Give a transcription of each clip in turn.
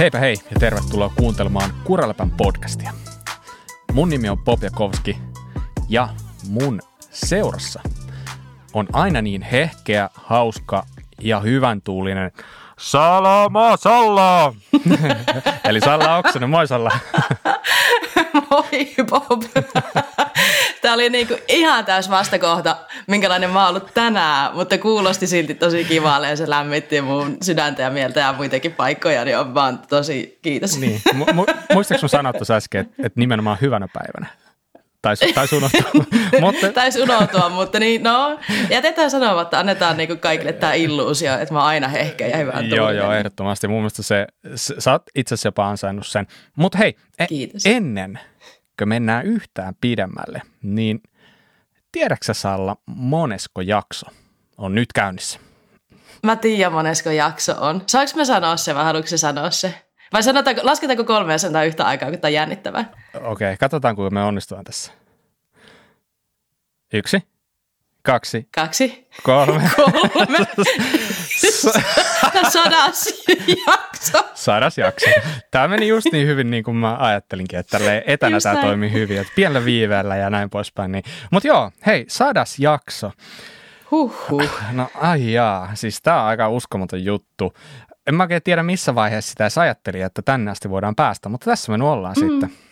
Heipä hei ja tervetuloa kuuntelemaan Kuraläpän podcastia. Mun nimi on Bob Jakovski ja mun seurassa on aina niin hehkeä, hauska ja hyvän tuulinen Salama Salla! Eli Salla Oksanen, moi Salla. Moi Bob. Tämä oli niinku ihan täys vastakohta, minkälainen mä oon ollut tänään, mutta kuulosti silti tosi kivalle ja se lämmitti mun sydäntä ja mieltä ja muitakin paikkoja, niin on vaan tosi kiitos. Niin. Mu- mu- muistatko sun sanoa tuossa äsken, että, että nimenomaan hyvänä päivänä? Taisi, taisi unohtua. mutta... Taisi unohtua, mutta niin, no, jätetään sanomatta, annetaan niinku kaikille tämä illuusio, että mä oon aina hehkeä ja hyvä Joo, joo, ehdottomasti. Mun mielestä se, sä oot itse asiassa jopa ansainnut sen. Mutta hei, e- ennen kuin mennään yhtään pidemmälle, niin tiedätkö Salla, monesko jakso on nyt käynnissä? Mä tiedän, monesko jakso on. Saanko mä sanoa se vai haluatko sanoa se? Vai sanotaanko, lasketaanko kolme ja sanotaan yhtä aikaa, kun tämä on jännittävää? Okei, okay, katsotaan kuinka me onnistutaan tässä. Yksi, kaksi, kaksi, kolme. kolme. Sadas jakso. Sadas jakso. Tämä meni just niin hyvin niin kuin mä ajattelinkin, että tälle etänä just tämä näin. toimii hyvin, että pienellä viiveellä ja näin poispäin. Niin. Mutta joo, hei, sadas jakso. Huhhuh. No ai jaa, siis tämä on aika uskomaton juttu en mä oikein tiedä missä vaiheessa sitä edes ajattelin, että tänne asti voidaan päästä, mutta tässä me nyt ollaan mm. sitten.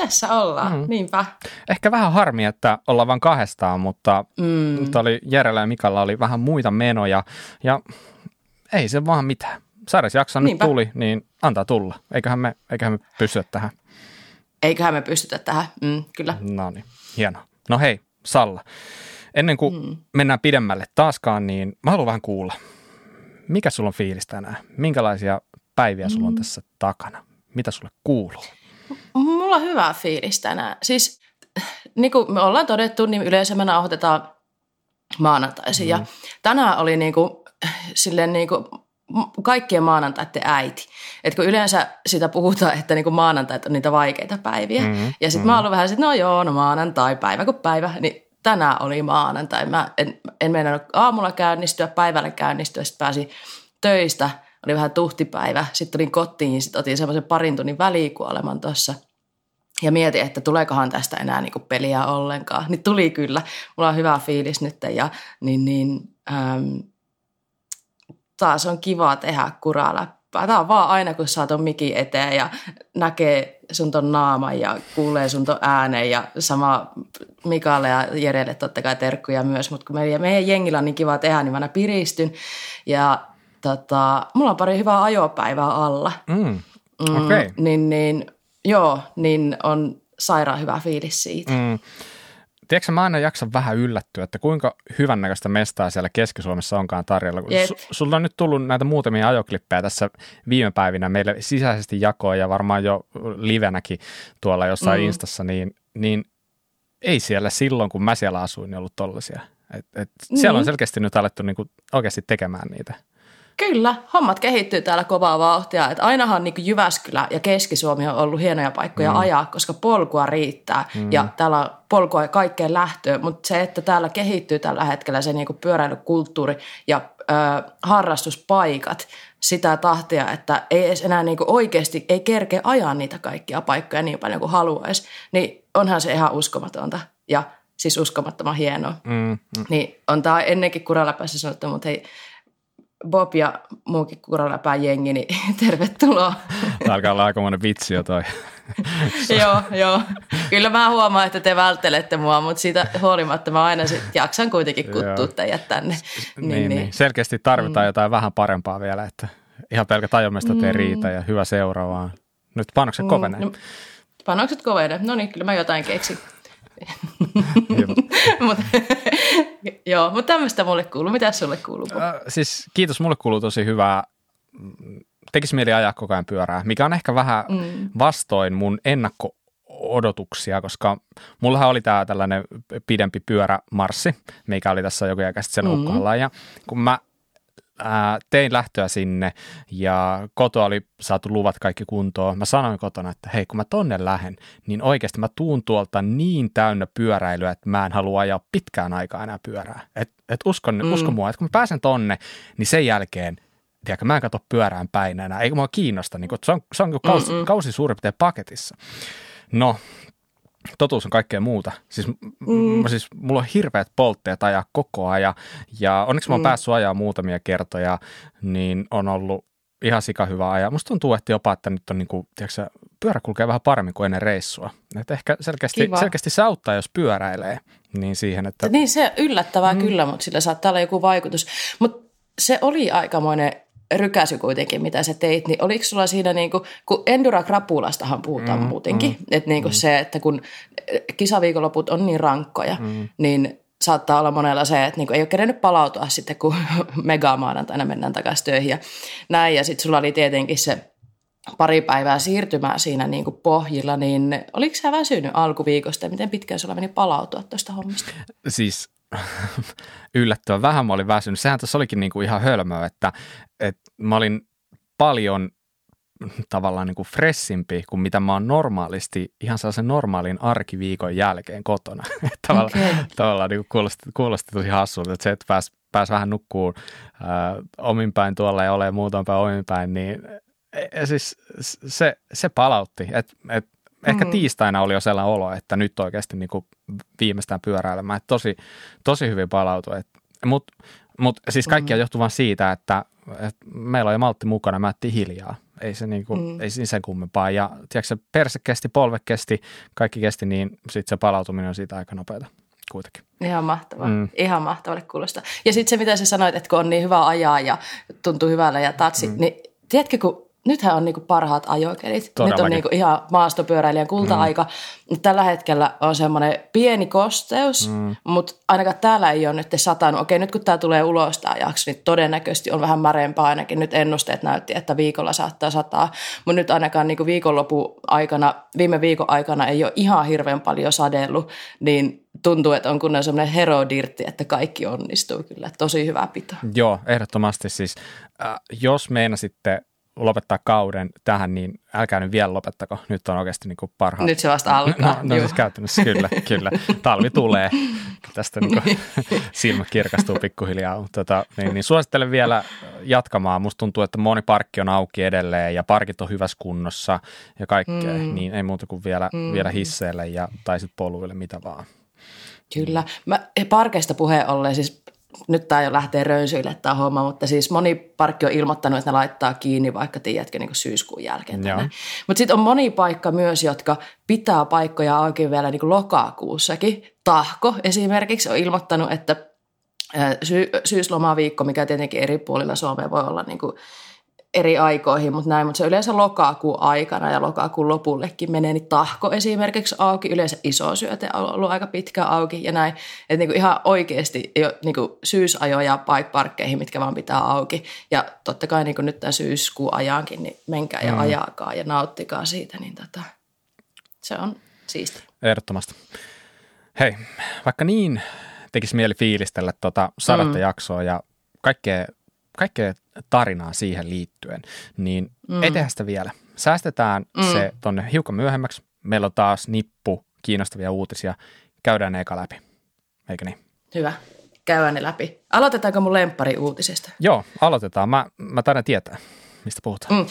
Tässä ollaan, mm. niinpä. Ehkä vähän harmi, että ollaan vain kahdestaan, mutta mm. oli Jerellä ja Mikalla oli vähän muita menoja ja ei se vaan mitään. Sairausjakso nyt tuli, niin antaa tulla. Eiköhän me, eiköhän me pystytä tähän. Eiköhän me pystytä tähän, mm, kyllä. No niin, hienoa. No hei, Salla. Ennen kuin mm. mennään pidemmälle taaskaan, niin mä haluan vähän kuulla – mikä sulla on fiilis tänään? Minkälaisia päiviä sulla on mm. tässä takana? Mitä sulle kuuluu? Mulla on hyvä fiilis tänään. Siis niin kuin me ollaan todettu, niin yleensä me nauhoitetaan maanantaisin. Mm. Ja tänään oli niin kuin, silleen niin kuin kaikkien maanantaiden äiti. Et kun yleensä sitä puhutaan, että niinku maanantait on niitä vaikeita päiviä. Mm-hmm. Ja sitten mm-hmm. mä oon vähän että no joo, no maanantai, päivä kuin päivä. Niin tänään oli maanantai. Mä en, en mennä aamulla käynnistyä, päivällä käynnistyä, sitten pääsin töistä, oli vähän tuhtipäivä, sitten tulin kotiin, sitten otin semmoisen parin tunnin välikuoleman tuossa ja mietin, että tuleekohan tästä enää niinku peliä ollenkaan. Niin tuli kyllä, mulla on hyvä fiilis nyt ja niin, niin äm, taas on kiva tehdä kuraläppää läppää. Tämä on vaan aina, kun saa ton mikin eteen ja näkee sun ton naaman ja kuulee sun ton äänen ja sama Mikalle ja Jerelle totta kai terkkuja myös, mutta kun meidän, meidän jengillä on niin kiva tehdä, niin mä piristyn ja tota, mulla on pari hyvää ajopäivää alla. Mm. Okay. Mm, niin, niin, joo, niin on sairaan hyvä fiilis siitä. Mm. Tiedätkö, mä aina jaksan vähän yllättyä, että kuinka hyvännäköistä mestaa siellä Keski-Suomessa onkaan tarjolla. Yep. Su- sulla on nyt tullut näitä muutamia ajoklippejä tässä viime päivinä meille sisäisesti jakoa ja varmaan jo livenäkin tuolla jossain mm. Instassa, niin, niin ei siellä silloin, kun mä siellä asuin, niin ollut tollaisia. Et, et mm. Siellä on selkeästi nyt alettu niinku oikeasti tekemään niitä. Kyllä, hommat kehittyy täällä kovaa vauhtia. Et ainahan niin Jyväskylä ja Keski-Suomi on ollut hienoja paikkoja mm. ajaa, koska polkua riittää mm. ja täällä on polkua kaikkeen lähtöön. Mutta se, että täällä kehittyy tällä hetkellä se niin pyöräilykulttuuri ja ö, harrastuspaikat sitä tahtia, että ei edes enää niin oikeasti ei kerke ajaa niitä kaikkia paikkoja niin paljon kuin haluaisi, niin onhan se ihan uskomatonta ja siis uskomattoman hienoa. Mm, mm. Niin on tämä ennenkin kuraläpässä sanottu, mutta hei, Bob ja muukin kuraläpää jengi, niin tervetuloa. Tämä alkaa olla aikamoinen vitsi jo toi. joo, joo. Kyllä mä huomaan, että te välttelette mua, mutta siitä huolimatta mä aina sit jaksan kuitenkin kuttua teidät tänne. Niin, niin, niin. Selkeästi tarvitaan mm. jotain vähän parempaa vielä, että ihan pelkä tajomesta mm. ei riitä ja hyvä seura, vaan nyt panokset mm. kovenee. No, panokset kovenee. No niin, kyllä mä jotain keksin. Mut, joo, mutta tämmöistä mulle kuuluu. Mitä sulle kuuluu? Äh, siis kiitos, mulle kuuluu tosi hyvää. Tekisi mieli ajaa koko ajan pyörää, mikä on ehkä vähän mm. vastoin mun ennakko odotuksia, koska mullahan oli tämä tällainen pidempi pyörämarssi, mikä oli tässä joku aika sitten sen mm. ja kun mä ää, tein lähtöä sinne ja koto oli saatu luvat kaikki kuntoon. Mä sanoin kotona, että hei kun mä tonne lähden, niin oikeasti mä tuun tuolta niin täynnä pyöräilyä, että mä en halua ajaa pitkään aikaa enää pyörää. Et, et uskon, mm. uskon mua, että kun mä pääsen tonne, niin sen jälkeen tiedätkö, mä en katso pyörään päin enää, eikä mua kiinnosta, niin kuin, se on, se on kausi, kausi suurin piirtein paketissa. No, totuus on kaikkea muuta. Siis, mm. siis mulla on hirveät poltteet ajaa koko ajan ja onneksi mä oon mm. päässyt ajaa muutamia kertoja, niin on ollut ihan sika hyvä ajaa. Musta tuntuu, että jopa, että nyt on niin kuin, tiedätkö, pyörä kulkee vähän paremmin kuin ennen reissua. Et ehkä selkeästi, selkeästi se auttaa, jos pyöräilee. Niin siihen, että... Niin se yllättävää mm. kyllä, mutta sillä saattaa olla joku vaikutus. Mutta se oli aikamoinen rykäsy kuitenkin, mitä sä teit, niin oliko sulla siinä niin kuin, kun Endura Krapulastahan puhutaan mm, muutenkin, mm, että niin kuin mm. se, että kun kisaviikonloput on niin rankkoja, mm. niin saattaa olla monella se, että niinku ei ole kerennyt palautua sitten, kun megamaanantaina mennään takaisin töihin ja näin. Ja sitten sulla oli tietenkin se pari päivää siirtymää siinä niin kuin pohjilla, niin oliko sä väsynyt alkuviikosta ja miten pitkään sulla meni palautua tuosta hommasta? Siis yllättävän vähän mä olin väsynyt. Sehän tässä olikin niin kuin ihan hölmöä, että, että mä olin paljon tavallaan niin kuin fressimpi kuin mitä mä oon normaalisti ihan sellaisen normaalin arkiviikon jälkeen kotona. tavallaan, okay. tavallaan niin kuin kuulosti, kuulosti tosi hassulta, että se, että pääsi pääs vähän nukkuun äh, ominpäin tuolla ja olemaan muutaman ominpäin, niin e, e, siis se, se palautti. Et, et, ehkä mm. tiistaina oli jo sellainen olo, että nyt oikeasti niin kuin viimeistään pyöräilemään. Et tosi, tosi hyvin palautui. Mutta mut, siis kaikki mm. johtuu vain siitä, että, että meillä on jo maltti mukana, mä hiljaa ei se, niinku, mm. ei sen kummempaa. Ja tiedätkö, perse kesti, polve kesti, kaikki kesti, niin sitten se palautuminen on siitä aika nopeata kuitenkin. Ihan mahtavaa. Mm. Ihan mahtavalle kuulostaa. Ja sitten se, mitä sä sanoit, että kun on niin hyvä ajaa ja tuntuu hyvällä ja tatsi, mm. niin tiedätkö, kun nythän on niinku parhaat ajokelit. Todellakin. Nyt on niinku ihan maastopyöräilijän kulta-aika. Mm. Tällä hetkellä on semmoinen pieni kosteus, mm. mutta ainakaan täällä ei ole nyt satanut. Okei, nyt kun tämä tulee ulos tämä jakso, niin todennäköisesti on vähän märempää ainakin. Nyt ennusteet näytti, että viikolla saattaa sataa. Mutta nyt ainakaan niinku viikonlopun aikana, viime viikon aikana ei ole ihan hirveän paljon sadellut, niin tuntuu, että on kunnon semmoinen herodirtti, että kaikki onnistuu kyllä. Tosi hyvä pito. Joo, ehdottomasti siis. Äh, jos meinasitte lopettaa kauden tähän, niin älkää nyt vielä lopettako. Nyt on oikeasti niin kuin parhaat. Nyt se vasta alkaa. No, no siis käytännössä kyllä, kyllä. Talvi tulee. Tästä niin kuin silmä kirkastuu pikkuhiljaa. Tota, niin, niin suosittelen vielä jatkamaan. Musta tuntuu, että moni parkki on auki edelleen ja parkit on hyvässä kunnossa ja kaikkea. Mm. Niin ei muuta kuin vielä, mm. vielä hisseille ja, tai sitten poluille, mitä vaan. Kyllä. Mä, parkeista puheen ollen, siis nyt tämä jo lähtee rönsyille tämä homma, mutta siis moni parkki on ilmoittanut, että ne laittaa kiinni vaikka tiedätkö niin syyskuun jälkeen. Mutta sitten on moni paikka myös, jotka pitää paikkoja auki vielä niin lokakuussakin. Tahko esimerkiksi on ilmoittanut, että sy- syyslomaviikko, mikä tietenkin eri puolilla Suomea voi olla niin kuin eri aikoihin, mutta näin, mutta se yleensä lokakuun aikana ja lokakuun lopullekin menee, niin tahko esimerkiksi auki, yleensä iso syöte on ollut aika pitkä auki ja näin, että niinku ihan oikeasti jo niinku syysajoja paikparkkeihin, mitkä vaan pitää auki ja totta kai niinku nyt tämän syyskuun ajankin, niin menkää ja mm. ajakaa ja nauttikaa siitä, niin tota, se on siisti. Ehdottomasti. Hei, vaikka niin tekisi mieli fiilistellä tuota sadetta mm. jaksoa ja kaikkea, kaikkea tarinaa siihen liittyen, niin mm. ei tehdä sitä vielä. Säästetään mm. se tonne hiukan myöhemmäksi. Meillä on taas nippu kiinnostavia uutisia. Käydään ne eka läpi, eikö niin? Hyvä. Käydään ne läpi. Aloitetaanko mun lempari uutisesta? Joo, aloitetaan. Mä, mä taidan tietää, mistä puhutaan. Mm.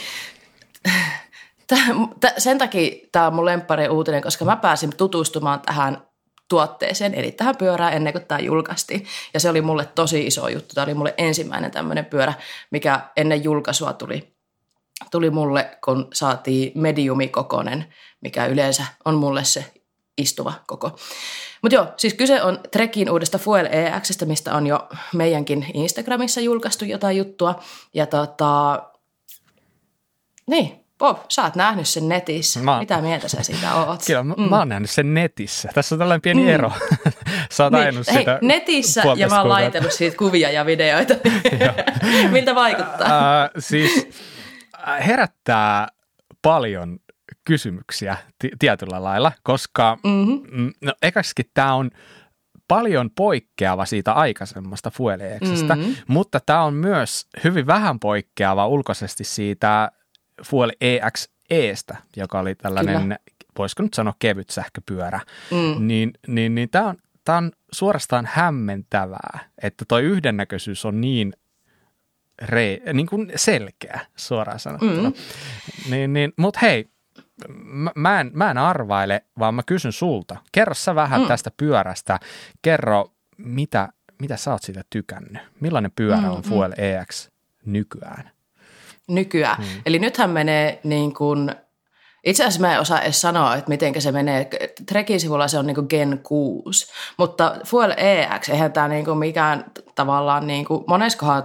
Tää, sen takia tämä on mun lemppari uutinen, koska mä pääsin tutustumaan tähän tuotteeseen, eli tähän pyörään ennen kuin tämä julkaistiin. Ja se oli mulle tosi iso juttu. Tämä oli mulle ensimmäinen tämmöinen pyörä, mikä ennen julkaisua tuli, tuli mulle, kun saatiin mediumikokonen, mikä yleensä on mulle se istuva koko. Mutta joo, siis kyse on Trekin uudesta Fuel EXstä, mistä on jo meidänkin Instagramissa julkaistu jotain juttua. Ja tota, niin, Bob, sä oot nähnyt sen netissä. Mä... Mitä mieltä sä siitä oot? Kyllä, mä, mm. mä oon nähnyt sen netissä. Tässä on tällainen pieni mm. ero. sä oot niin, sitä hei, netissä ja mä oon laitellut siitä kuvia ja videoita. Miltä vaikuttaa? Äh, siis herättää paljon kysymyksiä t- tietyllä lailla, koska mm-hmm. no, ekaksikin tämä on paljon poikkeava siitä aikaisemmasta Fueleexistä, mm-hmm. mutta tämä on myös hyvin vähän poikkeava ulkoisesti siitä Fuel EXEstä, joka oli tällainen, Kyllä. voisiko nyt sanoa kevyt sähköpyörä, mm. niin, niin, niin tämä on, tää on suorastaan hämmentävää, että tuo yhdennäköisyys on niin rei, niin kuin selkeä suoraan sanottuna. Mm. Niin, niin, Mutta hei, mä, mä, en, mä en arvaile, vaan mä kysyn sulta. Kerro sä vähän mm. tästä pyörästä. Kerro, mitä, mitä sä oot siitä tykännyt? Millainen pyörä mm, on Fuel mm. EX nykyään? Nykyään. Mm. Eli nythän menee niin kuin – itse asiassa mä en osaa edes sanoa, että miten se menee. Trekin sivulla se on niin Gen 6, mutta Fuel EX, eihän tämä niin mikään tavallaan, niin kuin, moneskohan,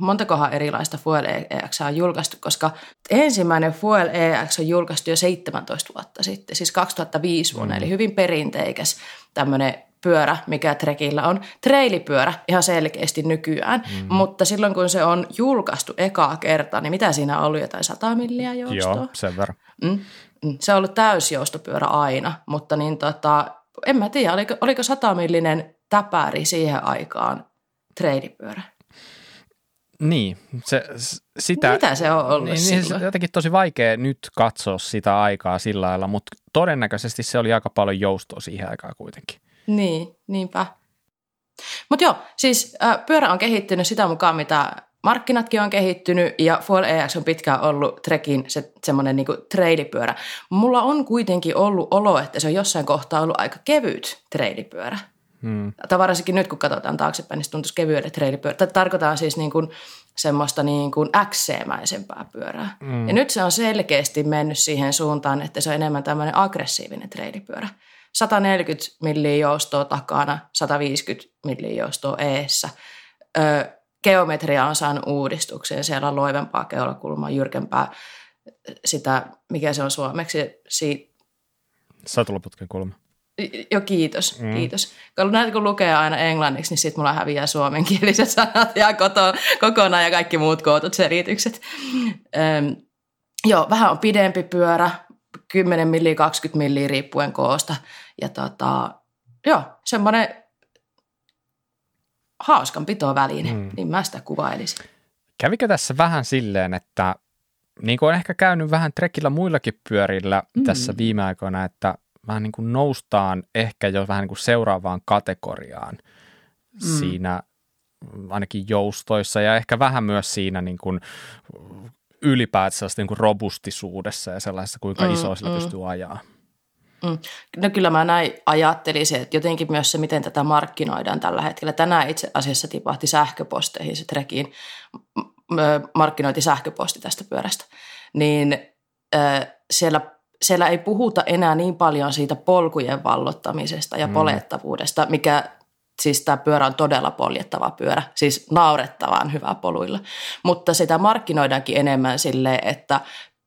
montakohan erilaista Fuel EX on julkaistu, koska ensimmäinen Fuel EX on julkaistu jo 17 vuotta sitten, siis 2005 vuonna, mm. eli hyvin perinteikäs tämmöinen pyörä, mikä Trekillä on. Treilipyörä ihan selkeästi nykyään, mm. mutta silloin kun se on julkaistu ekaa kertaa, niin mitä siinä on ollut, jotain 100 milliä joustoa? Joo, sen verran. Mm. Mm. Se on ollut täysjoustopyörä aina, mutta niin tota, en mä tiedä, oliko, oliko 100 millinen täpäri siihen aikaan treilipyörä? Niin, se, sitä, Mitä se on ollut niin, niin, se on jotenkin tosi vaikea nyt katsoa sitä aikaa sillä lailla, mutta todennäköisesti se oli aika paljon joustoa siihen aikaan kuitenkin. Niin, niinpä. Mutta joo, siis äh, pyörä on kehittynyt sitä mukaan, mitä markkinatkin on kehittynyt ja Full EX on pitkään ollut Trekin se, semmoinen niinku treilipyörä. Mulla on kuitenkin ollut olo, että se on jossain kohtaa ollut aika kevyt treilipyörä. Hmm. Tai varsinkin nyt, kun katsotaan taaksepäin, niin se tuntuisi kevyelle treilipyörä. Tarkoitan siis niin kuin semmoista niin kuin XC-mäisempää pyörää. Hmm. Ja nyt se on selkeästi mennyt siihen suuntaan, että se on enemmän tämmöinen aggressiivinen treilipyörä. 140 milliä joustoa takana, 150 milliä joustoa eessä. Ö, geometria on saanut uudistuksen, siellä on loivempaa keulakulmaa, jyrkempää sitä, mikä se on suomeksi, siitä... Satulaputken kulma. Joo, kiitos, mm. kiitos. Kun näitä kun lukee aina englanniksi, niin sitten mulla häviää suomenkieliset sanat ja koto, kokonaan ja kaikki muut kootut selitykset. Öm, joo, vähän on pidempi pyörä, 10 milliä, 20 milliä riippuen koosta. Ja tota, joo, semmoinen hauskan pitoväline, mm. niin mä sitä kuvailisin. Kävikö tässä vähän silleen, että niin kuin on ehkä käynyt vähän trekillä muillakin pyörillä mm. tässä viime aikoina, että vähän niin kuin noustaan ehkä jo vähän niin kuin seuraavaan kategoriaan mm. siinä ainakin joustoissa ja ehkä vähän myös siinä niin kuin ylipäätään niin kuin robustisuudessa ja sellaisessa, kuinka mm, iso sillä mm. pystyy ajaa. Mm. No kyllä mä näin ajattelisin, että jotenkin myös se, miten tätä markkinoidaan tällä hetkellä. Tänään itse asiassa tipahti sähköposteihin se Trekin markkinointi sähköposti tästä pyörästä. Niin äh, siellä, siellä ei puhuta enää niin paljon siitä polkujen vallottamisesta ja mm. polettavuudesta, mikä siis tämä pyörä on todella poljettava pyörä, siis naurettavan hyvä poluilla. Mutta sitä markkinoidaankin enemmän sille, että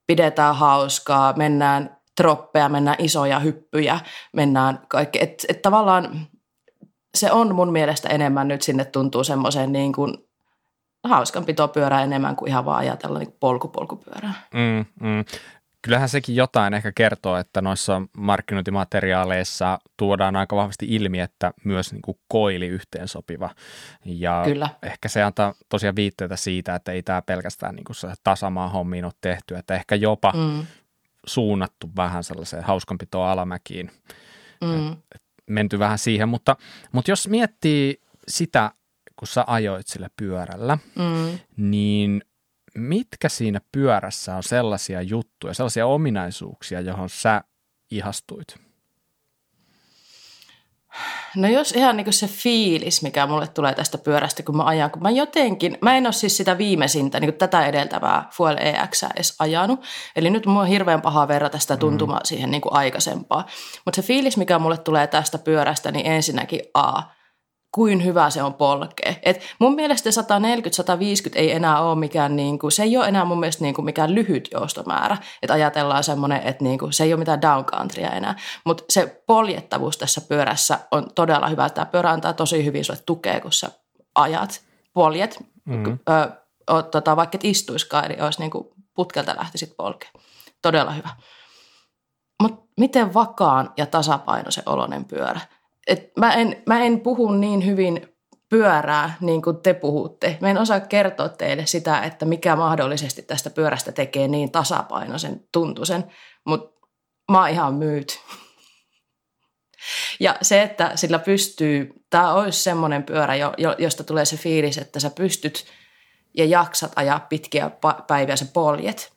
pidetään hauskaa, mennään troppeja, mennään isoja hyppyjä, mennään kaikki. Että et tavallaan se on mun mielestä enemmän nyt sinne tuntuu semmoiseen niin kuin hauskan pitopyörää enemmän kuin ihan vaan ajatella niin polkupolkupyörää. Mm, mm. Kyllähän sekin jotain ehkä kertoo, että noissa markkinointimateriaaleissa tuodaan aika vahvasti ilmi, että myös niin kuin koili yhteensopiva. Ja Kyllä. ehkä se antaa tosiaan viitteitä siitä, että ei tämä pelkästään niin kuin se tasamaan hommiin ole tehty, että ehkä jopa mm suunnattu vähän sellaiseen hauskanpitoon alamäkiin. Mm. menty vähän siihen, mutta, mutta jos miettii sitä, kun sä ajoit sillä pyörällä, mm. niin mitkä siinä pyörässä on sellaisia juttuja, sellaisia ominaisuuksia, johon sä ihastuit? No jos ihan niin kuin se fiilis, mikä mulle tulee tästä pyörästä, kun mä ajan, kun mä jotenkin, mä en ole siis sitä viimeisintä, niin kuin tätä edeltävää Fuel EX edes ajanut, eli nyt mulla on hirveän paha verrata sitä tuntumaa mm. siihen niin kuin aikaisempaa, mutta se fiilis, mikä mulle tulee tästä pyörästä, niin ensinnäkin A, kuin hyvä se on polkea. Et mun mielestä 140-150 ei enää ole mikään, niin kuin, se ei ole enää mun mielestä niin kuin mikään lyhyt joustomäärä. Että ajatellaan semmoinen, että niin kuin, se ei ole mitään downcountrya enää. Mutta se poljettavuus tässä pyörässä on todella hyvä. Tämä pyörä antaa tosi hyvin sulle tukea, kun sä ajat, poljet, mm-hmm. ö, o, tota, vaikka et istuiskaan, eli olisi niin kuin putkelta lähtisit polkea. Todella hyvä. Mutta miten vakaan ja tasapainoisen oloinen pyörä – et mä, en, mä en puhu niin hyvin pyörää niin kuin te puhutte. Mä en osaa kertoa teille sitä, että mikä mahdollisesti tästä pyörästä tekee niin tasapainoisen tuntuisen, mutta mä oon ihan myyt. Ja se, että sillä pystyy, tämä olisi semmoinen pyörä, josta tulee se fiilis, että sä pystyt ja jaksat ajaa pitkiä päiviä, sä poljet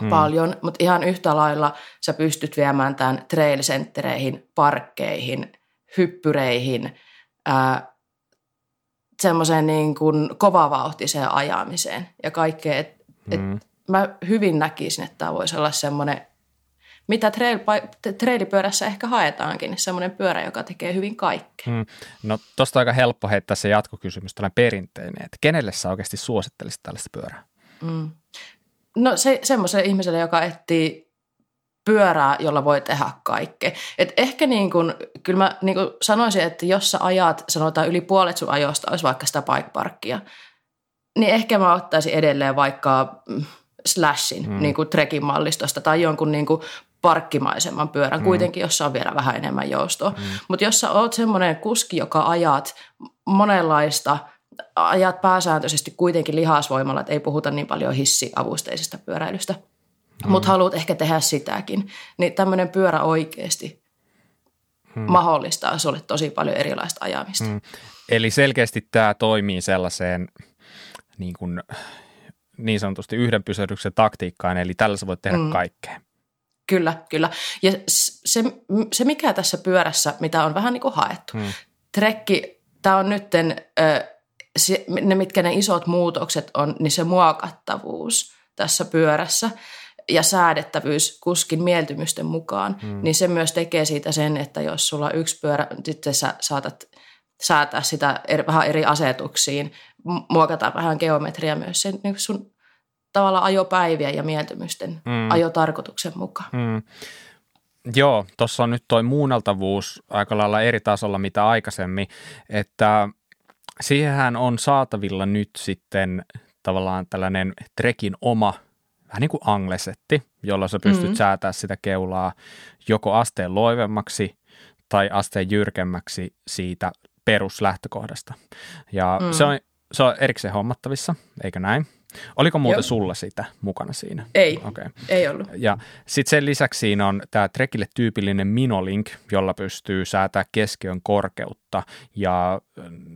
mm. paljon, mutta ihan yhtä lailla sä pystyt viemään tämän trail parkkeihin, hyppyreihin, semmoiseen niin kuin kovavauhtiseen ajamiseen ja kaikkeen. Et, mm. et mä hyvin näkisin, että tämä voisi olla semmoinen, mitä trail, trailipyörässä ehkä haetaankin, semmoinen pyörä, joka tekee hyvin kaikkea. Mm. No tuosta aika helppo heittää se jatkokysymys, tällainen perinteinen, että kenelle sä oikeasti suosittelisit tällaista pyörää? Mm. No se, semmoiselle ihmiselle, joka etsii pyörää, jolla voi tehdä kaikkea. Et ehkä niin kun, kyllä mä niin kun sanoisin, että jos sä ajat, sanotaan yli puolet sun ajosta olisi vaikka sitä bike parkkia, niin ehkä mä ottaisin edelleen vaikka mm, slashin mm. niin kuin trekin mallistosta tai jonkun niin kuin parkkimaisemman pyörän, mm. kuitenkin jossa on vielä vähän enemmän joustoa. Mm. Mutta jos sä oot semmoinen kuski, joka ajat monenlaista, ajat pääsääntöisesti kuitenkin lihasvoimalla, että ei puhuta niin paljon hissiavusteisesta pyöräilystä, mm. mutta haluat ehkä tehdä sitäkin, niin tämmöinen pyörä oikeasti mm. mahdollistaa sulle tosi paljon erilaista ajamista. Mm. Eli selkeästi tämä toimii sellaiseen niin kuin niin sanotusti yhden pysähdyksen taktiikkaan, eli tällä sä voit tehdä mm. kaikkea. Kyllä, kyllä. Ja se, se, mikä tässä pyörässä, mitä on vähän niin kuin haettu, mm. trekki, tämä on nytten, se, ne mitkä ne isot muutokset on, niin se muokattavuus tässä pyörässä ja säädettävyys kuskin mieltymysten mukaan, mm. niin se myös tekee siitä sen, että jos sulla yksi pyörä, sitten sä saatat säätää sitä eri, vähän eri asetuksiin, muokata vähän geometria myös sen niin sun tavalla ajopäiviä ja mieltymysten mm. ajotarkoituksen mukaan. Mm. Joo, tuossa on nyt toi muunneltavuus aika lailla eri tasolla mitä aikaisemmin, että siihenhän on saatavilla nyt sitten tavallaan tällainen trekin oma vähän niin kuin anglesetti, jolla sä pystyt mm. säätämään sitä keulaa joko asteen loivemmaksi tai asteen jyrkemmäksi siitä peruslähtökohdasta. Ja mm. se, on, se on erikseen hommattavissa, eikö näin? Oliko muuten Joo. sulla sitä mukana siinä? Ei, okay. ei ollut. Ja sitten sen lisäksi siinä on tämä Trekille tyypillinen Minolink, jolla pystyy säätää keskiön korkeutta ja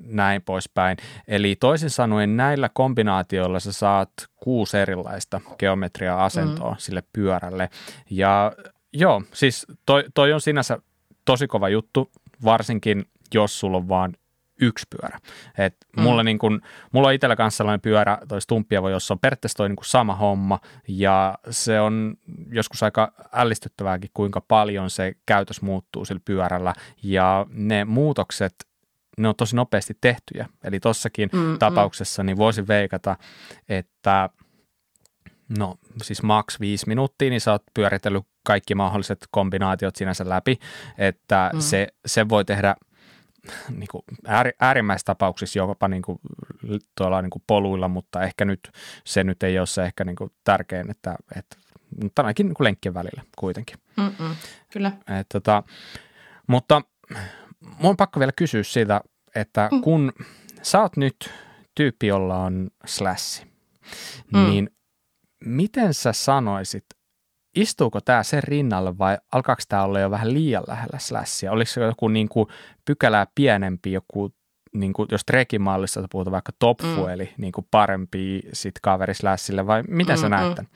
näin poispäin. Eli toisin sanoen näillä kombinaatioilla sä saat kuusi erilaista geometria-asentoa mm. sille pyörälle. Ja joo, siis toi, toi on sinänsä tosi kova juttu, varsinkin jos sulla on vaan yksi pyörä. Et mm. mulla, niin kun, mulla on itsellä kanssa sellainen pyörä, toi Stumppia, jossa on periaatteessa toi niin sama homma, ja se on joskus aika ällistyttävääkin, kuinka paljon se käytös muuttuu sillä pyörällä, ja ne muutokset, ne on tosi nopeasti tehtyjä. Eli tossakin mm, mm. tapauksessa niin voisin veikata, että no siis maks viisi minuuttia, niin sä oot pyöritellyt kaikki mahdolliset kombinaatiot sinänsä läpi, että mm. se, se voi tehdä – niin kuin äärimmäisissä tapauksissa jopa niin kuin, tuolla niin kuin poluilla, mutta ehkä nyt se nyt ei ole se ehkä niin kuin tärkein, että, että mutta ainakin niin kuin lenkkien välillä kuitenkin. Mm-mm, kyllä. Et, tota, mutta mun on pakko vielä kysyä siitä, että mm. kun sä oot nyt tyyppi, jolla on slassi, mm. niin miten sä sanoisit, istuuko tämä sen rinnalle vai alkaako tämä olla jo vähän liian lähellä slashia? Oliko se joku niin kuin pykälää pienempi, joku niin kuin, jos trekin mallissa puhutaan vaikka top mm. eli niin kuin parempi sit kaveri slashille vai miten mm, sä näet tämän?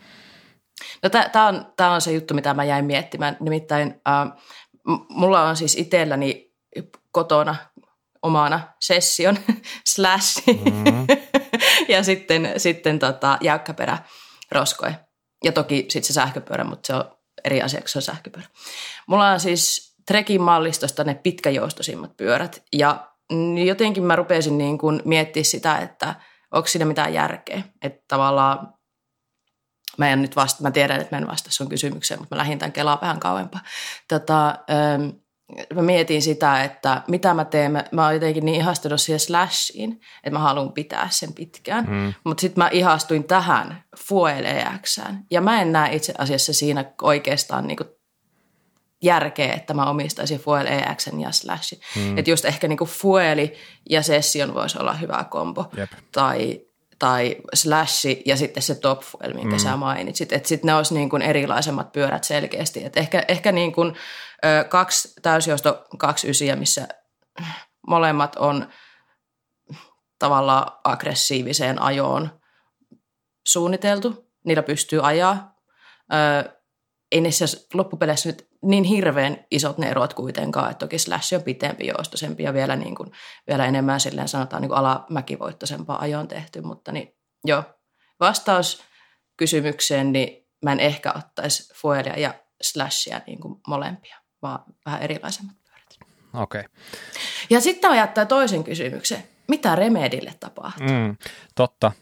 No tämä on, tää on se juttu, mitä mä jäin miettimään. Nimittäin äh, mulla on siis itselläni kotona omana session slash mm. ja sitten, sitten tota, jäykkäperä roskoja. Ja toki sitten se sähköpyörä, mutta se on eri asia, kun se on sähköpyörä. Mulla on siis Trekin mallistosta ne pitkäjoustoisimmat pyörät. Ja jotenkin mä rupesin niin kuin miettiä sitä, että onko siinä mitään järkeä. Että tavallaan mä en nyt vasta, mä tiedän, että mä en vasta sun kysymykseen, mutta mä lähdin tämän kelaa vähän kauempaa. Tota, ähm, mä mietin sitä, että mitä mä teen. Mä, mä oon jotenkin niin ihastunut siihen slashiin, että mä haluan pitää sen pitkään. Mm. Mutta sitten mä ihastuin tähän Fuel EXään. Ja mä en näe itse asiassa siinä oikeastaan niinku järkeä, että mä omistaisin Fuel EXn ja Slashin. Mm. Että just ehkä niinku Fueli ja Session voisi olla hyvä kombo. Jep. Tai tai slashi ja sitten se top fuel, minkä mm. sä mainitsit. Että sitten ne olisi niin kuin erilaisemmat pyörät selkeästi. Et ehkä ehkä niin kuin, ö, kaksi täysjosto, kaksi ysiä, missä molemmat on tavallaan aggressiiviseen ajoon suunniteltu, niillä pystyy ajaa. Öö, ei siis loppupeleissä nyt niin hirveän isot ne erot kuitenkaan, että toki Slash on pitempi, joustoisempi ja vielä, niin kuin, vielä enemmän silleen sanotaan niin kuin alamäkivoittoisempaa ajoon tehty, mutta niin, joo, vastaus kysymykseen, niin mä en ehkä ottaisi Fuelia ja Slashia niin kuin molempia, vaan vähän erilaisemmat pyörät. Okei. Okay. Ja sitten ajattaa toisen kysymyksen. Mitä Remedille tapahtuu? Mm, totta.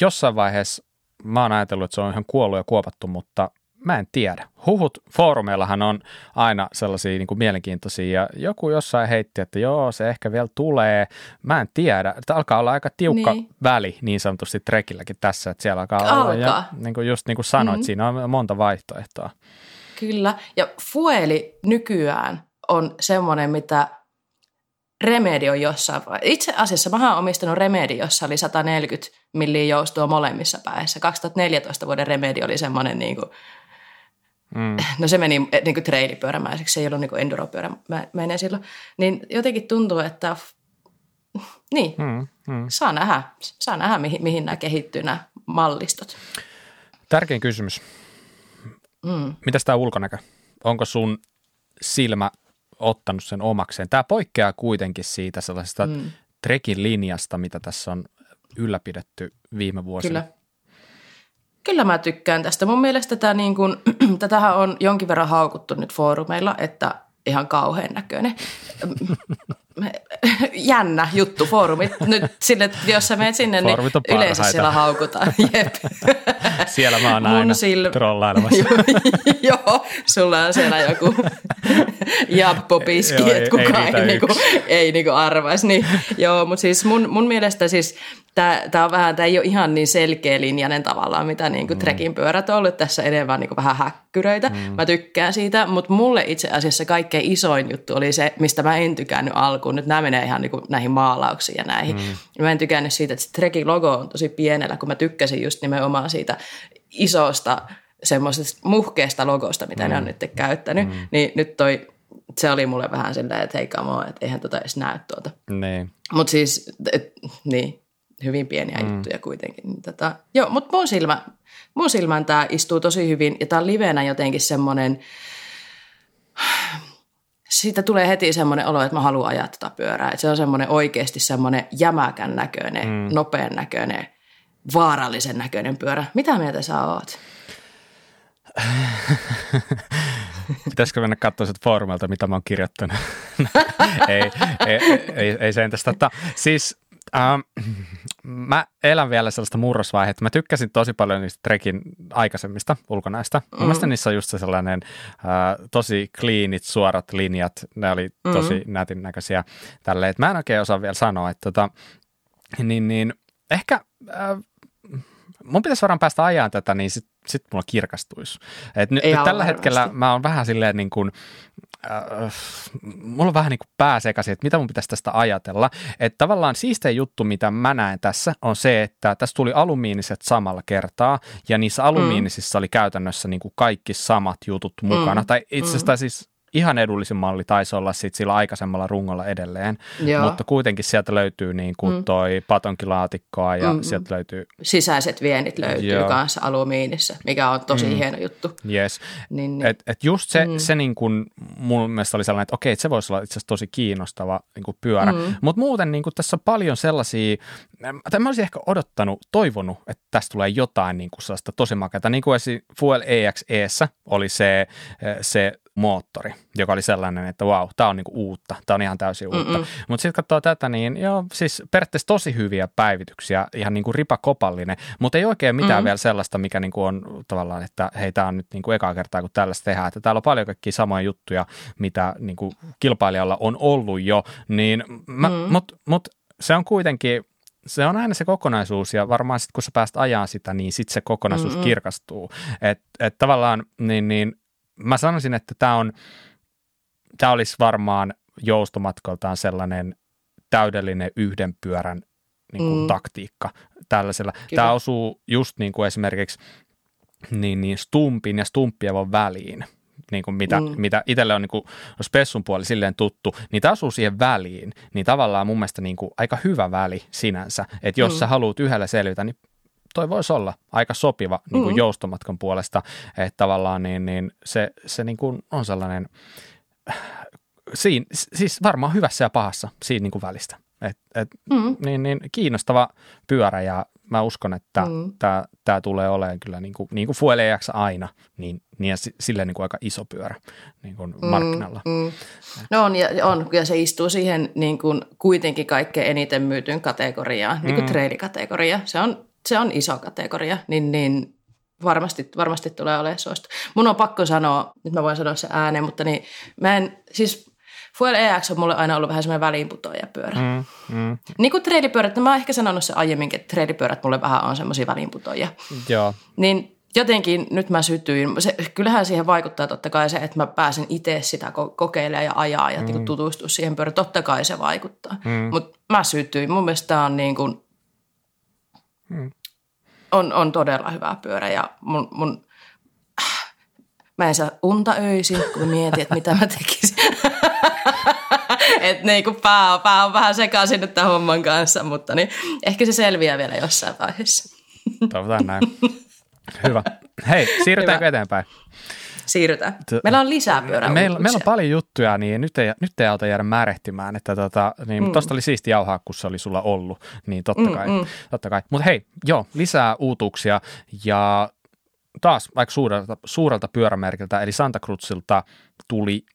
Jossain vaiheessa mä oon ajatellut, että se on ihan kuollut ja kuopattu, mutta mä en tiedä. Huhut foorumeillahan on aina sellaisia niin kuin mielenkiintoisia ja joku jossain heitti, että joo, se ehkä vielä tulee. Mä en tiedä. Tämä alkaa olla aika tiukka niin. väli niin sanotusti trekilläkin tässä, että siellä alkaa, alkaa. olla. Ja niin kuin just niin kuin sanoit, mm-hmm. siinä on monta vaihtoehtoa. Kyllä. Ja Fueli nykyään on semmoinen, mitä Remedi on jossain Itse asiassa mä oon omistanut Remedi, jossa oli 140 milliä joustoa molemmissa päissä. 2014 vuoden Remedi oli semmoinen niin kuin, Mm. No se meni eh, niin kuin treilipyörämäiseksi, se ei ollut niin kuin enduropyörämäinen silloin. Niin jotenkin tuntuu, että niin, mm, mm. Saa, nähdä, saa nähdä, mihin, mihin nämä kehittyy nämä mallistot. Tärkein kysymys. Mm. Mitäs tämä ulkonäkö? Onko sun silmä ottanut sen omakseen? Tämä poikkeaa kuitenkin siitä sellaisesta mm. trekin linjasta, mitä tässä on ylläpidetty viime vuosina. Kyllä. Kyllä mä tykkään tästä. Mun mielestä tämä niin kun, tätähän on jonkin verran haukuttu nyt foorumeilla, että ihan kauhean näköinen. Jännä juttu, foorumit. Nyt sille, että jos sä menet sinne, niin yleensä siellä haukutaan. Jep. Siellä mä oon aina sil... trollailemassa. Joo, sulla on siellä joku jappopiski, että kukaan ei, ei, niinku, ei niinku arvaisi. Niin, joo, mutta siis mun, mun mielestä siis tämä on vähän, tämä ei ole ihan niin selkeä linjainen tavallaan, mitä niin kuin mm. trekin pyörät on ollut tässä enemmän niin kuin vähän häkkyröitä. Mm. Mä tykkään siitä, mutta mulle itse asiassa kaikkein isoin juttu oli se, mistä mä en tykännyt alkuun. Nyt nämä menee ihan niin kuin näihin maalauksiin ja näihin. Mm. Mä en tykännyt siitä, että se trekin logo on tosi pienellä, kun mä tykkäsin just nimenomaan siitä isosta semmoisesta muhkeesta logosta, mitä mm. ne on mm. nyt käyttänyt. Mm. Niin nyt toi se oli mulle vähän silleen, että hei kamo, että eihän tota edes näy tuolta. Niin. Mutta siis, et, niin, hyvin pieniä mm. juttuja kuitenkin. Niin tota, joo, mutta mun, silmä, mun silmään tämä istuu tosi hyvin ja tämä on livenä jotenkin semmoinen, siitä tulee heti semmoinen olo, että mä haluan ajaa tätä pyörää. Että se on semmoinen oikeasti semmoinen jämäkän näköinen, mm. nopean näköinen, vaarallisen näköinen pyörä. Mitä mieltä sä oot? Pitäisikö mennä katsoa sieltä foorumilta, mitä mä oon kirjoittanut? ei, ei, ei, ei sen tästä. Siis Ähm, mä elän vielä sellaista murrosvaihetta. Mä tykkäsin tosi paljon niistä Trekin aikaisemmista ulkonäistä. Mm. Mielestäni niissä on just se sellainen äh, tosi cleanit, suorat linjat. Ne oli tosi mm. nätin näköisiä. Tälleen. Mä en oikein osaa vielä sanoa, että tota, niin, niin, ehkä äh, mun pitäisi varmaan päästä ajan tätä, niin sitten sit mulla kirkastuisi. Et nyt, nyt tällä varmasti. hetkellä mä oon vähän silleen niin kuin, äh, mulla on vähän niin kuin pääsekaisin, että mitä mun pitäisi tästä ajatella. Että tavallaan siistein juttu, mitä mä näen tässä, on se, että tässä tuli alumiiniset samalla kertaa, ja niissä alumiinisissa mm. oli käytännössä niin kuin kaikki samat jutut mukana. Mm. Tai itse asiassa mm. siis ihan edullisin malli taisi olla sit sillä aikaisemmalla rungolla edelleen, Joo. mutta kuitenkin sieltä löytyy niin kuin mm. toi patonkilaatikkoa ja mm. sieltä löytyy... Sisäiset vienit löytyy kanssa alumiinissa, mikä on tosi mm. hieno juttu. Yes. Niin, niin. Et, et just se, mm. se niin kuin mun mielestä oli sellainen, että okei, että se voisi olla itse asiassa tosi kiinnostava niin kuin pyörä, mm. mutta muuten niin kuin tässä on paljon sellaisia, tai mä olisin ehkä odottanut, toivonut, että tästä tulee jotain niin kuin sellaista tosi makeata, niin kuin Fuel EXEssä oli se, se moottori, joka oli sellainen, että wow, tämä on niinku uutta, tämä on ihan täysin uutta. Mutta sitten katsoo tätä, niin joo, siis periaatteessa tosi hyviä päivityksiä, ihan niinku ripakopallinen, mutta ei oikein mitään mm-hmm. vielä sellaista, mikä niinku on tavallaan, että hei, tämä on nyt niinku ekaa kertaa, kun tällaista tehdään, että täällä on paljon kaikkia samoja juttuja, mitä niinku kilpailijalla on ollut jo, niin mm-hmm. mutta mut se on kuitenkin, se on aina se kokonaisuus ja varmaan sitten kun sä pääst ajaa sitä, niin sitten se kokonaisuus mm-hmm. kirkastuu. Että et tavallaan niin, niin mä sanoisin, että tämä on, tämä olisi varmaan joustomatkoltaan sellainen täydellinen yhden pyörän niin kuin mm. taktiikka tällaisella. Kyllä. Tämä osuu just niin kuin esimerkiksi niin, niin stumpin ja stumppievon väliin, niin kuin mitä, mm. mitä itselle on niin kuin, spessun puoli silleen tuttu, niin tämä asuu siihen väliin, niin tavallaan mun mielestä niin kuin aika hyvä väli sinänsä, että jos mm. sä haluat yhdellä selvitä, niin toi voisi olla aika sopiva niin kuin mm. joustomatkan puolesta, että tavallaan niin, niin se, se niin kuin on sellainen, siinä, siis varmaan hyvässä ja pahassa siinä niin kuin välistä. Et, et, mm. niin, niin, kiinnostava pyörä ja mä uskon, että mm. tämä tulee olemaan kyllä niin kuin, niin kuin Fuel EX aina, niin, niin ja silleen niin kuin aika iso pyörä niin kuin mm, markkinalla. Mm. No on ja, on, ja se istuu siihen niin kuin kuitenkin kaikkein eniten myytyn kategoriaan, niin kuin trailikategoria. Se on, se on iso kategoria, niin, niin varmasti, varmasti tulee olemaan suosta. Mun on pakko sanoa, nyt mä voin sanoa se ääneen, mutta niin mä en, siis Fuel EX on mulle aina ollut vähän semmoinen väliinputoajapyörä. Mm, mm. Niin kuin treilipyörät, no mä oon ehkä sanonut se aiemminkin, että treilipyörät mulle vähän on semmoisia väliinputoja. Joo. Niin jotenkin nyt mä sytyin. Se, kyllähän siihen vaikuttaa totta kai se, että mä pääsen itse sitä kokeilemaan ja ajaa ja mm. tutustua siihen pyörään. Totta kai se vaikuttaa. Mm. Mutta mä sytyin. Mun mielestä tämä on niin kuin, mm. On, on todella hyvä pyörä ja mun, mun mä en saa unta öisin, kun mietin, että mitä mä tekisin. että niinku pää, pää on vähän sekaisin nyt tämän homman kanssa, mutta niin ehkä se selviää vielä jossain vaiheessa. Toivotaan näin. Hyvä. Hei, siirrytäänkö Hyvä. eteenpäin? Siirrytään. Meillä on lisää pyörää. Meillä, meillä on paljon juttuja, niin nyt ei, nyt ei auta jäädä märehtimään. Että tota, niin, mm. Tuosta oli siisti jauhaa, kun se oli sulla ollut. Niin totta mm, kai. Mm. Totta kai. Mutta hei, joo, lisää uutuuksia. Ja taas vaikka suurelta, suurelta pyörämerkiltä, eli Santa Cruzilta tuli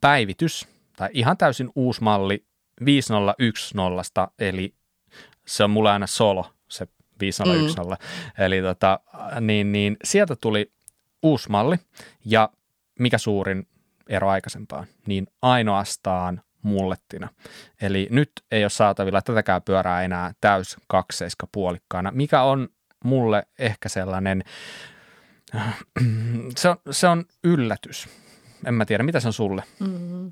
päivitys, tai ihan täysin uusi malli 5010, eli se on mulla aina solo, se 5010. Mm. Eli tota, niin, niin sieltä tuli uusi malli, ja mikä suurin ero aikaisempaan, niin ainoastaan mullettina. Eli nyt ei ole saatavilla tätäkään pyörää enää täys kakseiska puolikkaana, mikä on mulle ehkä sellainen, se on, se on yllätys. En mä tiedä, mitä se on sulle? Mm-hmm.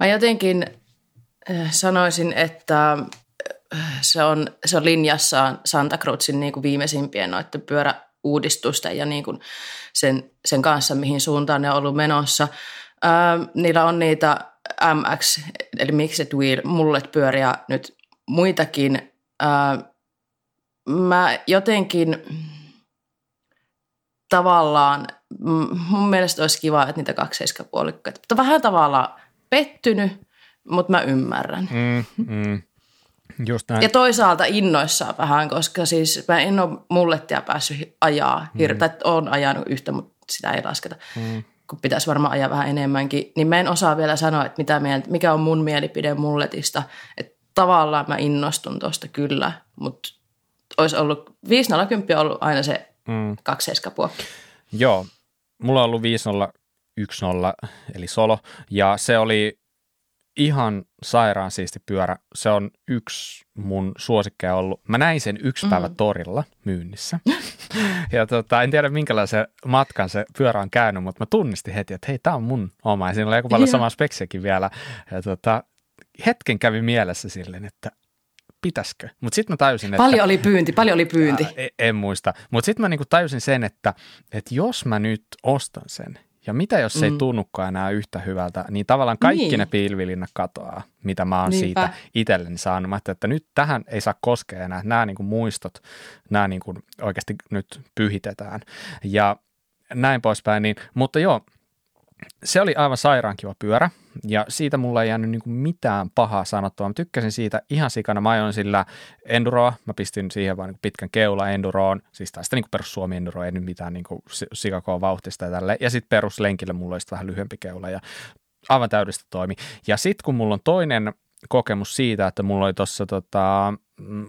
Mä jotenkin äh, sanoisin, että äh, se on, se on linjassaan Santa Cruzin niin kuin viimeisimpien noiden pyöräuudistusten ja niin kuin sen, sen kanssa, mihin suuntaan ne on ollut menossa. Äh, niillä on niitä MX, eli Mixed Wheel, mullet pyöriä nyt muitakin. Äh, mä jotenkin tavallaan, mun mielestä olisi kiva, että niitä kakseiskapuolikkaita, mutta vähän tavallaan pettynyt, mutta mä ymmärrän. Mm, mm. Just näin. Ja toisaalta innoissaan vähän, koska siis mä en ole mullettia päässyt ajaa, mm. tai olen ajanut yhtä, mutta sitä ei lasketa, mm. kun pitäisi varmaan ajaa vähän enemmänkin. Niin mä en osaa vielä sanoa, että mitä mieltä, mikä on mun mielipide mulletista. Että tavallaan mä innostun tuosta kyllä, mutta olisi ollut, 5.010 on ollut aina se mm. kakseiskapuokki. Joo, mulla on ollut 5.010 eli solo, ja se oli ihan sairaan siisti pyörä. Se on yksi mun suosikkeja ollut. Mä näin sen yksi päivä mm. torilla myynnissä. ja tota, en tiedä minkälaisen matkan se pyörä on käynyt, mutta mä tunnistin heti, että hei, tää on mun oma. Ja siinä oli aika paljon samaa speksiäkin vielä. Ja tota, hetken kävi mielessä silleen, että pitäisikö. Mutta sitten mä tajusin, että... Paljon oli pyynti, paljon oli pyynti. Ää, en, en muista. Mutta sitten mä niinku tajusin sen, että, että jos mä nyt ostan sen, ja mitä jos se mm. ei tunnukaan enää yhtä hyvältä, niin tavallaan kaikki niin. ne pilvilinnat katoaa, mitä mä oon Niinpä. siitä itselleni saanut. Mä että nyt tähän ei saa koskea enää, nämä niin kuin muistot, nämä niin kuin oikeasti nyt pyhitetään. Ja näin poispäin. Niin, mutta joo, se oli aivan sairaan kiva pyörä ja siitä mulla ei jäänyt niinku mitään pahaa sanottua. Mä tykkäsin siitä ihan sikana. Mä ajoin sillä enduroa, mä pistin siihen vaan niinku pitkän keula enduroon, siis tästä niinku perus Suomi enduro, ei nyt mitään niinku sikakoon vauhtista ja tälle. Ja sitten peruslenkille mulla olisi vähän lyhyempi keula ja aivan täydellistä toimi. Ja sitten kun mulla on toinen kokemus siitä, että mulla oli tuossa tota,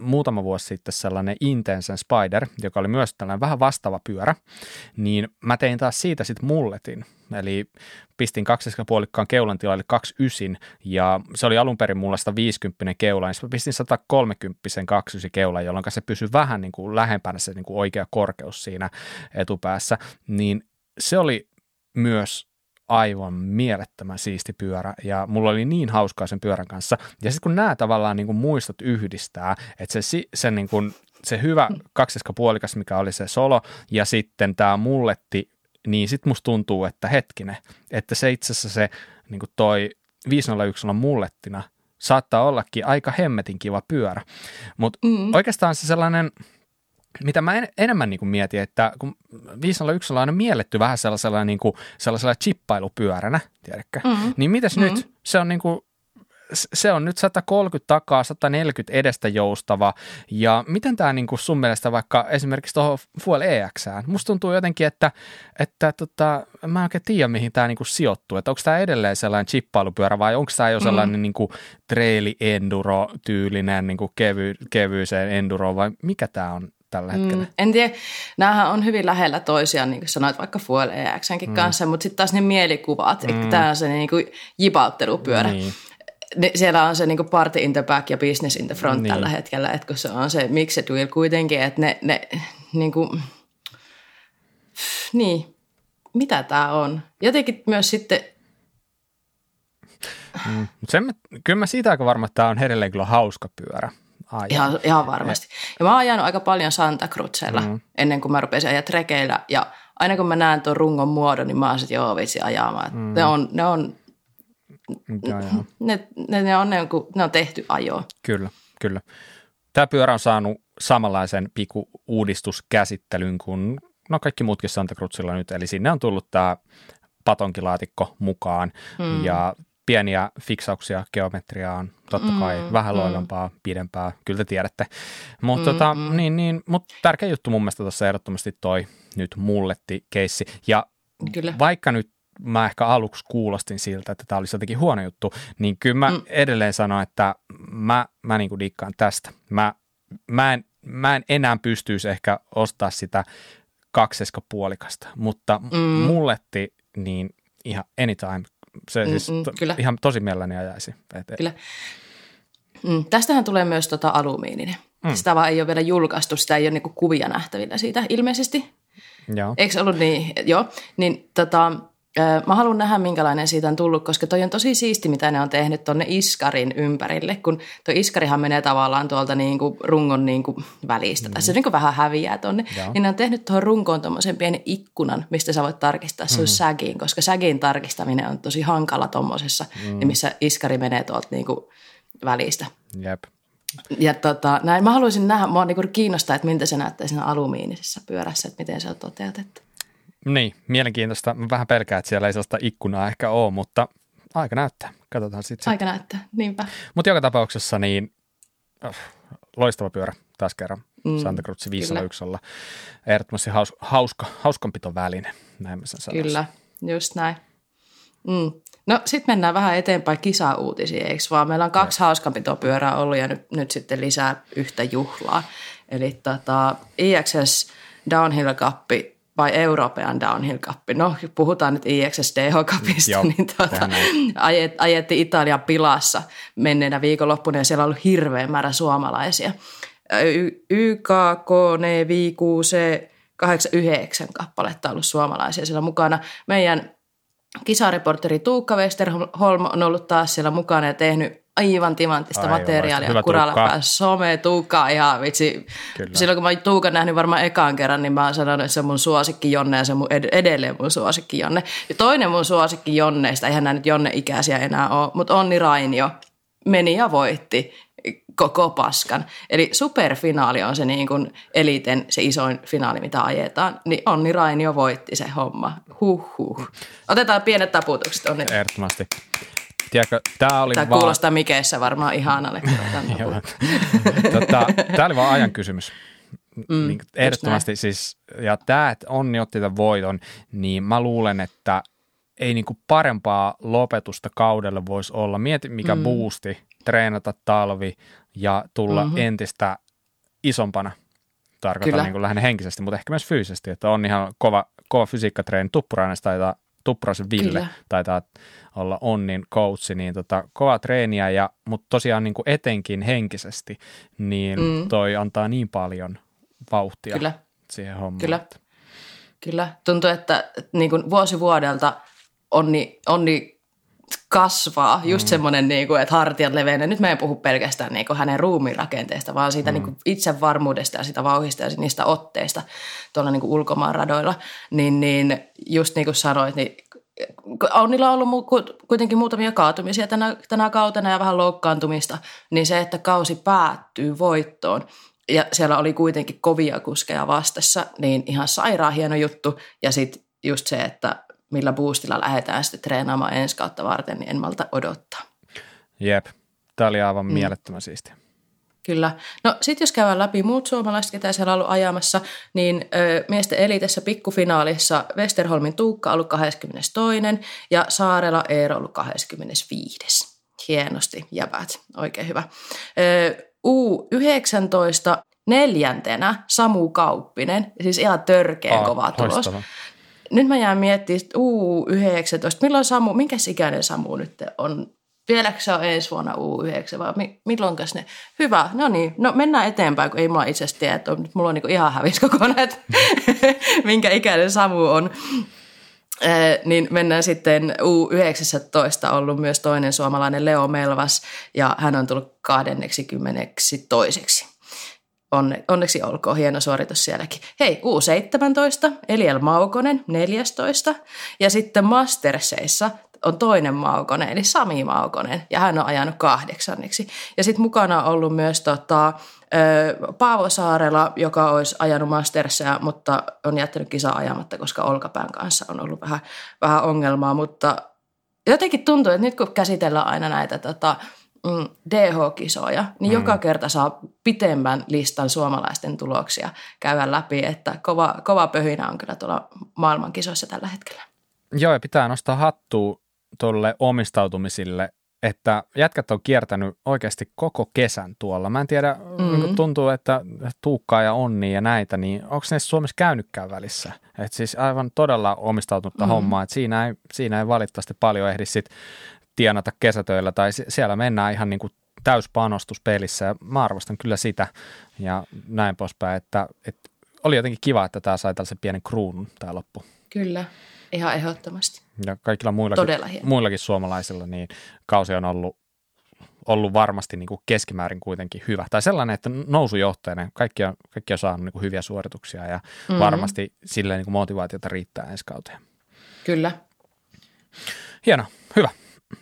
muutama vuosi sitten sellainen Intensen Spider, joka oli myös tällainen vähän vastaava pyörä, niin mä tein taas siitä sitten mulletin. Eli pistin puolikkaan keulan tilalle 29 ja se oli alun perin mulla 150 keula, niin mä pistin 130 29 keula, jolloin se pysyi vähän niin kuin lähempänä se niin kuin oikea korkeus siinä etupäässä, niin se oli myös aivan mielettömän siisti pyörä ja mulla oli niin hauskaa sen pyörän kanssa. Ja sitten kun nämä tavallaan niin kuin muistot yhdistää, että se, se, niin kuin, se hyvä kaksiskapuolikas, mikä oli se solo, ja sitten tämä mulletti, niin sitten musta tuntuu, että hetkinen, että se itse asiassa se niin kuin toi 501 on mullettina saattaa ollakin aika hemmetin kiva pyörä. Mutta mm. oikeastaan se sellainen – mitä mä en, enemmän niin kuin mietin, että kun 501 on aina mielletty vähän sellaisella, niin kuin, sellaisella chippailupyöränä, tiedätkö? Mm-hmm. Niin mitäs mm-hmm. nyt? Se on niin kuin se on nyt 130 takaa, 140 edestä joustava. Ja miten tämä niin sun mielestä vaikka esimerkiksi tuohon Fuel EXään? Musta tuntuu jotenkin, että, että tota, mä en oikein tiedä, mihin tämä niin sijoittuu. Että onko tämä edelleen sellainen chippailupyörä vai onko tämä jo sellainen mm. niin kuin traili enduro tyylinen niin kuin kevy, kevyiseen enduro vai mikä tämä on? Tällä hetkellä? Mm, en tiedä. Nämähän on hyvin lähellä toisiaan, niin kuin sanoit vaikka Fuel EXnkin mm. kanssa, mutta sitten taas ne mielikuvat, mm. että tämä on se niin kuin jipauttelupyörä. Niin siellä on se niin party in the back ja business in the front niin. tällä hetkellä, että kun se on se mixed wheel kuitenkin, että ne, ne niin kuin, niin, mitä tämä on? Jotenkin myös sitten... Mm, sen, kyllä mä siitä aika varma, että tämä on edelleen kyllä hauska pyörä. Ihan, ihan varmasti. Ja mä oon ajanut aika paljon Santa Cruzella mm. ennen kuin mä rupesin ajaa trekeillä. Ja aina kun mä näen tuon rungon muodon, niin mä oon sitten joo vitsi ajamaan. Mm. Ne on, ne on ja, ja. Ne, ne, ne, on, ne, on, ne on tehty ajoa. Kyllä, kyllä. Tämä pyörä on saanut samanlaisen piku uudistuskäsittelyn kuin no kaikki muutkin Santa Cruzilla nyt, eli sinne on tullut tämä patonkilaatikko mukaan mm. ja pieniä fiksauksia geometriaan, totta kai mm, vähän mm. loivampaa, pidempää, kyllä te tiedätte. Mutta mm, tota, mm. niin, niin, mut tärkeä juttu mun mielestä tuossa ehdottomasti toi nyt mulletti keissi. Ja kyllä. vaikka nyt mä ehkä aluksi kuulostin siltä, että tämä olisi jotenkin huono juttu, niin kyllä mä mm. edelleen sanon, että mä, mä niin kuin dikkaan tästä. Mä, mä, en, mä en enää pystyisi ehkä ostaa sitä kakseskapuolikasta, mutta mm. mulletti niin ihan anytime. Se mm, siis mm, to, kyllä. ihan tosi mielelläni ajaisi. Et, kyllä. Mm, tästähän tulee myös tota alumiininen. Mm. Sitä vaan ei ole vielä julkaistu, sitä ei ole niinku kuvia nähtävillä siitä ilmeisesti. Joo. Eikö ollut niin? Joo. Niin tota, Mä haluan nähdä, minkälainen siitä on tullut, koska toi on tosi siisti, mitä ne on tehnyt tuonne Iskarin ympärille, kun tuo Iskarihan menee tavallaan tuolta niin kuin rungon niin kuin välistä. Mm. Tässä niin kuin vähän häviää tuonne. Niin ne on tehnyt tuohon runkoon tuommoisen pienen ikkunan, mistä sä voit tarkistaa sun mm. sägiin, koska sägin tarkistaminen on tosi hankala tuommoisessa, mm. missä Iskari menee tuolta niin kuin välistä. Jep. Ja tota, näin mä haluaisin nähdä, mua niin kiinnostaa, että miltä se näyttää siinä alumiinisessa pyörässä, että miten se on toteutettu. Niin, mielenkiintoista. Mä vähän pelkään, että siellä ei sellaista ikkunaa ehkä ole, mutta aika näyttää. Katsotaan sitten. Aika näyttää, niinpä. Mutta joka tapauksessa niin oh, loistava pyörä taas kerran. Mm, Santa Cruz 501 olla ehdottomasti haus, hauska, hauskanpitoväline, näin mä sen Kyllä, just näin. Mm. No sitten mennään vähän eteenpäin kisauutisiin, eikö vaan? Meillä on kaksi ja. hauskanpitopyörää ollut ja nyt, nyt sitten lisää yhtä juhlaa. Eli tota, IXS Downhill Cup vai European Downhill Cup. No, puhutaan nyt IXSDH Cupista, niin tuota, ajet, ajettiin Italian pilassa menneenä viikonloppuna ja siellä on ollut hirveä määrä suomalaisia. YKK, NVQC, 89 kappaletta ollut suomalaisia siellä mukana. Meidän kisareporteri Tuukka Westerholm on ollut taas siellä mukana ja tehnyt aivan timanttista aivan, materiaalia kuralla päässä. Some, Tuukka, ihan vitsi. Kyllä. Silloin kun mä Tuukan nähnyt varmaan ekaan kerran, niin mä oon sanonut, että se on mun suosikki Jonne ja se on mun ed- edelleen mun suosikki Jonne. Ja toinen mun suosikki Jonneista, eihän nämä nyt Jonne-ikäisiä enää ole, mutta Onni Rainio meni ja voitti koko paskan. Eli superfinaali on se niin kuin eliten, se isoin finaali, mitä ajetaan. Niin Onni Rainio voitti se homma. Huh, huh. Otetaan pienet taputukset Onni. Ehdottomasti. Tiedätkö, tämä oli tämä vaan... kuulostaa Mikeissä varmaan ihanalle. tota, tämä oli vaan ajan kysymys. Mm, niin, ehdottomasti siis, ja tämä, että Onni otti tämän voiton, niin mä luulen, että ei niinku parempaa lopetusta kaudelle voisi olla. Mieti, mikä mm. boosti treenata talvi ja tulla mm-hmm. entistä isompana. Tarkoitan niin lähinnä henkisesti, mutta ehkä myös fyysisesti, että on ihan kova, kova fysiikkatreeni. Tuppurainen taitaa, Tuppuraisen Ville Kyllä. taitaa olla Onnin coachi, niin tota, kova treeniä, ja, mutta tosiaan niin kuin etenkin henkisesti, niin mm. toi antaa niin paljon vauhtia Kyllä. siihen hommaan. Kyllä. Kyllä. Tuntuu, että niin kuin vuosi vuodelta onni, onni kasvaa. Just mm. semmoinen, niin kuin, että hartiat leveänä. Nyt me ei puhu pelkästään niin kuin hänen ruumiinrakenteesta, vaan siitä mm. niin kuin itsevarmuudesta ja sitä vauhista ja niistä otteista tuolla niin kuin ulkomaan radoilla. Niin, niin just niin kuin sanoit, niin Onnilla on ollut kuitenkin muutamia kaatumisia tänä, tänä kautena ja vähän loukkaantumista, niin se, että kausi päättyy voittoon, ja siellä oli kuitenkin kovia kuskeja vastassa, niin ihan sairaan hieno juttu. Ja sitten just se, että millä boostilla lähdetään sitten treenaamaan ensi kautta varten, niin en malta odottaa. Jep, tämä oli aivan mm. mielettömän siistiä. Kyllä. No sitten jos käydään läpi muut suomalaiset, ketä siellä on ollut ajamassa, niin ö, miesten elitessä pikkufinaalissa Westerholmin Tuukka on ollut 22. ja Saarela Eero ollut 25. Hienosti, jäbät, oikein hyvä. Ö, U19 neljäntenä Samu Kauppinen, siis ihan törkeän Aa, kova tulos. Loistava. Nyt mä jään miettimään, U19, milloin Samu, minkä ikäinen Samu nyt on? Vieläkö se on ensi vuonna U9 vai mi- milloinkas ne? Hyvä, no niin, no mennään eteenpäin, kun ei mulla itse asiassa tiedä, että mulla on niinku ihan hävis kokonaan, että minkä ikäinen Samu on. Eh, niin mennään sitten U19 ollut myös toinen suomalainen Leo Melvas ja hän on tullut 22. Onne, onneksi olkoon, hieno suoritus sielläkin. Hei, U17, Eliel Maukonen, 14. Ja sitten Masterseissa on toinen Maukonen, eli Sami Maukonen, ja hän on ajanut kahdeksanneksi. Ja sitten mukana on ollut myös tota, Paavo Saarela, joka olisi ajanut Mastersia, mutta on jättänyt kisa ajamatta, koska olkapään kanssa on ollut vähän, vähän ongelmaa. Mutta jotenkin tuntuu, että nyt kun käsitellään aina näitä tota, mm, DH-kisoja, niin mm. joka kerta saa pitemmän listan suomalaisten tuloksia käydä läpi, että kova, kova pöhinä on kyllä tuolla maailmankisoissa tällä hetkellä. Joo, ja pitää nostaa hattua tuolle omistautumisille, että jätkät on kiertänyt oikeasti koko kesän tuolla. Mä en tiedä, mm-hmm. niin tuntuu, että Tuukkaa ja Onni ja näitä, niin onko ne Suomessa käynytkään välissä? Et siis aivan todella omistautunutta mm-hmm. hommaa, että siinä ei, siinä ei valitettavasti paljon ehdi sit tienata kesätöillä tai siellä mennään ihan niin kuin täyspanostus pelissä ja mä arvostan kyllä sitä ja näin poispäin, että, että oli jotenkin kiva, että tämä sai tällaisen pienen kruunun tämä loppu. Kyllä, ihan ehdottomasti. Ja kaikilla muillakin, muillakin suomalaisilla niin kausi on ollut, ollut varmasti niin kuin keskimäärin kuitenkin hyvä. Tai sellainen, että nousujohtajana kaikki on, kaikki on saanut niin kuin hyviä suorituksia ja mm-hmm. varmasti silleen niin kuin motivaatiota riittää ensi kauteen. Kyllä. Hieno, hyvä.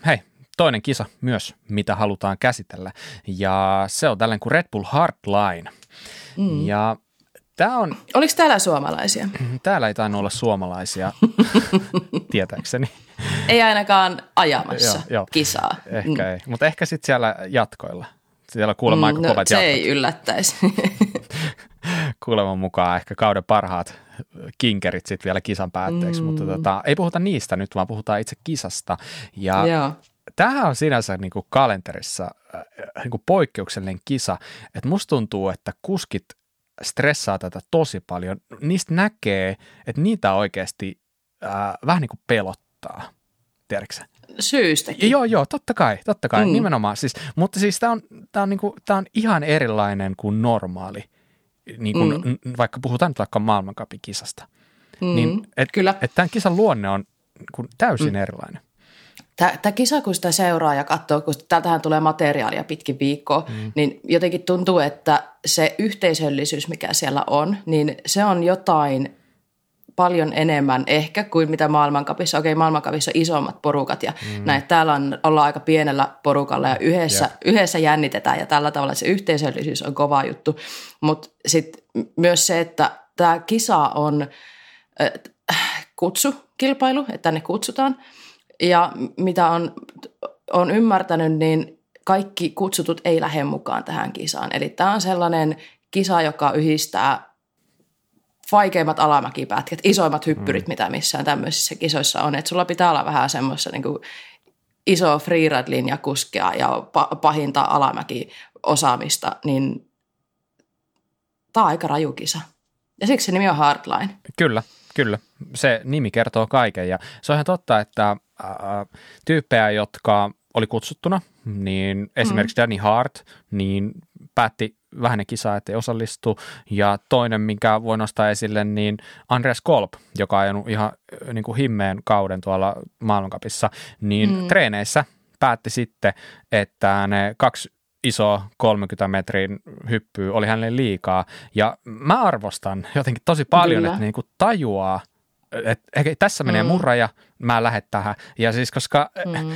Hei, toinen kisa myös, mitä halutaan käsitellä. Ja se on tällainen kuin Red Bull Hardline. Mm. Ja Tämä on... Oliko täällä suomalaisia? Täällä ei tainnut olla suomalaisia, tietääkseni. Ei ainakaan ajamassa joo, joo. kisaa. Ehkä mm. ei, mutta ehkä sitten siellä jatkoilla. Siellä kuulemma aika mm, no, kovat se jatkot. ei yllättäisi. Kuuleman mukaan ehkä kauden parhaat kinkerit sitten vielä kisan päätteeksi, mm. mutta tota, ei puhuta niistä nyt, vaan puhutaan itse kisasta. Ja Joo. Tämähän on sinänsä niin kuin kalenterissa äh, niin kuin poikkeuksellinen kisa, että musta tuntuu, että kuskit stressaa tätä tosi paljon. Niistä näkee, että niitä oikeasti äh, vähän niin kuin pelottaa, tiedätkö Syystäkin. Joo, joo, totta kai, totta kai, mm. nimenomaan. Siis, mutta siis tämä on, tää on, niinku, tää on ihan erilainen kuin normaali, niin kuin, mm. vaikka puhutaan nyt vaikka maailmankapikisasta. Mm. Niin, et, Kyllä. Et tämän kisan luonne on niin täysin mm. erilainen. Tämä kisa, kun sitä seuraa ja katsoo, kun täältähän tulee materiaalia pitkin viikkoa, mm. niin jotenkin tuntuu, että se yhteisöllisyys, mikä siellä on, niin se on jotain paljon enemmän ehkä kuin mitä maailmankapissa. Okei, maailmankapissa on isommat porukat ja mm. näin. Täällä on, ollaan aika pienellä porukalla ja yhdessä, yeah. yhdessä jännitetään ja tällä tavalla se yhteisöllisyys on kova juttu. Mutta sitten myös se, että tämä kisa on äh, kutsukilpailu, että tänne kutsutaan – ja mitä on, on ymmärtänyt, niin kaikki kutsutut ei lähde mukaan tähän kisaan. Eli tämä on sellainen kisa, joka yhdistää vaikeimmat alamäkipätkät, isoimmat hyppyrit, mm. mitä missään tämmöisissä kisoissa on. Että sulla pitää olla vähän semmoista niin kuin iso freeride-linja kuskea ja pahinta alamäki-osaamista, niin tämä on aika raju kisa. Ja siksi se nimi on Hardline. Kyllä, kyllä. Se nimi kertoo kaiken ja se on ihan totta, että tyyppejä, jotka oli kutsuttuna, niin esimerkiksi mm. Danny Hart, niin päätti vähän ne kisaa, ettei osallistu. Ja toinen, minkä voi nostaa esille, niin Andreas Kolb, joka on ajanut ihan niin kuin himmeen kauden tuolla maailmankapissa, niin mm. treeneissä päätti sitten, että ne kaksi iso 30 metrin hyppyy oli hänelle liikaa. Ja mä arvostan jotenkin tosi paljon, Kyllä. että niin kuin tajuaa – että tässä menee mm. mun raja, mä lähden tähän. Ja siis koska mm.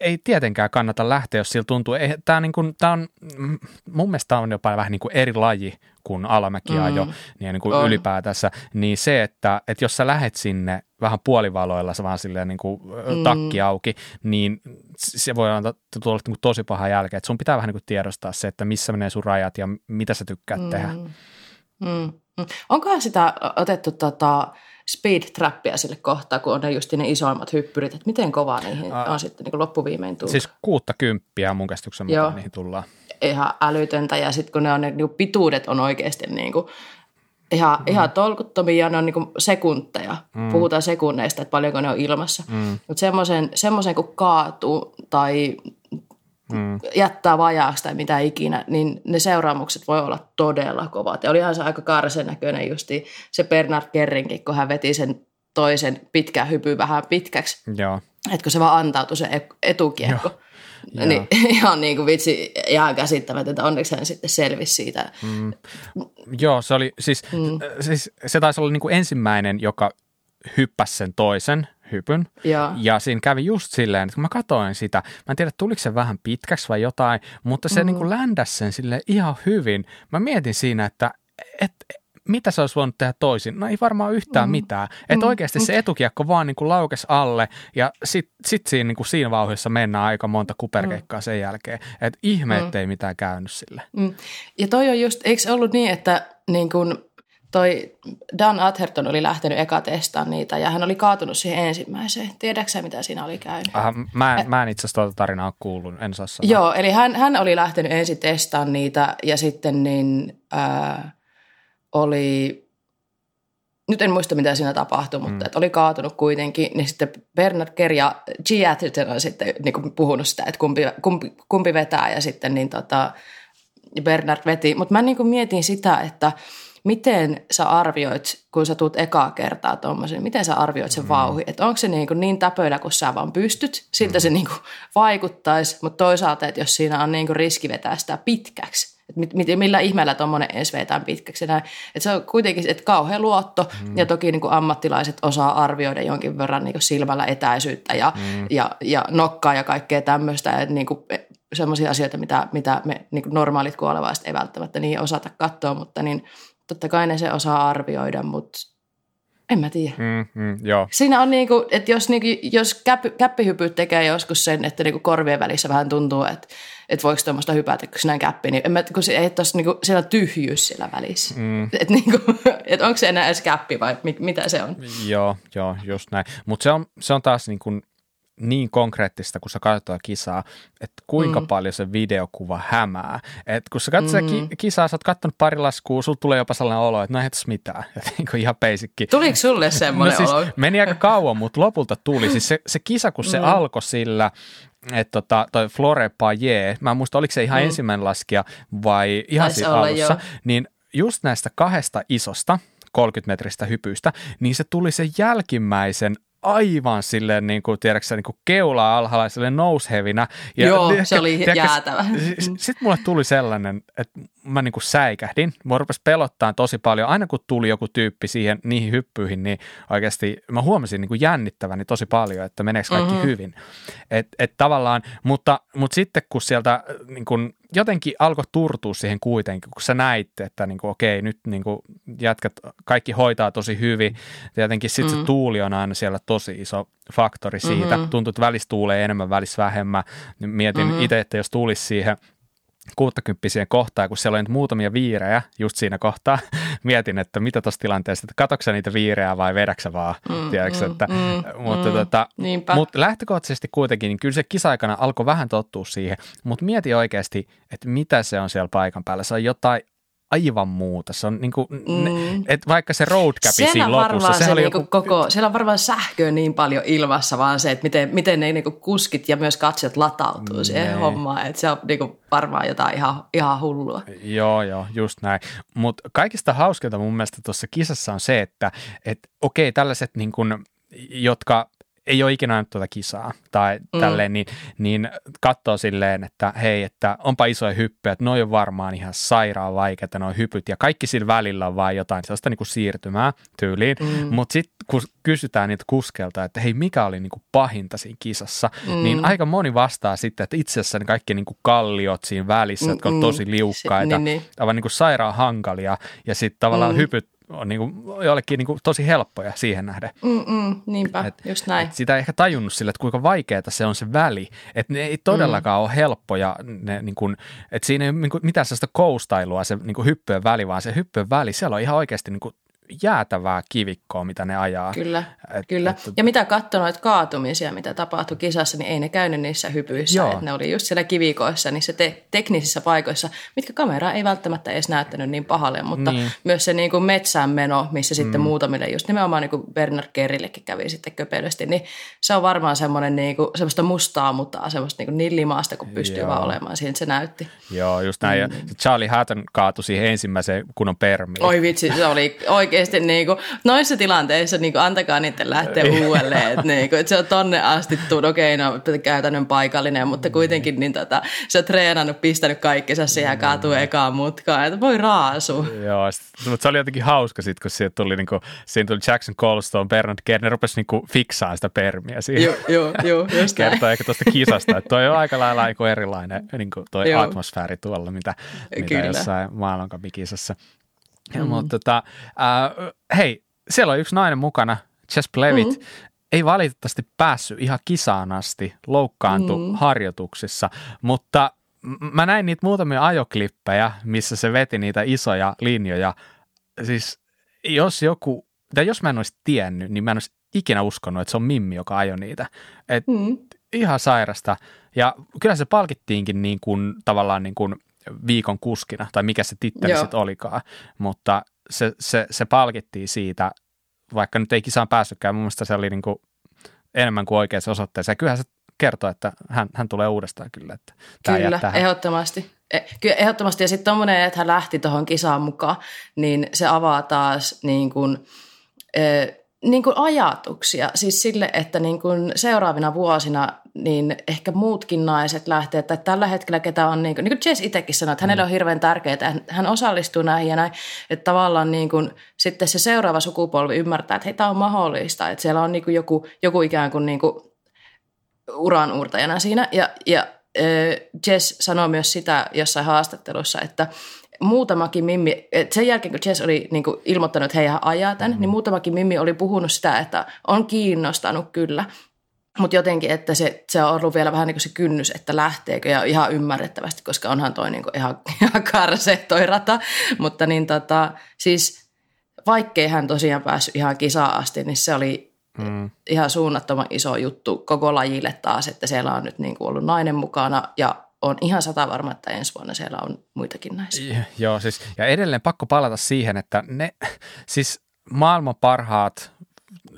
ei tietenkään kannata lähteä, jos sillä tuntuu, tämä niin kuin, tää on, mun mielestä on jopa vähän niin kuin eri laji kuin alamäkiajo mm. niin, niin kuin ylipäätänsä, niin se, että, että jos sä lähet sinne vähän puolivaloilla, vaan silleen niin kuin mm. takki auki, niin se voi antaa tulla niin kuin tosi paha jälkeen. Että sun pitää vähän niin kuin tiedostaa se, että missä menee sun rajat ja mitä sä tykkäät mm. tehdä. Mm. Onkohan sitä otettu tota speed trappia sille kohtaa, kun on ne just ne isoimmat hyppyrit, että miten kova niihin Aa. on sitten niin loppuviimein tullut? Siis kuutta kymppiä mun käsityksen mukaan niihin tullaan. Ihan älytöntä ja sitten kun ne on ne niin pituudet on oikeasti niin kuin ihan, mm. ihan tolkuttomia, ne on niin sekunteja. Mm. Puhutaan sekunneista, että paljonko ne on ilmassa. Mm. Mutta semmoisen, semmoisen kun kaatuu tai mm. jättää vajaaksi tai mitä ikinä, niin ne seuraamukset voi olla todella kovat. Ja olihan se aika kaarisen näköinen justi se Bernard Kerrinkin, kun hän veti sen toisen pitkän hypy vähän pitkäksi. Joo. Että kun se vaan antautui se e- etukiekko. Joo. Niin, ihan niin kuin vitsi, ihan käsittämätöntä. Onneksi hän sitten selvisi siitä. Mm. Joo, se oli siis, mm. siis se taisi olla niin kuin ensimmäinen, joka hyppäsi sen toisen hypyn. Ja. ja siinä kävi just silleen, että kun mä katsoin sitä, mä en tiedä tuliko se vähän pitkäksi vai jotain, mutta se mm. niin kuin ländäsi sen sille ihan hyvin. Mä mietin siinä, että et, mitä se olisi voinut tehdä toisin? No ei varmaan yhtään mm. mitään. Että mm. oikeasti se etukiekko vaan niin kuin laukes alle ja sitten sit siinä, niin kuin siinä vauhdissa mennään aika monta kuperkeikkaa mm. sen jälkeen. Että ihme, mm. ei mitään käynyt sille. Mm. Ja toi on just, eikö ollut niin, että niin kuin toi Dan Atherton oli lähtenyt eka testaan niitä ja hän oli kaatunut siihen ensimmäiseen. Tiedätkö mitä siinä oli käynyt? Aha, mä, en, mä en itse asiassa tuota tarinaa kuullut, en saa sanoa. Joo, eli hän, hän oli lähtenyt ensin testaan niitä ja sitten niin, ää, oli, nyt en muista mitä siinä tapahtui, mutta mm. että oli kaatunut kuitenkin, niin sitten Bernard Kerr ja G. Atherton on sitten niin kuin puhunut sitä, että kumpi, kumpi, kumpi vetää ja sitten niin tota, Bernard veti. Mutta mä niin kuin mietin sitä, että – miten sä arvioit, kun sä tuut ekaa kertaa tuommoisen, miten sä arvioit sen mm. vauhi? Että onko se niin, kuin niin täpöillä, kun sä vaan pystyt, siltä mm. se niin kuin vaikuttaisi, mutta toisaalta, että jos siinä on niin kuin riski vetää sitä pitkäksi, että millä ihmeellä tuommoinen edes vetää pitkäksi. Näin. Että se on kuitenkin että kauhean luotto mm. ja toki niin kuin ammattilaiset osaa arvioida jonkin verran niin kuin silmällä etäisyyttä ja, mm. ja, ja nokkaa ja kaikkea tämmöistä. Että niin kuin sellaisia asioita, mitä, mitä me niin kuin normaalit kuolevaiset ei välttämättä niin osata katsoa, mutta niin – totta kai ne se osaa arvioida, mutta en mä tiedä. Mm, mm, joo. Siinä on niinku, että jos, niinku, jos käppi, käppihypyt tekee joskus sen, että niinku korvien välissä vähän tuntuu, että että voiko tuommoista hypätä, kun sinä käppi, niin en mä, kun se ei tuossa niinku, siellä on tyhjyys siellä välissä. Mm. Että niinku, et onko se enää edes käppi vai mit, mitä se on? Joo, joo, just näin. Mutta se on, se on taas niin kuin niin konkreettista, kun sä katsot kisaa, että kuinka mm. paljon se videokuva hämää. Et kun sä katsot mm. kisaa, sä oot katsonut pari laskua, sulla tulee jopa sellainen olo, että no ei mitään. Niin kuin ihan basicki. Tuliko sulle semmoinen no siis olo? Meni aika kauan, mutta lopulta tuli. Siis se, se kisa, kun se mm. alkoi sillä, että tota, toi Flore Payet, mä en muista, oliko se ihan mm. ensimmäinen laskija vai ihan siinä alussa, jo. niin just näistä kahdesta isosta, 30 metristä hypystä, niin se tuli sen jälkimmäisen aivan silleen, niin kuin, tiedätkö, niin kuin keulaa alhaalla silleen noushevinä. Ja, Joo, tiedätkö, se oli tiedätkö, jäätävä. Sitten mulle tuli sellainen, että mä niin kuin säikähdin. Mä rupesi pelottaa tosi paljon. Aina kun tuli joku tyyppi siihen, niihin hyppyihin, niin oikeasti mä huomasin niin kuin jännittäväni tosi paljon, että meneekö kaikki mm-hmm. hyvin. Et, et tavallaan, mutta, mutta sitten kun sieltä niin kuin jotenkin alkoi turtua siihen kuitenkin, kun sä näitte, että niin kuin, okei, nyt niin kuin jätkät, kaikki hoitaa tosi hyvin. Tietenkin sitten mm-hmm. se tuuli on aina siellä tosi iso faktori siitä. Mm-hmm. Tuntuu, että välissä tuulee enemmän, välissä vähemmän. Mietin mm-hmm. itse, että jos tulisi siihen – 60 kohtaa, kun siellä oli nyt muutamia viirejä just siinä kohtaa. Mietin, että mitä tuossa tilanteessa, että katoksa niitä viirejä vai vedäksä vaan, mm, tiedätkö, mm, että, mm, mutta, mm, tota, mutta lähtökohtaisesti kuitenkin, niin kyllä se kisa-aikana alkoi vähän tottua siihen, mutta mieti oikeasti, että mitä se on siellä paikan päällä. Se on jotain aivan muuta. Se on niin kuin, mm. ne, et vaikka se roadcapi siinä lopussa. Se, se oli niinku joku... koko, siellä on varmaan sähköä niin paljon ilmassa, vaan se, että miten, miten ne niinku kuskit ja myös katsojat latautuu mm, siihen ne. hommaan. Että se on niinku varmaan jotain ihan, ihan hullua. Joo, joo, just näin. Mutta kaikista hauskinta mun mielestä tuossa kisassa on se, että et, okei, tällaiset niin kuin, jotka ei ole ikinä nähnyt tuota kisaa tai mm. tälleen, niin, niin katsoo silleen, että hei, että onpa isoja hyppyjä, että noi on varmaan ihan sairaan vaikeita, nuo hypyt ja kaikki sillä välillä on vaan jotain sellaista niin kuin siirtymää tyyliin, mm. mutta sitten kysytään niitä kuskelta, että hei, mikä oli niin kuin pahinta siinä kisassa, mm. niin aika moni vastaa sitten, että itse asiassa ne kaikki niin kuin kalliot siinä välissä, mm, jotka on tosi liukkaita, se, niin, niin. aivan niin kuin sairaan hankalia, ja sitten tavallaan mm. hypyt on niin kuin jollekin niin kuin tosi helppoja siihen nähden. Mm-mm, niinpä, et, just näin. Et sitä ei ehkä tajunnut sille, että kuinka vaikeaa se on se väli. Että ne ei todellakaan mm. ole helppoja, ne, niin kuin, että siinä ei ole niin kuin mitään sellaista koustailua se niin kuin hyppyön väli, vaan se hyppyön väli, siellä on ihan oikeasti niin kuin jäätävää kivikkoa, mitä ne ajaa. Kyllä, et, kyllä. Et, ja mitä katsoi noita kaatumisia, mitä tapahtui kisassa, niin ei ne käynyt niissä hypyissä. Joo. Et ne oli just siellä kivikoissa, niissä te- teknisissä paikoissa, mitkä kamera ei välttämättä edes näyttänyt niin pahalle, mutta niin. myös se niin kuin metsään meno, missä sitten mm. muutamille just nimenomaan niin kuin Bernard Kerrillekin kävi sitten köpelösti, niin se on varmaan semmoinen niin kuin, semmoista mustaa, mutta semmoista niin kuin nillimaasta, kun pystyy Joo. vaan olemaan. Siinä se näytti. Joo, just näin. Mm. Ja Charlie Hatton kaatui siihen ensimmäiseen kunnon permiin. Oi vitsi, se oli oikein oikeasti niin kuin, noissa tilanteissa niin kuin, antakaa niiden lähteä uudelleen. Että, niin kuin, että se on tonne asti tullut, okei, okay, no käytännön paikallinen, mutta kuitenkin niin, tota, se on treenannut, pistänyt kaikkensa siihen ja kaatuu ekaan mutkaan. Että voi raasu. Joo, mutta se oli jotenkin hauska sitten, kun siitä tuli, niin kuin, siinä tuli Jackson Colstone, Bernard Kerner rupesi niin kuin, fiksaa sitä permiä siihen. Joo, joo, joo Kertoo ehkä tuosta kisasta, että toi on aika lailla niin erilainen niin kuin toi joo. atmosfääri tuolla, mitä, mitä jossain maailmankapikisassa. Mm. Mutta tota, äh, hei, siellä on yksi nainen mukana, Jess Plevit. Mm. Ei valitettavasti päässyt ihan kisaan asti, loukkaantu mm. harjoituksissa, mutta mä näin niitä muutamia ajoklippejä, missä se veti niitä isoja linjoja. Siis jos joku, tai jos mä en olisi tiennyt, niin mä en olisi ikinä uskonut, että se on Mimmi, joka ajoi niitä. Et mm. Ihan sairasta. Ja kyllä se palkittiinkin niin kuin, tavallaan niin kuin viikon kuskina, tai mikä se titteli sitten olikaan, mutta se, se, se palkittiin siitä, vaikka nyt ei kisaan päässytkään, mun mielestä se oli niin kuin enemmän kuin oikeassa osoitteessa. Ja kyllähän se kertoo, että hän, hän tulee uudestaan kyllä. Että kyllä, ehdottomasti. E, kyllä, ehdottomasti. Ja sitten tuommoinen, että hän lähti tuohon kisaan mukaan, niin se avaa taas niin kuin, e, niin kuin ajatuksia siis sille, että niin kuin seuraavina vuosina niin ehkä muutkin naiset lähtee, että tällä hetkellä ketä on, niin kuin, niin kuin Jess itsekin sanoi, että hänelle on hirveän tärkeää, että hän osallistuu näihin ja näin, että tavallaan niin kuin, sitten se seuraava sukupolvi ymmärtää, että hei, tämä on mahdollista, että siellä on niin kuin joku, joku ikään kuin, niin kuin uran uurtajana siinä. Ja, ja Jess sanoi myös sitä jossain haastattelussa, että muutamakin mimmi, että sen jälkeen kun Jess oli niin kuin ilmoittanut, että hei hän ajaa tämän, mm-hmm. niin muutamakin mimmi oli puhunut sitä, että on kiinnostanut kyllä, mutta jotenkin, että se, se on ollut vielä vähän niin kuin se kynnys, että lähteekö ja ihan ymmärrettävästi, koska onhan toi niin kuin ihan, ihan karse toi rata. Mutta niin tota, siis vaikkei hän tosiaan päässyt ihan kisaan asti, niin se oli mm. ihan suunnattoman iso juttu koko lajille taas, että siellä on nyt niin kuin ollut nainen mukana ja on ihan sata varma, että ensi vuonna siellä on muitakin naisia. Joo, siis ja edelleen pakko palata siihen, että ne, siis maailman parhaat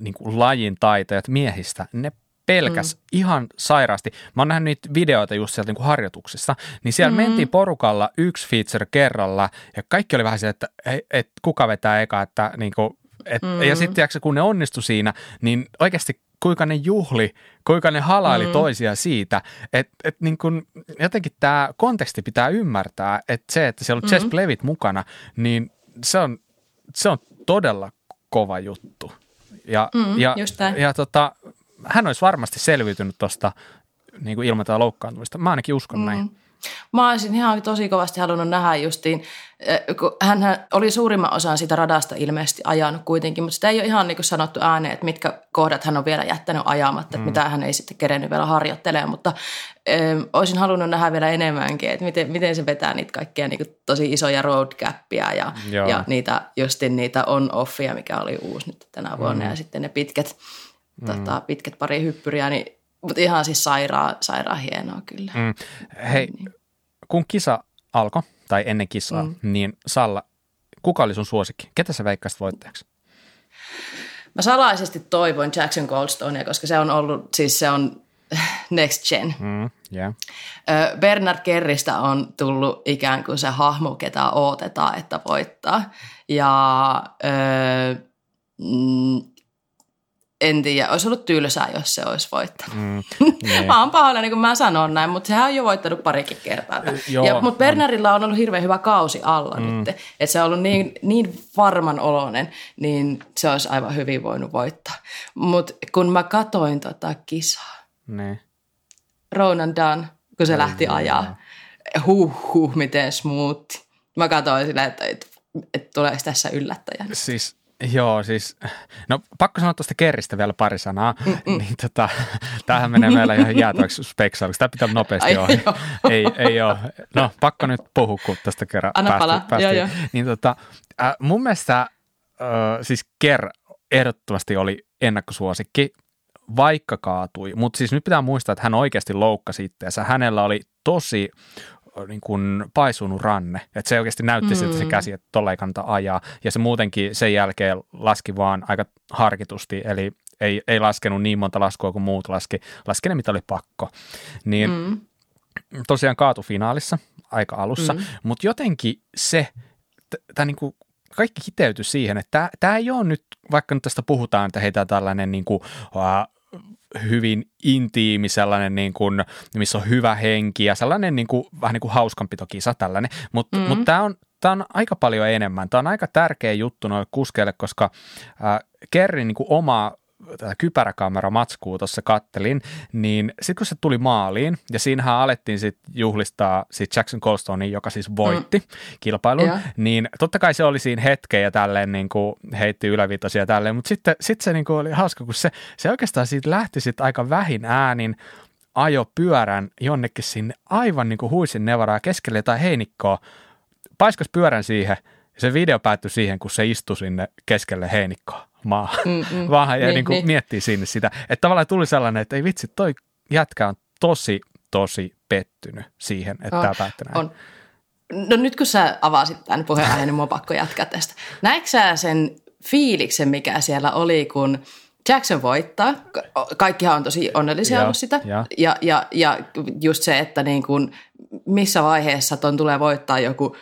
niin kuin lajin taitajat miehistä, ne pelkäs mm. ihan sairaasti. Mä oon nähnyt niitä videoita just sieltä niin harjoituksissa, niin siellä mm. mentiin porukalla yksi feature kerralla ja kaikki oli vähän se, että et, et, kuka vetää eka, että niin kuin, et, mm. ja sitten kun ne onnistu siinä, niin oikeasti kuinka ne juhli, kuinka ne halaili mm. toisia siitä, että et niin kun, jotenkin tämä konteksti pitää ymmärtää, että se, että siellä on mm. Jess Plevit mukana, niin se on, se on todella kova juttu. Ja, mm, ja, ja tota, hän olisi varmasti selviytynyt tuosta niin ilman tätä loukkaantumista. Mä ainakin uskon mm. näin. Mä olisin ihan tosi kovasti halunnut nähdä justiin, eh, kun hän oli suurimman osan sitä radasta ilmeisesti ajanut kuitenkin, mutta sitä ei ole ihan niin sanottu ääneen, että mitkä kohdat hän on vielä jättänyt ajamatta, mm. että mitä hän ei sitten kerennyt vielä harjoittelemaan, mutta ö, olisin halunnut nähdä vielä enemmänkin, että miten, miten se vetää niitä kaikkia niin tosi isoja roadcappia ja, ja niitä justin niitä on-offia, mikä oli uusi nyt tänä vuonna mm. ja sitten ne pitkät mm. tota, pitkät pari hyppyriä, niin, mutta ihan siis sairaan, sairaan hienoa kyllä. Mm. Hei, niin. kun kisa alkoi, tai ennen kisaa, mm. niin Salla, kuka oli sun suosikki? Ketä sä veikkaisit voittajaksi? Mä salaisesti toivoin Jackson Goldstonea, koska se on ollut, siis se on next gen. Mm, yeah. Bernard Kerristä on tullut ikään kuin se hahmo, ketä odotetaan, että voittaa. Ja ö, mm, en tiedä, olisi ollut tylsää, jos se olisi voittanut. Mm, niin. mä oon pahoillani, niin kun mä sanon näin, mutta sehän on jo voittanut parikin kertaa. Joo, ja, mutta Bernardilla on ollut hirveän hyvä kausi alla mm. nyt. Että se on ollut niin, niin varman oloinen, niin se olisi aivan hyvin voinut voittaa. Mutta kun mä katoin tota kisaa, niin. Ronan Dunn, kun se lähti ajaa, huh huh, miten smooth. Mä katsoin sillä, että, että, että tuleeko tässä yllättäjä. Siis Joo, siis, no pakko sanoa tuosta Kerristä vielä pari sanaa, Mm-mm. niin tota, tämähän menee meillä ihan jäätäväksi speksaaliksi, tämä pitää nopeasti ohi. ei, ei ole, no pakko nyt puhua, kun tästä kerran Anna päästiin. Pala. Joo, joo. Niin tota, äh, mun mielestä äh, siis Ker ehdottomasti oli ennakkosuosikki, vaikka kaatui, mutta siis nyt pitää muistaa, että hän oikeasti loukkasi itseänsä. Hänellä oli tosi niin kuin paisunut ranne. Että se oikeasti näytti mm. siltä se käsi, että tolla ei kannata ajaa. Ja se muutenkin sen jälkeen laski vaan aika harkitusti, eli ei, ei laskenut niin monta laskua kuin muut laski. Laski ne, mitä oli pakko. Niin mm. tosiaan kaatu finaalissa aika alussa, mm. mutta jotenkin se, tämä niin kaikki kiteytyi siihen, että tämä ei ole nyt, vaikka nyt tästä puhutaan, että heitä tällainen niin kuin, uh, hyvin intiimi, sellainen niin kuin, missä on hyvä henki ja sellainen niin kuin, vähän niin kuin hauskanpitokisa tällainen, mutta mm-hmm. mut tämä on, tää on aika paljon enemmän. Tämä on aika tärkeä juttu noille kuskeille, koska äh, Kerrin niin kuin oma tätä kypäräkamera matskuu tuossa kattelin, niin sitten kun se tuli maaliin, ja siinähän alettiin sitten juhlistaa sit Jackson Colstonein, joka siis voitti mm. kilpailun, yeah. niin totta kai se oli siinä hetken ja tälleen niin kuin heitti ylävitosia tälleen, mutta sitten sit se niin kuin oli hauska, kun se, se oikeastaan siitä lähti sitten aika vähin äänin, ajo pyörän jonnekin sinne aivan niin kuin huisin nevaraa keskelle tai heinikkoa, paiskas pyörän siihen, ja se video päättyi siihen, kun se istui sinne keskelle heinikkoa maa, mm, mm. vaan ja niin, niin kuin niin. miettii sinne sitä. Että tavallaan tuli sellainen, että ei vitsi, toi jätkä on tosi, tosi pettynyt siihen, että oh, tämä päättyi näin. On. No nyt kun sä avasit tämän puheenaiheen, niin mua pakko jatkaa tästä. Näetkö sä sen fiiliksen, mikä siellä oli, kun Jackson voittaa. Kaikkihan on tosi onnellisia ja, ollut sitä. Ja. Ja, ja, ja just se, että niin kuin, missä vaiheessa ton tulee voittaa joku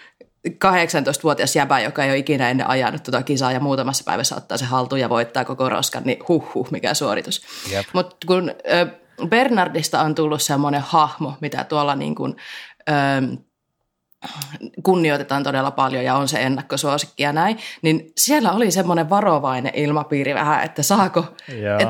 18-vuotias jäbä, joka ei ole ikinä ennen ajanut tuota kisaa ja muutamassa päivässä ottaa se haltuun ja voittaa koko roskan, niin huh huh, mikä suoritus. Mutta kun Bernardista on tullut semmoinen hahmo, mitä tuolla niin kuin, kunnioitetaan todella paljon ja on se ennakkosuosikki ja näin, niin siellä oli semmoinen varovainen ilmapiiri vähän, että saako, et,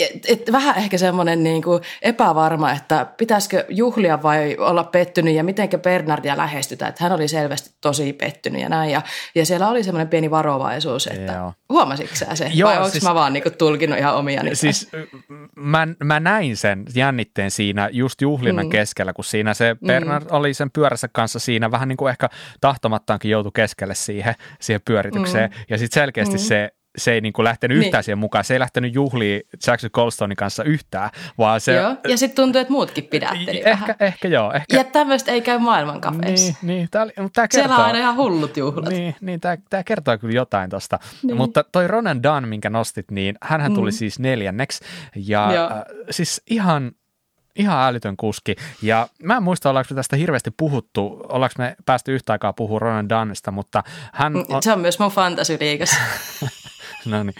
et, et, vähän ehkä semmoinen niin kuin epävarma, että pitäisikö juhlia vai olla pettynyt ja mitenkä Bernardia lähestytään, että hän oli selvästi tosi pettynyt ja näin ja, ja siellä oli semmoinen pieni varovaisuus, että Joo. huomasitko sä se Joo, vai onko siis, mä vaan niin kuin tulkinut ihan omia niitä? Siis mä, mä näin sen jännitteen siinä just juhlinnan mm. keskellä, kun siinä se Bernard mm. oli sen pyörässä kanssa siinä vähän niin kuin ehkä tahtomattaankin joutui keskelle siihen, siihen pyöritykseen. Mm. Ja sitten selkeästi mm. se se ei niin kuin lähtenyt niin. yhtään siihen mukaan. Se ei lähtenyt juhliin Jackson Goldstonein kanssa yhtään, vaan se... Joo, ja sitten tuntuu, että muutkin pidätteli ehkä, vähän. Ehkä joo. Ehkä. Ja tämmöistä ei käy maailmankafeissa. Niin, niin tää, oli, mutta tää kertoo, Siellä on aina ihan hullut juhlat. Niin, niin tämä, tämä kertoo kyllä jotain tosta. Niin. Mutta toi Ronan Dunn, minkä nostit, niin hän tuli mm. siis neljänneksi. Ja äh, siis ihan ihan älytön kuski. Ja mä en muista, ollaanko me tästä hirveästi puhuttu, ollaanko me päästy yhtä aikaa puhua Ronan Dunnista, mutta hän... Mm, on... Se on myös mun fantasyliikassa. no niin.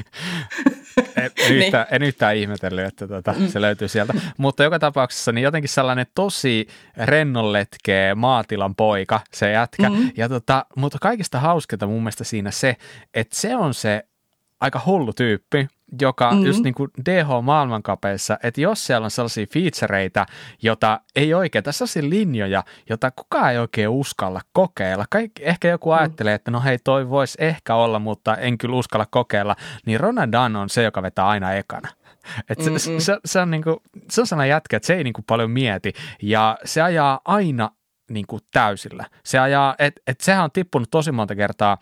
En, en, niin. yhtään, en yhtään ihmetellyt, että tuota, mm. se löytyy sieltä. Mutta joka tapauksessa niin jotenkin sellainen tosi rennonletkeä maatilan poika, se jätkä. Mm. Ja tota, mutta kaikista hauskinta mun mielestä siinä se, että se on se aika hullu tyyppi, joka mm-hmm. just niin kuin DH-maailmankapeissa, että jos siellä on sellaisia featureita, jota ei oikein, tässä sellaisia linjoja, jota kukaan ei oikein uskalla kokeilla. Kaikki, ehkä joku mm. ajattelee, että no hei, toi voisi ehkä olla, mutta en kyllä uskalla kokeilla, niin Ronan Dunn on se, joka vetää aina ekana. Et se, se, se, se, on niinku, se on sellainen jätkä, että se ei niinku paljon mieti ja se ajaa aina niin kuin täysillä. Se ajaa, että et sehän on tippunut tosi monta kertaa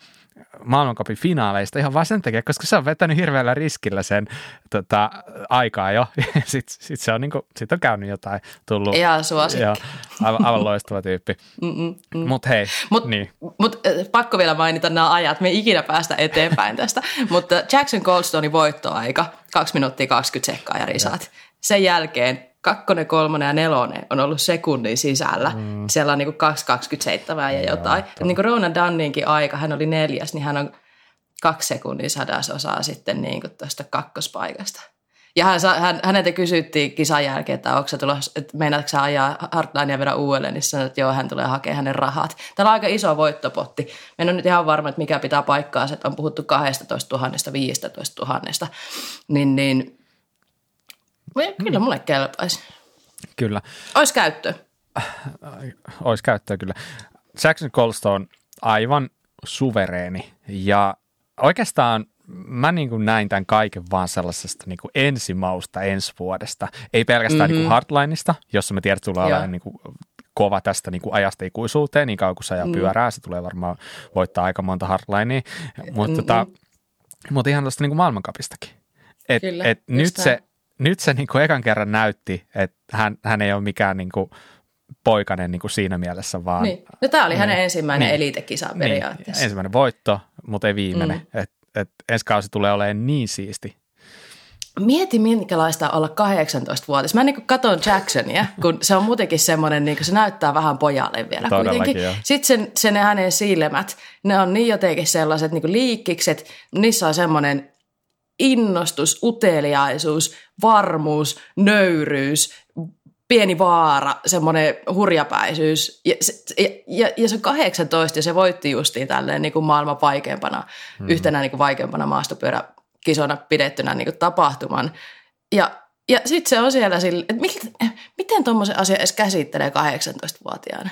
maailmankapin finaaleista ihan vain sen takia, koska se on vetänyt hirveällä riskillä sen tota, aikaa jo. Sitten sit se on, niinku, sit on käynyt jotain, tullut. Ihan suosikki. Joo, aivan, aivan loistava tyyppi. Mutta hei, mut, niin. Mut, pakko vielä mainita nämä ajat. Me ei ikinä päästä eteenpäin tästä. Mutta Jackson Goldstonein voittoaika, 2 minuuttia 20 sekkaa ja risaat. Sen jälkeen kakkonen, kolmonen ja nelonen on ollut sekunnin sisällä. Mm. Siellä on niin 2,27 ja jotain. Ja niin kuin Rona Dunninkin aika, hän oli neljäs, niin hän on kaksi sekunnin sadasosaa sitten niin kuin tuosta kakkospaikasta. Ja hän, hän, häneltä kysyttiin kisan jälkeen, että onko se tulos, että meinaatko sä ajaa Hardlinea vielä uudelleen, niin sanoi, että joo, hän tulee hakemaan hänen rahat. Täällä on aika iso voittopotti. Mä en ole nyt ihan varma, että mikä pitää paikkaa, että on puhuttu 12 000, 15 000, niin, niin kyllä mulle kelpaisi. Kyllä. Olisi käyttö. Olisi käyttöä kyllä. Jackson Goldstone aivan suvereeni ja oikeastaan mä niin kuin näin tämän kaiken vaan sellaisesta niin kuin ensimausta ensi vuodesta. Ei pelkästään mm-hmm. niin kuin Hardlineista, jossa me tiedät, että tulee olemaan niin kuin kova tästä niin kuin ajasta ikuisuuteen, niin kauan kuin se ajaa mm. pyörää, se tulee varmaan voittaa aika monta Hardlinea, mutta, mm-hmm. tota, mutta ihan tuosta niin kuin maailmankapistakin. Et, Kyllä, et nyt, se, nyt se niin kuin ekan kerran näytti, että hän, hän ei ole mikään niin kuin poikainen niin kuin siinä mielessä, vaan... Niin. No tämä oli hänen niin. ensimmäinen niin. elitekisa niin. periaatteessa. Ensimmäinen voitto, mutta ei viimeinen. Mm. Et, et ensi kausi tulee olemaan niin siisti. Mieti, minkälaista olla 18-vuotias. Mä niin katon Jacksonia, kun se on muutenkin semmoinen, niin se näyttää vähän pojalle vielä Todellakin, kuitenkin. Jo. Sitten sen, sen ne hänen silmät, ne on niin jotenkin sellaiset niin liikkikset, niissä on semmoinen innostus, uteliaisuus, varmuus, nöyryys, pieni vaara, semmoinen hurjapäisyys. Ja, ja, ja, ja se 18 ja se voitti justiin tälleen niin kuin maailman vaikeimpana, mm. yhtenä niin kuin vaikeimpana maastopyöräkisona pidettynä niin kuin tapahtuman. Ja, ja sitten se on siellä sille, että miten, miten tuommoisen asian edes käsittelee 18-vuotiaana?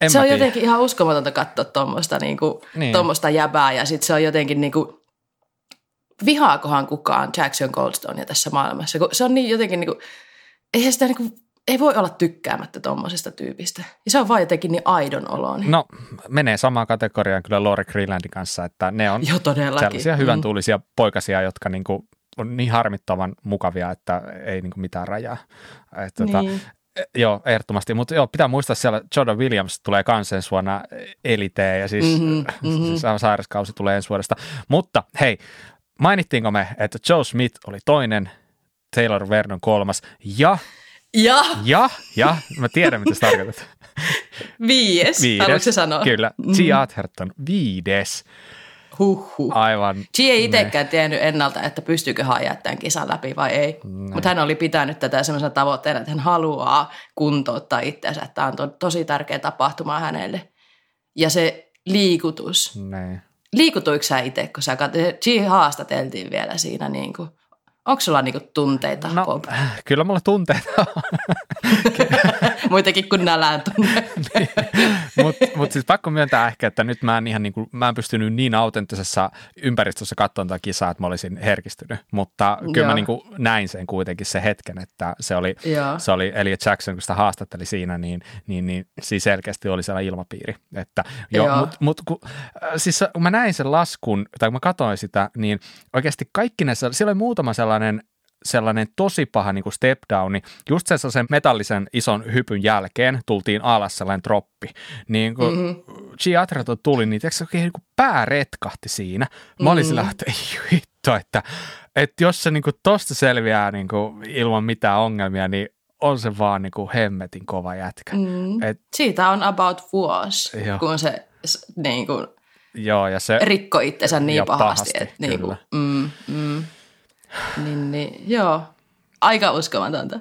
En se on tiedä. jotenkin ihan uskomatonta katsoa tuommoista niin kuin, niin. jäbää ja sitten se on jotenkin niin kuin, vihaakohan kukaan Jackson Goldstonea tässä maailmassa, kun se on niin jotenkin niin kuin, eihän sitä niin kuin, ei voi olla tykkäämättä tuommoisesta tyypistä. Ja se on vaan jotenkin niin aidon oloon. No, menee samaan kategoriaan kyllä Lore Greenlandin kanssa, että ne on jo, sellaisia hyvän tuulisia mm. poikasia, jotka niin kuin on niin harmittavan mukavia, että ei niin kuin mitään rajaa. Et, tota, niin. Joo, ehdottomasti. Mutta joo, pitää muistaa siellä, Jordan Williams tulee kanssa ensi vuonna eliteen ja siis, mm-hmm, mm-hmm. siis sairaskausi tulee ensi vuodesta. Mutta hei, mainittiinko me, että Joe Smith oli toinen – Taylor Vernon kolmas ja ja. Ja, ja, mä tiedän mitä sä tarkoitat. Viides, viides. haluatko sanoa? Kyllä, mm. G. Atherton, viides. Huhhuh. Aivan. G ei itsekään tiennyt ennalta, että pystyykö hän tämän kisan läpi vai ei. Mutta hän oli pitänyt tätä sellaisena tavoitteena, että hän haluaa kuntouttaa itseänsä. Tämä on to- tosi tärkeä tapahtuma hänelle. Ja se liikutus. Ne. Liikutuiko sä itse, kun sä kat- G haastateltiin vielä siinä niin kuin – Onko sulla niinku tunteita, no, Bob? Kyllä mulla tunteita on. Muitakin kuin nälään tunne. niin. Mutta mut siis pakko myöntää ehkä, että nyt mä en, ihan niinku, mä en pystynyt niin autenttisessa ympäristössä katsomaan tätä kisaa, että mä olisin herkistynyt. Mutta kyllä Joo. mä niinku näin sen kuitenkin se hetken, että se oli, se oli Elliot Jackson, kun sitä haastatteli siinä, niin, niin, niin siis selkeästi oli siellä ilmapiiri. Että, jo, Joo. Mut, mut, kun, äh, siis kun mä näin sen laskun, tai kun mä katsoin sitä, niin oikeasti kaikki ne, siellä oli muutama sellainen sellainen tosi paha niin kuin step downi. Just sen metallisen ison hypyn jälkeen tultiin alas sellainen troppi. Niin kun mm-hmm. tuli, niin tiiäks, oikein niin kuin pää retkahti siinä. Mä mm-hmm. olin sillä, että ei hitto, että, että jos se niin kuin tosta selviää niin kuin ilman mitään ongelmia, niin on se vaan niin kuin hemmetin kova jätkä. Mm. Et, Siitä on about vuosi, joo. kun se niin kuin, joo, ja se, rikko itsensä niin pahasti. pahasti että, niin kuin, mm, mm. Niin, niin, joo, aika uskomatonta.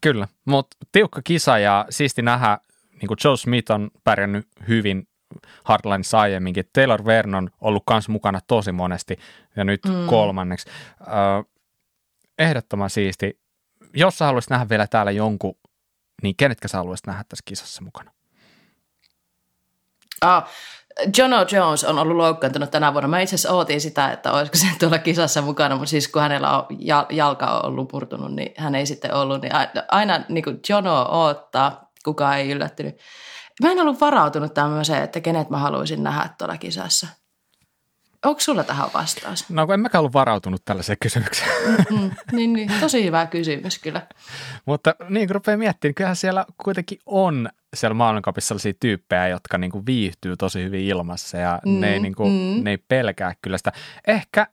Kyllä, mutta tiukka kisa ja siisti nähdä, niin kuin Joe Smith on pärjännyt hyvin Hardlineissa aiemminkin. Taylor Vernon on ollut myös mukana tosi monesti ja nyt mm. kolmanneksi. Ö, ehdottoman siisti. Jos sä haluaisit nähdä vielä täällä jonkun, niin kenetkä sä haluaisit nähdä tässä kisassa mukana? Ah, Jono Jones on ollut loukkaantunut tänä vuonna. Mä itse asiassa ootin sitä, että olisiko se tuolla kisassa mukana, mutta siis kun hänellä on jalka on ollut murtunut, niin hän ei sitten ollut. Niin aina niin kuin Jono oottaa, kukaan ei yllättynyt. Mä en ollut varautunut tämmöiseen, että kenet mä haluaisin nähdä tuolla kisassa. Onko sulla tähän vastaus? No en mäkään ollut varautunut tällaiseen kysymykseen. Mm-hmm. Niin, niin, tosi hyvä kysymys kyllä. Mutta niin kun rupeaa miettimään, niin kyllähän siellä kuitenkin on siellä maailmankapissa sellaisia tyyppejä, jotka niin kuin viihtyy tosi hyvin ilmassa ja mm, ne, ei niin kuin, mm. ne ei pelkää kyllä sitä. Ehkä,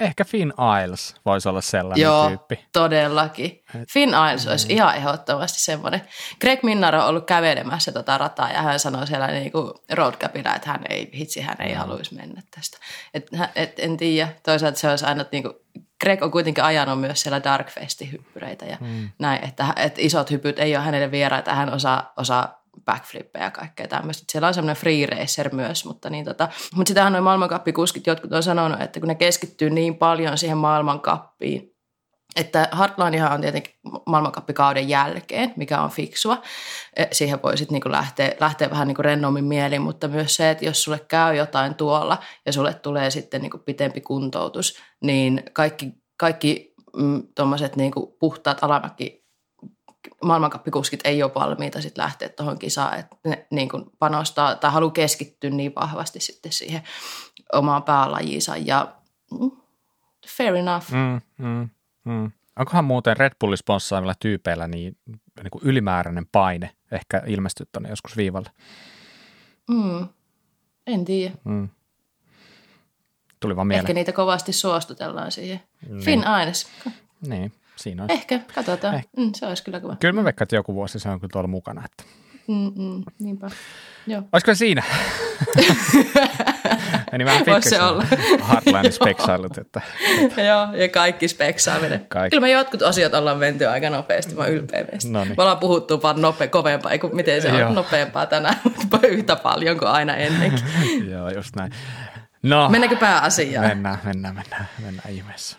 ehkä Finn Isles voisi olla sellainen Joo, tyyppi. todellakin. Finn Isles mm. olisi ihan ehdottomasti semmoinen. Greg Minnar on ollut kävelemässä tota rataa ja hän sanoi siellä niin kuin roadcapilla, että hän ei, hitsi, hän ei mm. haluaisi mennä tästä. Et, et, en tiedä, toisaalta se olisi aina niin kuin Greg on kuitenkin ajanut myös siellä Dark Festi-hyppyreitä ja mm. näin, että, että isot hypyt ei ole hänelle vieraita, hän osaa, osaa backflippejä ja kaikkea tämmöistä. Siellä on semmoinen free racer myös, mutta, niin tota, mutta sitähän noin maailmankappikuskit jotkut on sanonut, että kun ne keskittyy niin paljon siihen maailmankappiin, että Hardlinehan on tietenkin maailmankappikauden jälkeen, mikä on fiksua. E, siihen voi sitten niinku lähteä, lähteä vähän niinku rennommin mieliin, mutta myös se, että jos sulle käy jotain tuolla ja sulle tulee sitten niinku pitempi kuntoutus, niin kaikki, kaikki mm, tuommoiset niinku puhtaat alamäki maailmankappikuskit ei ole valmiita sitten lähteä tuohon kisaan, että ne niin kuin panostaa tai haluaa keskittyä niin vahvasti sitten siihen omaan päälajiinsa ja mm, fair enough. Mm, mm. Mm. Onkohan muuten Red Bullin sponssaamilla tyypeillä niin, niin kuin ylimääräinen paine ehkä ilmestynyt tuonne joskus viivalle? Mm. En tiedä. Mm. Tuli vaan mieleen. Ehkä niitä kovasti suostutellaan siihen. Niin. Finn Aines. Niin, siinä on. Ehkä, katsotaan. Eh. Mm, se olisi kyllä kiva. Kyllä mä veikkaan, että joku vuosi se on kyllä tuolla mukana. Että. Mm-mm, niinpä. Joo. Olisiko siinä? Meni vähän pitkäksi. se olla. Hardline speksailut. Että, että. Joo, ja kaikki speksaaminen. Kaikki. Kyllä me jotkut asiat ollaan menty aika nopeasti, mä ylpeä meistä. No niin. Me ollaan puhuttu vaan nope, kovempaa, kuin miten se Joo. on nopeampaa tänään, mutta yhtä paljon kuin aina ennenkin. Joo, just näin. No, Mennäänkö pääasiaan? Mennään, mennään, mennään, mennään ihmeessä.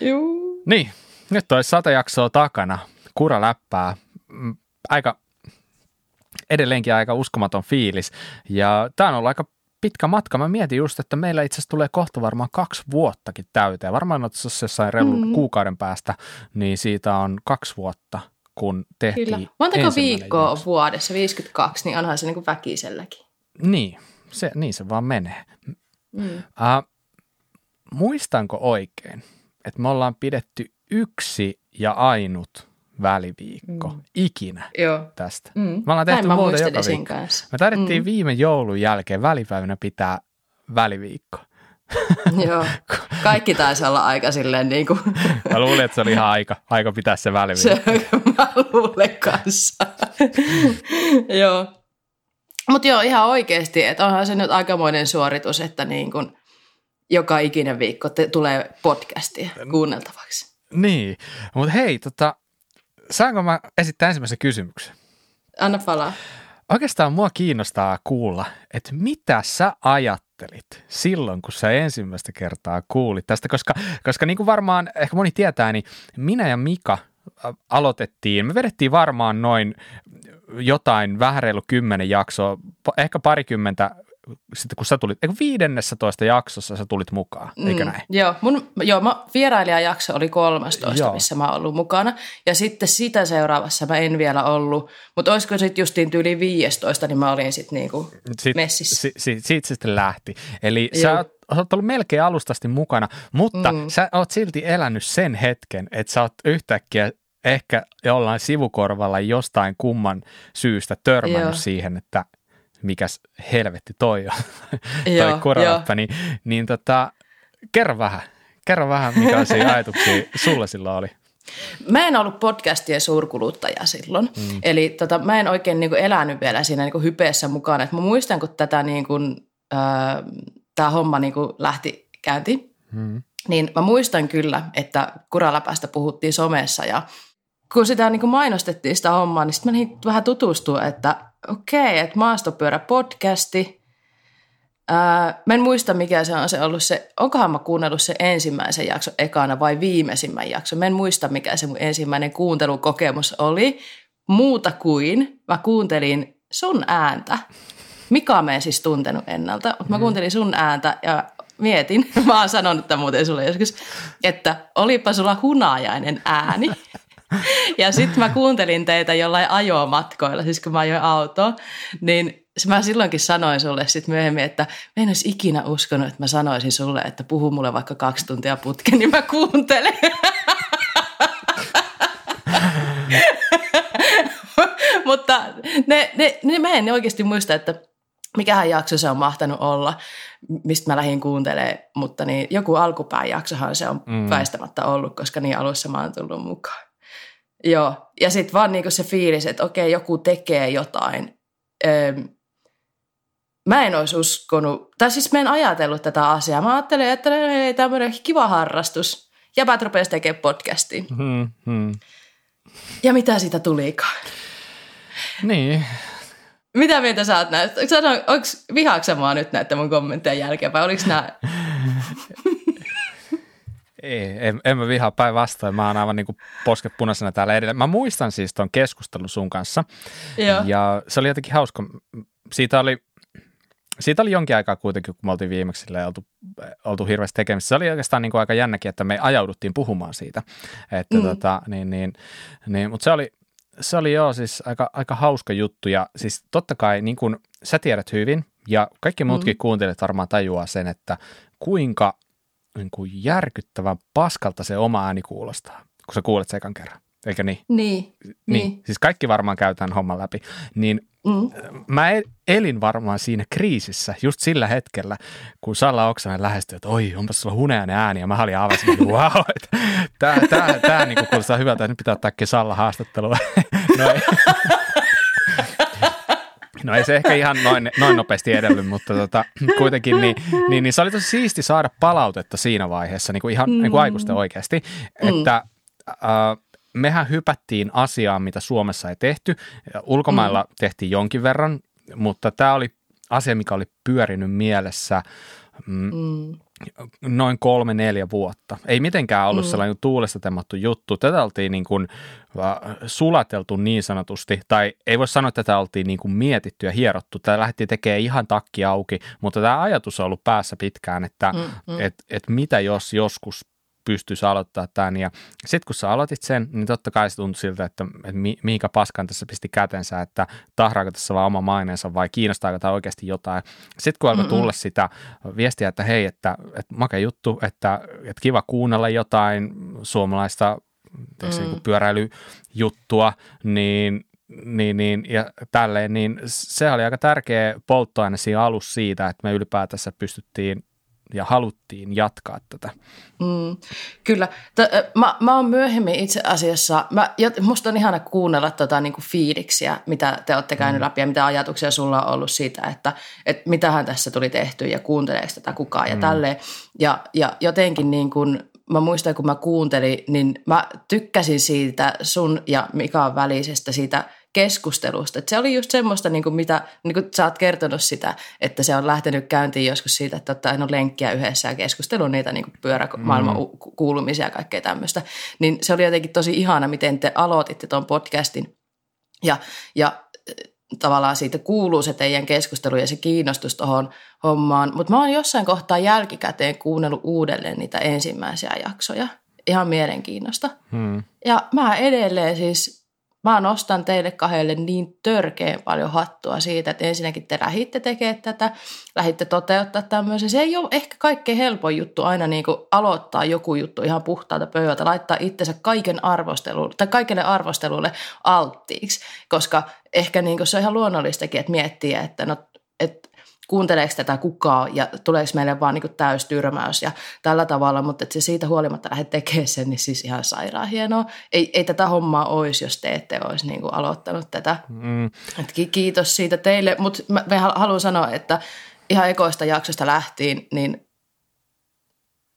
Juu. Niin, nyt olisi sata jaksoa takana. Kura läppää. Mm, aika edelleenkin aika uskomaton fiilis. Ja tämä on ollut aika pitkä matka. Mä mietin just, että meillä itse asiassa tulee kohta varmaan kaksi vuottakin täyteen. Varmaan ottaisi jossain reilun mm. kuukauden päästä, niin siitä on kaksi vuotta, kun tehtiin Kyllä. Montako viikkoa jakso. vuodessa? 52, niin onhan se niin kuin väkiselläkin. Niin, se, niin se vaan menee. Mm. Uh, muistanko oikein, että me ollaan pidetty yksi ja ainut väliviikko mm. ikinä Joo. tästä. Mm. Me ollaan tehty muuta joka viikko. Kanssa. Me tarvittiin mm. viime joulun jälkeen välipäivänä pitää väliviikko. Joo, kaikki taisi olla aika silleen niin kuin. Mä luulin, että se oli ihan aika, aika pitää se väliviikko. Se, mä luulen kanssa. joo. Mutta joo, ihan oikeasti, että onhan se nyt aikamoinen suoritus, että niin kuin joka ikinen viikko te, tulee podcastia kuunneltavaksi. Niin, mutta hei, tota, saanko mä esittää ensimmäisen kysymyksen? Anna palaa. Oikeastaan mua kiinnostaa kuulla, että mitä sä ajattelit silloin, kun sä ensimmäistä kertaa kuulit tästä, koska, koska niin kuin varmaan ehkä moni tietää, niin minä ja Mika aloitettiin, me vedettiin varmaan noin jotain vähän reilu kymmenen jaksoa, ehkä parikymmentä sitten kun sä tulit, eikö viidennessä toista jaksossa sä tulit mukaan, eikö mm, näin? Joo, mun, joo mä, vierailijajakso oli 13, joo. missä mä oon ollut mukana. Ja sitten sitä seuraavassa mä en vielä ollut, mutta olisiko sitten justiin tyyli 15, niin mä olin sitten niinku sit, messissä. Si, si, siitä sitten lähti. Eli joo. sä oot, oot ollut melkein alustasti mukana, mutta mm. sä oot silti elänyt sen hetken, että sä oot yhtäkkiä ehkä jollain sivukorvalla jostain kumman syystä törmännyt Joo. siihen, että – mikäs helvetti toi on, toi koraläppä, niin, niin tota, kerro vähän, kerro vähän, mikä ajatuksia sulla silloin oli. Mä en ollut podcastien suurkuluttaja silloin, mm. eli tota, mä en oikein niin kuin, elänyt vielä siinä niin kuin, hypeessä mukana. Et mä muistan, kun tätä niin kuin, äh, tämä homma niin kuin, lähti käyntiin, mm. niin mä muistan kyllä, että kuraläpästä puhuttiin somessa ja kun sitä niin kuin mainostettiin sitä hommaa, niin sitten mä niin vähän tutustua, että okei, okay, että maastopyörä podcasti. Ää, mä en muista, mikä se on se ollut se, onkohan mä kuunnellut se ensimmäisen jakso ekana vai viimeisimmän jakso. Mä en muista, mikä se mun ensimmäinen kuuntelukokemus oli. Muuta kuin mä kuuntelin sun ääntä. Mika mä en siis tuntenut ennalta, mutta mä mm. kuuntelin sun ääntä ja mietin, mä oon sanonut tämän muuten sulle joskus, että olipa sulla hunajainen ääni. Ja sitten mä kuuntelin teitä jollain ajomatkoilla, siis kun mä ajoin autoa, niin mä silloinkin sanoin sulle sitten myöhemmin, että mä en olisi ikinä uskonut, että mä sanoisin sulle, että puhu mulle vaikka kaksi tuntia putken, niin mä kuuntelen. Mutta ne, ne, ne, mä en oikeasti muista, että mikähän jakso se on mahtanut olla, mistä mä lähdin kuuntelemaan, mutta niin joku alkupääjaksohan se on mm. väistämättä ollut, koska niin alussa mä oon tullut mukaan. Joo, ja sitten vaan niinku se fiilis, että okei, joku tekee jotain. Öö, mä en olisi uskonut, tai siis mä en ajatellut tätä asiaa. Mä ajattelin, että ei tämmöinen kiva harrastus. jäbät rupesi tekemään podcastia. Hmm, hmm. Ja mitä siitä tulikaan? Niin. Mitä mieltä sä oot näistä? Onko vihaaksa mua nyt näitä mun kommentteja jälkeen vai oliko nämä... Ei, en, en mä vihaa päinvastoin. Mä oon aivan niin posket punaisena täällä edellä. Mä muistan siis ton keskustelun sun kanssa. Joo. Ja se oli jotenkin hauska. Siitä oli, siitä oli jonkin aikaa kuitenkin, kun me oltiin viimeksi oltu, oltu hirveästi tekemisissä. Se oli oikeastaan niin kuin aika jännäkin, että me ajauduttiin puhumaan siitä. Että mm. tota, niin, niin, niin, mutta se oli, se oli joo siis aika, aika hauska juttu ja siis totta kai niin kuin sä tiedät hyvin ja kaikki muutkin mm. kuuntelijat varmaan tajuaa sen, että kuinka niin kuin järkyttävän paskalta se oma ääni kuulostaa, kun sä kuulet sekan kerran. Eikö niin? Niin. niin. niin. Siis kaikki varmaan käytän homman läpi. Niin mm. mä e-, elin varmaan siinä kriisissä just sillä hetkellä, kun Salla Oksanen lähestyi, että oi, onpas sulla huneainen ääni. Ja mä olin aivan että wow, että tää, tää, tää niin kuulostaa hyvältä, että nyt pitää ottaa Salla haastattelua. No ei se ehkä ihan noin, noin nopeasti edellyt, mutta tota, kuitenkin niin, niin, niin se oli tosi siisti saada palautetta siinä vaiheessa, niin kuin ihan mm. niin kuin aikuisten oikeasti, että äh, mehän hypättiin asiaan, mitä Suomessa ei tehty. Ulkomailla mm. tehtiin jonkin verran, mutta tämä oli asia, mikä oli pyörinyt mielessä mm, mm. Noin kolme, neljä vuotta. Ei mitenkään ollut mm. sellainen tuulesta temmattu juttu. Tätä oltiin niin kuin sulateltu niin sanotusti, tai ei voi sanoa, että tätä oltiin niin kuin mietitty ja hierottu. Tämä lähti tekemään ihan takki auki, mutta tämä ajatus on ollut päässä pitkään, että mm, mm. Et, et mitä jos joskus pystyisi aloittaa tämän. Ja sitten kun sä aloitit sen, niin totta kai se tuntui siltä, että, että mihinkä paskan tässä pisti kätensä, että tahraako tässä vaan oma maineensa vai kiinnostaako tämä oikeasti jotain. Sitten kun alkoi tulla sitä viestiä, että hei, että, että make juttu, että, että kiva kuunnella jotain suomalaista mm. niin pyöräilyjuttua, niin niin, niin, ja tälleen, niin se oli aika tärkeä polttoaine siinä alussa siitä, että me ylipäätänsä pystyttiin ja haluttiin jatkaa tätä. Mm, kyllä. T- mä, mä oon myöhemmin itse asiassa, mä, musta on ihana kuunnella tota, niin kuin fiiliksiä, mitä te olette käynyt mm. läpi ja mitä ajatuksia sulla on ollut siitä, että et mitähän tässä tuli tehty ja kuunteleeko tätä kukaan ja mm. tälleen. Ja, ja jotenkin niin kuin, mä muistan, kun mä kuuntelin, niin mä tykkäsin siitä sun ja Mikan välisestä siitä – keskustelusta. Et se oli just semmoista, niin kuin mitä niin kuin sä oot kertonut sitä, että se on lähtenyt käyntiin joskus siitä, että ottaa aina lenkkiä yhdessä ja keskustelu niitä niin pyörämaailman mm. kuulumisia ja kaikkea tämmöistä. Niin se oli jotenkin tosi ihana, miten te aloititte tuon podcastin. Ja, ja tavallaan siitä kuuluu se teidän keskustelu ja se kiinnostus tuohon hommaan. Mutta mä oon jossain kohtaa jälkikäteen kuunnellut uudelleen niitä ensimmäisiä jaksoja. Ihan mielenkiinnosta. Hmm. Ja mä edelleen siis mä nostan teille kahdelle niin törkeän paljon hattua siitä, että ensinnäkin te lähditte tekemään tätä, lähditte toteuttaa tämmöisen. Se ei ole ehkä kaikkein helpoin juttu aina niin kuin aloittaa joku juttu ihan puhtaalta pöydältä, laittaa itsensä kaiken arvostelulle tai kaikille arvostelulle alttiiksi, koska ehkä niin kuin se on ihan luonnollistakin, että miettiä, että no, että kuunteleeko tätä kukaan ja tuleeko meille vaan niin täystyrmäys ja tällä tavalla, mutta että se siitä huolimatta lähde tekemään sen, niin siis ihan sairaan hienoa. Ei, ei tätä hommaa olisi, jos te ette olisi niin kuin aloittanut tätä. Mm. Et kiitos siitä teille, mutta mä haluan sanoa, että ihan ekoista jaksosta lähtien, niin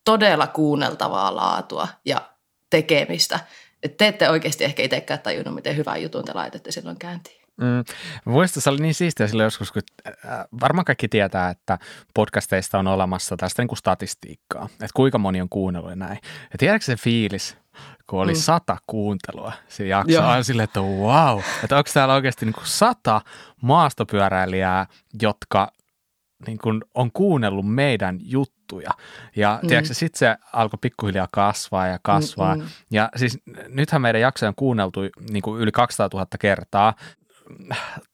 todella kuunneltavaa laatua ja tekemistä. Et te ette oikeasti ehkä itsekään tajunnut, miten hyvän jutun te laitatte silloin käyntiin. Mm. Muistan, se oli niin siistiä silloin joskus, kun äh, varmaan kaikki tietää, että podcasteista on olemassa tästä niin kuin statistiikkaa, että kuinka moni on kuunnellut ja näin. Ja tiedätkö se fiilis, kun oli mm. sata kuuntelua siinä jaksossa, aina silleen, että wow, että onko täällä oikeasti niin kuin sata maastopyöräilijää, jotka niin kuin on kuunnellut meidän juttuja. Ja mm. tiedätkö, sitten se alkoi pikkuhiljaa kasvaa ja kasvaa. Mm-mm. Ja siis nythän meidän jaksoja on kuunneltu niin kuin yli 200 000 kertaa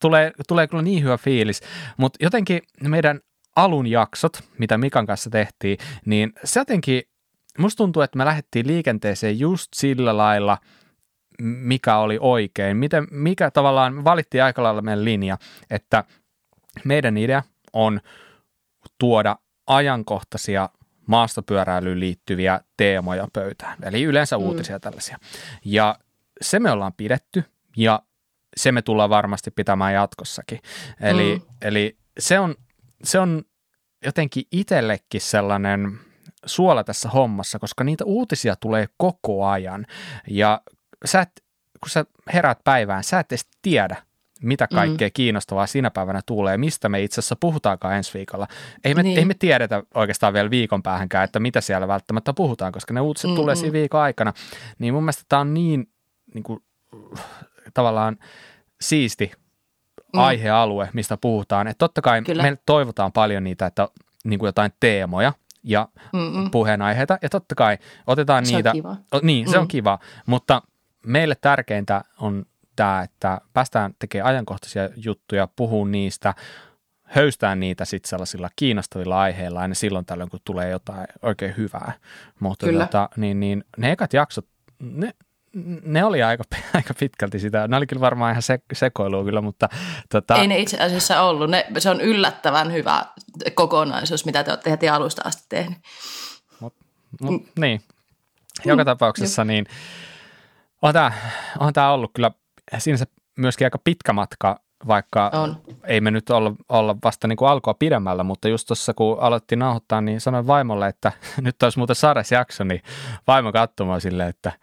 tulee, tulee kyllä niin hyvä fiilis, mutta jotenkin meidän alun jaksot, mitä Mikan kanssa tehtiin, niin se jotenkin, musta tuntuu, että me lähdettiin liikenteeseen just sillä lailla, mikä oli oikein, miten, mikä tavallaan valittiin aika lailla meidän linja, että meidän idea on tuoda ajankohtaisia maastopyöräilyyn liittyviä teemoja pöytään, eli yleensä mm. uutisia tällaisia. Ja se me ollaan pidetty, ja se me tullaan varmasti pitämään jatkossakin. Eli, mm. eli se, on, se on jotenkin itsellekin sellainen suola tässä hommassa, koska niitä uutisia tulee koko ajan. Ja sä et, kun sä herät päivään, sä et edes tiedä, mitä mm. kaikkea mm. kiinnostavaa sinä päivänä tulee, mistä me itse asiassa puhutaankaan ensi viikolla. Ei me, niin. ei me tiedetä oikeastaan vielä viikon päähänkään, että mitä siellä välttämättä puhutaan, koska ne uutiset mm tulee siinä viikon aikana. Niin mun mielestä tämä on niin, niin kuin, tavallaan siisti mm. aihealue, mistä puhutaan. Että totta kai Kyllä. me toivotaan paljon niitä, että niin kuin jotain teemoja ja Mm-mm. puheenaiheita. Ja totta kai otetaan se niitä. On kiva. Niin, se mm. on kiva. Mutta meille tärkeintä on tämä, että päästään tekemään ajankohtaisia juttuja, puhuu niistä, höystään niitä sitten sellaisilla kiinnostavilla aiheilla aina silloin tällöin, kun tulee jotain oikein hyvää. Mutta Kyllä. Tota, niin, niin, ne ekat jaksot, ne, ne oli aika, aika pitkälti sitä. Ne oli kyllä varmaan ihan se, sekoilua kyllä, mutta... Tota... Ei ne itse asiassa ollut. Ne, se on yllättävän hyvä kokonaisuus, mitä te olette heti alusta asti tehnyt. Mut, mut, mm. Niin. Joka mm. tapauksessa niin on tämä, on tämä ollut kyllä siinä myöskin aika pitkä matka, vaikka on. ei me nyt olla, olla vasta niin kuin alkoa pidemmällä, mutta just tuossa kun aloitti nauhoittaa, niin sanoin vaimolle, että nyt olisi muuten sadas jakso, niin vaimo katsomaan silleen, että –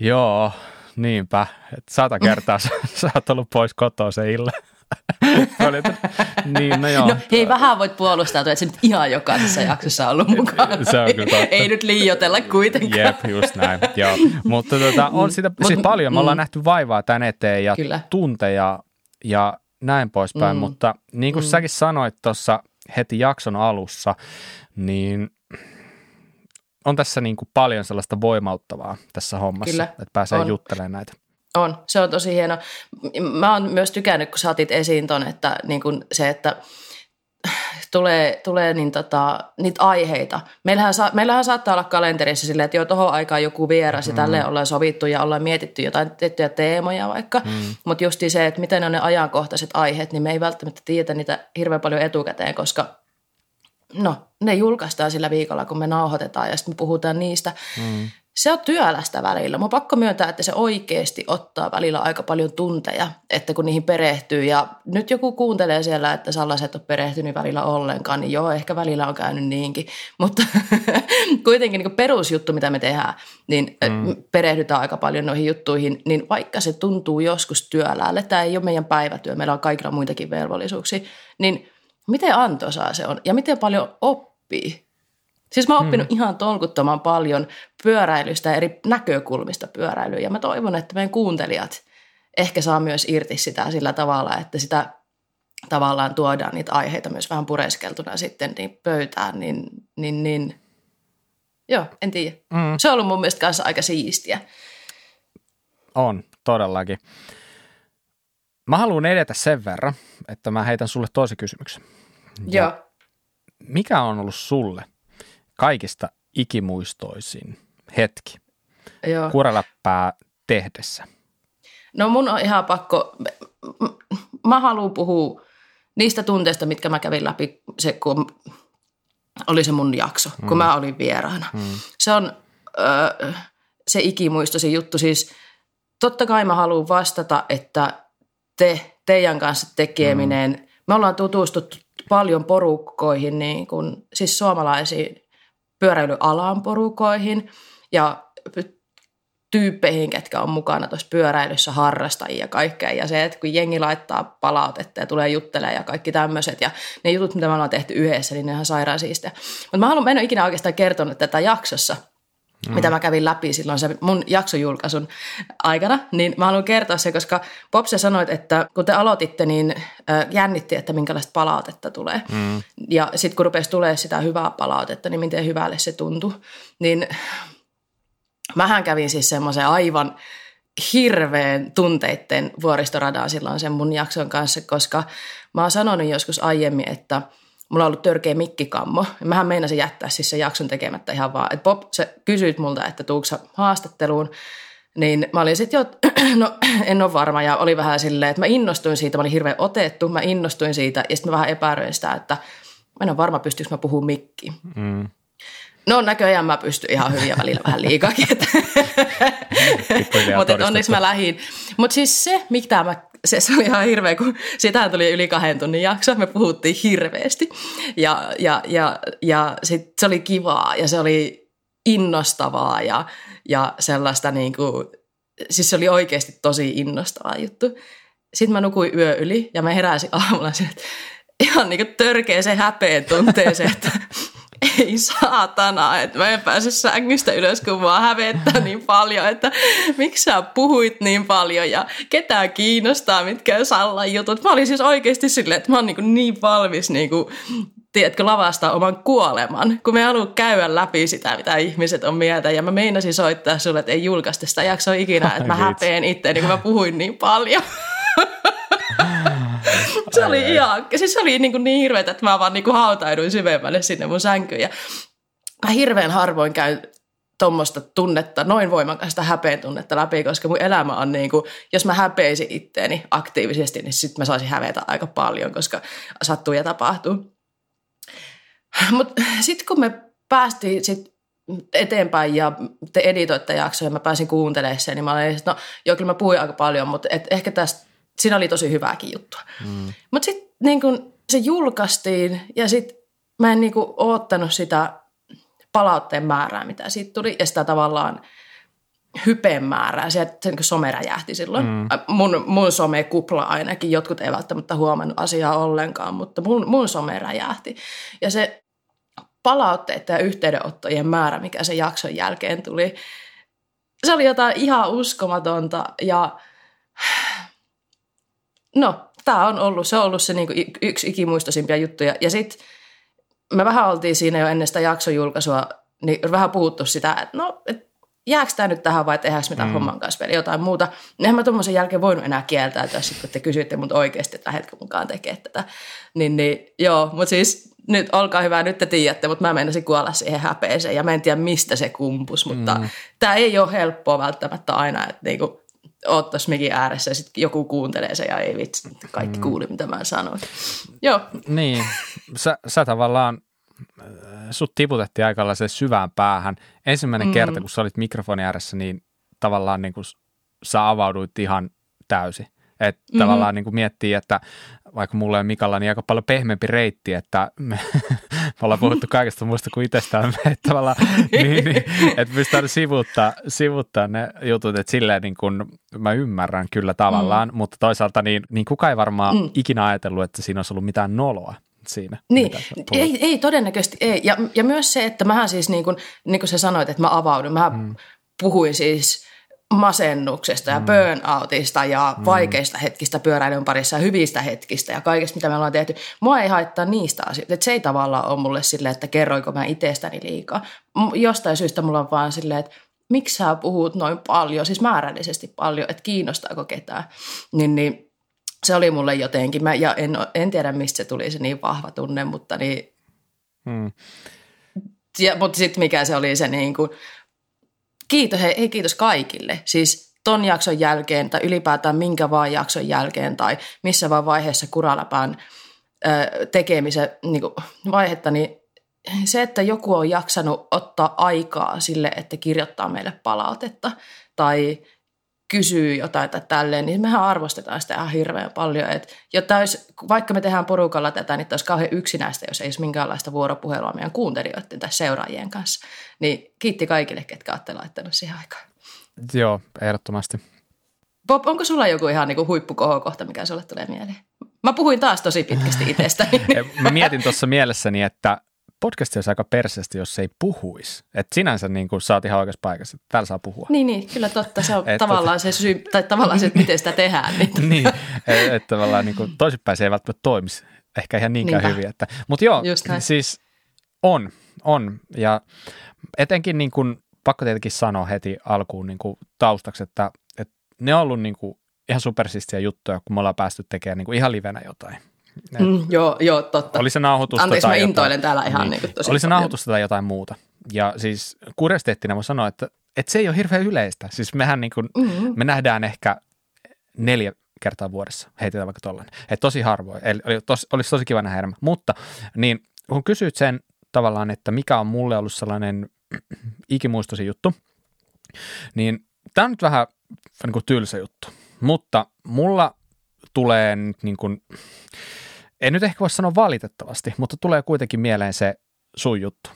Joo, niinpä. että sata kertaa sä, sä oot ollut pois kotoa se illa. niin, no joo. No, hei, vähän voit puolustautua, että se nyt ihan jokaisessa jaksossa on ollut mukana. se on kyllä Ei nyt liiotella kuitenkaan. Jep, just näin. Joo. Mutta tuota, on sitä siis Mut, paljon. Me ollaan mm. nähty vaivaa tämän eteen ja kyllä. tunteja ja näin poispäin. Mm. Mutta niin kuin mm. säkin sanoit tuossa heti jakson alussa, niin on tässä niin kuin paljon sellaista voimauttavaa tässä hommassa, Kyllä, että pääsee on. juttelemaan näitä. On, se on tosi hieno. Mä oon myös tykännyt, kun sä otit esiin ton, että niin kuin se, että tulee, tulee niin tota, niitä aiheita. Meillähän, sa, meillähän saattaa olla kalenterissa silleen, että jo tuohon aikaan joku vieras ja mm. tälleen ollaan sovittu ja ollaan mietitty jotain tiettyjä teemoja vaikka. Mm. Mutta justi se, että miten on ne ajankohtaiset aiheet, niin me ei välttämättä tiedä niitä hirveän paljon etukäteen, koska no, ne julkaistaan sillä viikolla, kun me nauhoitetaan ja sitten me puhutaan niistä. Mm. Se on työlästä välillä. Mä pakko myöntää, että se oikeasti ottaa välillä aika paljon tunteja, että kun niihin perehtyy. Ja nyt joku kuuntelee siellä, että sellaiset on perehtynyt välillä ollenkaan, niin joo, ehkä välillä on käynyt niinkin. Mutta kuitenkin niin perusjuttu, mitä me tehdään, niin mm. perehdytään aika paljon noihin juttuihin. Niin vaikka se tuntuu joskus työläälle, tämä ei ole meidän päivätyö, meillä on kaikilla muitakin velvollisuuksia, niin – miten antoisaa se on ja miten paljon oppii. Siis mä oon oppinut hmm. ihan tolkuttoman paljon pyöräilystä ja eri näkökulmista pyöräilyä ja mä toivon, että meidän kuuntelijat ehkä saa myös irti sitä sillä tavalla, että sitä tavallaan tuodaan niitä aiheita myös vähän pureskeltuna sitten niin pöytään, niin, niin, niin joo, en tiedä. Mm. Se on ollut mun mielestä kanssa aika siistiä. On, todellakin. Mä haluan edetä sen verran, että mä heitän sulle toisen kysymyksen. Ja Joo. Mikä on ollut sulle kaikista ikimuistoisin hetki Joo. kuoreläppää tehdessä? No mun on ihan pakko, mä haluan puhua niistä tunteista, mitkä mä kävin läpi se, kun oli se mun jakso, mm. kun mä olin vieraana. Mm. Se on ö, se ikimuistoisin juttu. Siis totta kai mä haluan vastata, että te, teidän kanssa tekeminen, mm. me ollaan tutustuttu paljon porukkoihin, niin kuin, siis suomalaisiin pyöräilyalan porukoihin ja tyyppeihin, ketkä on mukana tuossa pyöräilyssä, harrastajia ja kaikkea. Ja se, että kun jengi laittaa palautetta ja tulee juttelemaan ja kaikki tämmöiset ja ne jutut, mitä me ollaan tehty yhdessä, niin ne on ihan sairaan siistiä. Mutta mä haluan, mä en ole ikinä oikeastaan kertonut tätä jaksossa, mm. mitä mä kävin läpi silloin se mun jaksojulkaisun aikana, niin mä haluan kertoa se, koska Popse sanoit, että kun te aloititte, niin jännitti, että minkälaista palautetta tulee. Mm. Ja sitten kun rupesi tulee sitä hyvää palautetta, niin miten hyvälle se tuntui. Niin mähän kävin siis semmoisen aivan hirveän tunteitten vuoristoradaa silloin sen mun jakson kanssa, koska mä oon sanonut joskus aiemmin, että – mulla on ollut törkeä mikkikammo. Mähän meinasin jättää siis sen jakson tekemättä ihan vaan. Et Bob, sä kysyit multa, että tuuksa haastatteluun. Niin mä olin sitten jo, no en ole varma ja oli vähän silleen, että mä innostuin siitä, mä olin hirveän otettu, mä innostuin siitä ja sitten mä vähän epäröin sitä, että mä en ole varma, pystyykö mä puhumaan mikkiin. Mm. No näköjään mä pystyn ihan hyvin ja välillä vähän liikaakin. Mutta onneksi mä lähdin. Mutta siis se, mitä mä se, se oli ihan hirveä, kun sitä tuli yli kahden tunnin jakso, me puhuttiin hirveästi. Ja, ja, ja, ja sit se oli kivaa ja se oli innostavaa ja, ja sellaista niin kuin, siis se oli oikeasti tosi innostavaa juttu. Sitten mä nukuin yö yli ja mä heräsin aamulla sinne, että ihan niin kuin törkeä se häpeen tunteeseen, että ei saatana, että mä en pääse sängystä ylös, kun mua hävettää niin paljon, että miksi sä puhuit niin paljon ja ketään kiinnostaa, mitkä on Sallan jutut. Mä olin siis oikeasti silleen, että mä oon niin, niin valmis niin kuin, tiedätkö, lavastaa oman kuoleman, kun me haluan käydä läpi sitä, mitä ihmiset on mieltä. Ja mä meinasin soittaa sulle, että ei julkaista sitä jaksoa ikinä, että mä häpeen itseäni, kun mä puhuin niin paljon. se oli ihan, siis se oli niin, kuin niin hirveetä, että mä vaan niin kuin hautaiduin syvemmälle sinne mun sänkyyn. Ja mä hirveän harvoin käyn tuommoista tunnetta, noin voimakasta häpeen tunnetta läpi, koska mun elämä on niin kuin, jos mä häpeisin itteeni aktiivisesti, niin sitten mä saisin hävetä aika paljon, koska sattuu ja tapahtuu. Mutta sitten kun me päästiin sit eteenpäin ja te editoitte jaksoja ja mä pääsin kuuntelemaan sen, niin mä olin, että no joo, kyllä mä puhuin aika paljon, mutta et ehkä tästä, siinä oli tosi hyvääkin juttua. Mm. Mutta sitten niin kun se julkaistiin ja sitten mä en niin kun oottanut sitä palautteen määrää, mitä siitä tuli, ja sitä tavallaan hypeen määrää. Se, se niin some räjähti silloin. Mm. Mun, mun some-kupla ainakin, jotkut ei välttämättä huomannut asiaa ollenkaan, mutta mun, mun some räjähti. Ja se palautteiden ja yhteydenottojen määrä, mikä se jakson jälkeen tuli, se oli jotain ihan uskomatonta. Ja no, tämä on ollut, se on ollut se niinku yksi ikimuistoisimpia juttuja. Ja sitten me vähän oltiin siinä jo ennen sitä jakson julkaisua, niin vähän puhuttu sitä, että no, et jääkö tämä nyt tähän vai tehdäänkö mitään mm. homman kanssa vielä jotain muuta. Eihän mä tuommoisen jälkeen voinut enää kieltäytyä, sit, kun te kysyitte mut oikeasti, että hetken mukaan tekee tätä. Niin, niin joo, mutta siis nyt olkaa hyvä, nyt te tiedätte, mutta mä menisin kuolla siihen häpeeseen ja mä en tiedä mistä se kumpus, mutta mm. tämä ei ole helppoa välttämättä aina, että niinku, oot tuossa mikin ääressä ja sitten joku kuuntelee se ja ei vitsi, kaikki mm. kuuli mitä mä sanoin. Joo. Niin, sä, sä tavallaan sut tiputettiin aika se syvään päähän. Ensimmäinen mm. kerta, kun sä olit mikrofonin ääressä, niin tavallaan niin kuin sä avauduit ihan täysin. Että mm-hmm. tavallaan niin kuin miettii, että vaikka mulla ja Mikalla niin aika paljon pehmeämpi reitti, että me, me ollaan puhuttu kaikesta muusta kuin itsestään, että tavallaan niin, niin, että pystytään sivuttaa, sivuttaa ne jutut, että silleen niin kuin mä ymmärrän kyllä tavallaan, mm. mutta toisaalta niin, niin kukaan ei varmaan mm. ikinä ajatellut, että siinä olisi ollut mitään noloa siinä. Niin, ei, ei todennäköisesti ei. Ja, ja myös se, että mähän siis niin kuin, niin kuin sä sanoit, että mä avaudun, mä mm. puhuin siis masennuksesta ja mm. burnoutista ja mm. vaikeista hetkistä pyöräilyn parissa ja hyvistä hetkistä ja kaikesta, mitä me ollaan tehty. Mua ei haittaa niistä asioista. Että se ei tavallaan ole mulle silleen, että kerroinko mä itsestäni liikaa. Jostain syystä mulla on vaan silleen, että miksi sä puhut noin paljon, siis määrällisesti paljon, että kiinnostaako ketään. Niin, niin se oli mulle jotenkin, mä, ja en, en tiedä mistä se tuli se niin vahva tunne, mutta niin, hmm. ja, mutta sitten mikä se oli se niin kuin, kiitos, hei, hei kiitos kaikille, siis ton jakson jälkeen tai ylipäätään minkä vaan jakson jälkeen tai missä vaan vaiheessa kuraläpään ö, tekemisen niin kuin, vaihetta, niin se, että joku on jaksanut ottaa aikaa sille, että kirjoittaa meille palautetta tai kysyy jotain tai tälleen, niin mehän arvostetaan sitä ihan hirveän paljon. Et jotta olisi, vaikka me tehdään porukalla tätä, niin olisi kauhean yksinäistä, jos ei olisi minkäänlaista vuoropuhelua meidän kuuntelijoiden tai seuraajien kanssa. Niin kiitti kaikille, ketkä olette laittanut siihen aikaan. Joo, ehdottomasti. Bob, onko sulla joku ihan niin huippukohokohta, mikä sulle tulee mieleen? Mä puhuin taas tosi pitkästi itsestäni. Mä mietin tuossa mielessäni, että podcasti olisi aika perseesti, jos se ei puhuisi. Että sinänsä niin kuin sä oot ihan oikeassa paikassa, että täällä saa puhua. Niin, niin kyllä totta. Se on et, tavallaan se syy, tai tavallaan se, että miten sitä tehdään. Niin, niin että et tavallaan niin kuin toisinpäin se ei välttämättä toimisi ehkä ihan niinkään Niinpä. hyvin. Että, mutta joo, siis on, on. Ja etenkin niin kuin, pakko tietenkin sanoa heti alkuun niin kuin taustaksi, että, että ne on ollut niin kuin ihan supersistiä juttuja, kun me ollaan päästy tekemään niin kuin ihan livenä jotain. Mm, joo, joo, totta. Oli se nauhoitusta Anteeksi, tai mä intoilen jotain, täällä ihan niin, niin tosi Oli se nauhoitusta tai jotain muuta. Ja siis kuriositeettina voi sanoa, että, että se ei ole hirveän yleistä. Siis mehän niin kuin, mm-hmm. me nähdään ehkä neljä kertaa vuodessa, heitetään vaikka tollainen. Että tosi harvoin, eli tos, olisi tosi kiva nähdä enemmän. Mutta niin kun kysyt sen tavallaan, että mikä on mulle ollut sellainen ikimuistosi juttu, niin tämä on nyt vähän niin kuin tylsä juttu. Mutta mulla tulee nyt niin kuin, en nyt ehkä voi sanoa valitettavasti, mutta tulee kuitenkin mieleen se sun juttu.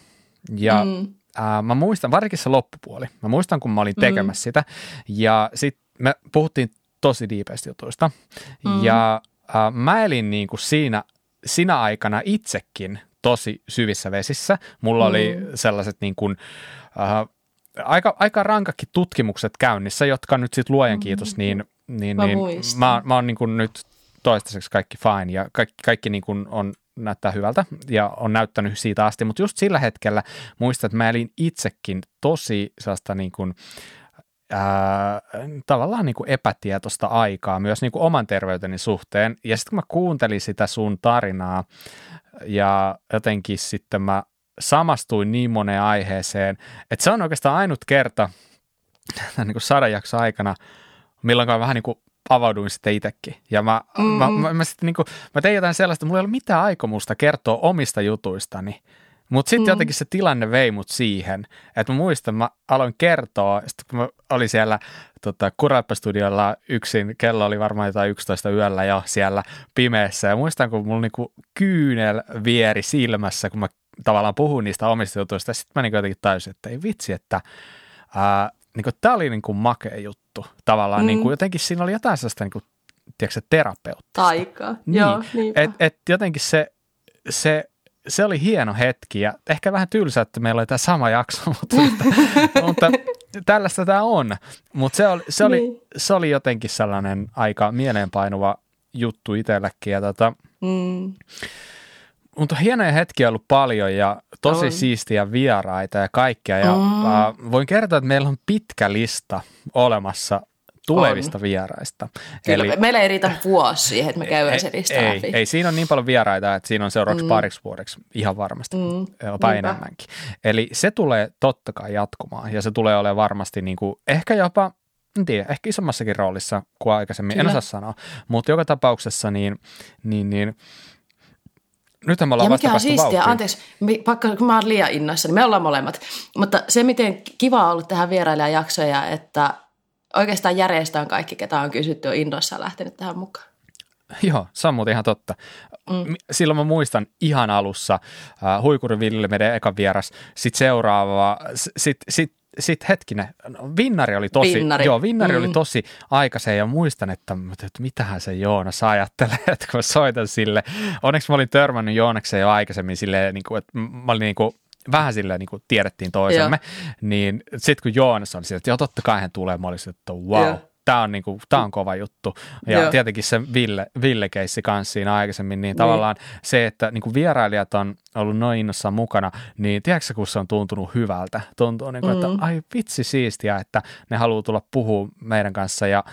Ja mm. ää, mä muistan, varsinkin se loppupuoli, mä muistan kun mä olin mm. tekemässä mm. sitä ja sitten me puhuttiin tosi diipeistä jutuista mm. ja ää, mä elin niin kuin siinä, siinä aikana itsekin tosi syvissä vesissä. Mulla mm. oli sellaiset niin kuin, äh, aika, aika rankakin tutkimukset käynnissä, jotka nyt sitten luojan kiitos, niin, niin, mä, niin mä, mä oon niin kuin nyt toistaiseksi kaikki fine ja kaikki, kaikki niin kuin on näyttää hyvältä ja on näyttänyt siitä asti, mutta just sillä hetkellä muistan, että mä elin itsekin tosi sellaista niin kuin, ää, tavallaan niin kuin epätietoista aikaa myös niin kuin oman terveyteni suhteen. Ja sitten kun mä kuuntelin sitä sun tarinaa ja jotenkin sitten mä samastuin niin moneen aiheeseen, että se on oikeastaan ainut kerta tämän niin sadan jakson aikana, milloin vähän niin kuin avauduin sitten itsekin. Ja mä, mm. mä, mä, mä, sitten niin kuin, mä tein jotain sellaista, mulla ei ollut mitään aikomusta kertoa omista jutuistani, mutta sitten mm. jotenkin se tilanne vei mut siihen, että mä muistan, mä aloin kertoa, sitten kun mä olin siellä tota, Kurappa-studiolla yksin, kello oli varmaan jotain 11 yöllä jo siellä pimeässä, ja muistan, kun mulla niinku kyynel vieri silmässä, kun mä tavallaan puhuin niistä omista jutuista, sitten mä niinku jotenkin tajusin, että ei vitsi, että ää, niinku, tämä oli niinku makea juttu tavallaan, mm. niinku, jotenkin siinä oli jotain sellaista niinku, tiedätkö, terapeuttista. Taikaa, niin. joo, Et, et jotenkin se, se se oli hieno hetki ja ehkä vähän tylsä, että meillä oli tämä sama jakso, mutta, mutta tällaista tämä on. Mutta se oli, se, oli, niin. se oli jotenkin sellainen aika mieleenpainuva juttu itsellekin. Ja tota, mm. Mutta hienoja hetkiä on ollut paljon ja tosi on. siistiä vieraita ja kaikkea. Ja mm. voin kertoa, että meillä on pitkä lista olemassa tulevista on. vieraista. Kyllä, Eli, meillä ei riitä vuosi siihen, että me käydään se lista ei, ei, ei, siinä on niin paljon vieraita, että siinä on seuraavaksi mm. pariksi vuodeksi ihan varmasti, mm. jopa Niinpä. enemmänkin. Eli se tulee totta kai jatkumaan ja se tulee olemaan varmasti niin kuin, ehkä jopa en tiedä, ehkä isommassakin roolissa kuin aikaisemmin, Kyllä. en osaa sanoa, mutta joka tapauksessa niin, niin, niin nyt me ollaan ja mikä on siistiä, vauhtiin. anteeksi, pakko, kun mä oon liian innoissa, niin me ollaan molemmat. Mutta se, miten kiva on ollut tähän vierailijajaksoja, että oikeastaan järjestään kaikki, ketä on kysytty, on innoissaan lähtenyt tähän mukaan. Joo, se on muuten ihan totta. Mm. Silloin mä muistan ihan alussa uh, Huikuri Ville, meidän eka vieras, sitten seuraava, sitten sit, sit hetkinen, Vinnari oli tosi, Vinnari. Joo, Vinnari mm. oli tosi aikaisen ja muistan, että, että mitähän se Joonas ajattelee, että kun mä soitan sille. Onneksi mä olin törmännyt Joonakseen jo aikaisemmin silleen, niin kuin, että mä olin niin kuin, vähän silleen niin kuin tiedettiin toisemme, Joo. niin sitten kun Joonas oli silleen, että joo totta kai hän tulee, mä olisin, että wow, Joo. Tämä on, niin kuin, tämä on kova juttu. Ja Joo. tietenkin se Ville, Ville-keissi kanssa siinä aikaisemmin, niin, niin. tavallaan se, että niin kuin vierailijat on ollut noin innossaan mukana, niin tiedätkö kun se on tuntunut hyvältä? Tuntuu niin kuin, mm. että ai vitsi siistiä, että ne haluaa tulla puhua meidän kanssa ja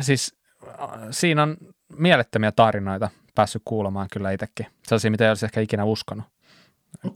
siis siinä on mielettömiä tarinoita päässyt kuulemaan kyllä itsekin. Sellaisia, mitä ei olisi ehkä ikinä uskonut.